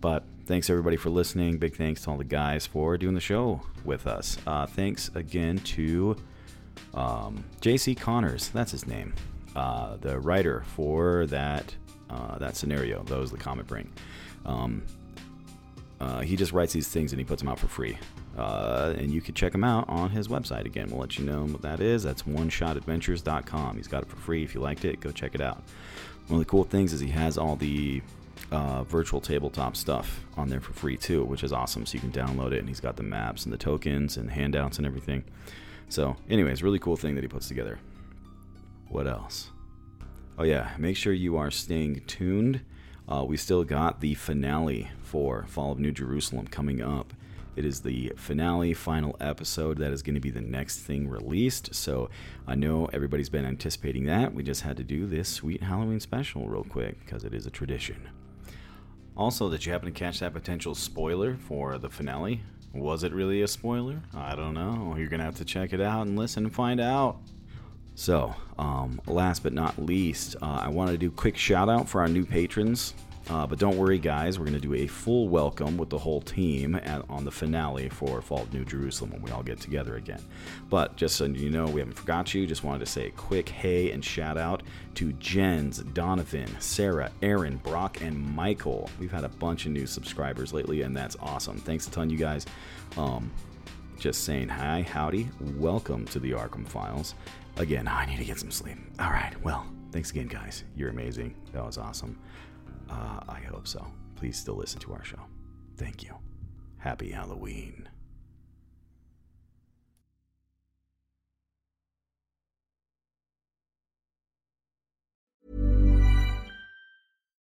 But thanks everybody for listening. Big thanks to all the guys for doing the show with us. Uh, thanks again to um, J.C. Connors. That's his name. Uh, the writer for that uh, that scenario. Those the comet bring. Um, uh, he just writes these things and he puts them out for free. Uh, and you can check him out on his website. Again, we'll let you know what that is. That's oneshotadventures.com. He's got it for free. If you liked it, go check it out. One of the cool things is he has all the uh, virtual tabletop stuff on there for free too, which is awesome. So you can download it, and he's got the maps and the tokens and handouts and everything. So, anyways, really cool thing that he puts together. What else? Oh yeah, make sure you are staying tuned. Uh, we still got the finale for Fall of New Jerusalem coming up. It is the finale, final episode that is going to be the next thing released. So I know everybody's been anticipating that. We just had to do this sweet Halloween special real quick because it is a tradition. Also, did you happen to catch that potential spoiler for the finale? Was it really a spoiler? I don't know. You're going to have to check it out and listen and find out. So, um, last but not least, uh, I want to do a quick shout out for our new patrons. Uh, but don't worry, guys, we're going to do a full welcome with the whole team at, on the finale for Fall of New Jerusalem when we all get together again. But just so you know, we haven't forgot you. Just wanted to say a quick hey and shout out to Jens, Donovan, Sarah, Aaron, Brock, and Michael. We've had a bunch of new subscribers lately, and that's awesome. Thanks a ton, you guys. Um, just saying hi, howdy, welcome to the Arkham Files. Again, I need to get some sleep. All right, well, thanks again, guys. You're amazing. That was awesome. Uh, I hope so. Please still listen to our show. Thank you. Happy Halloween.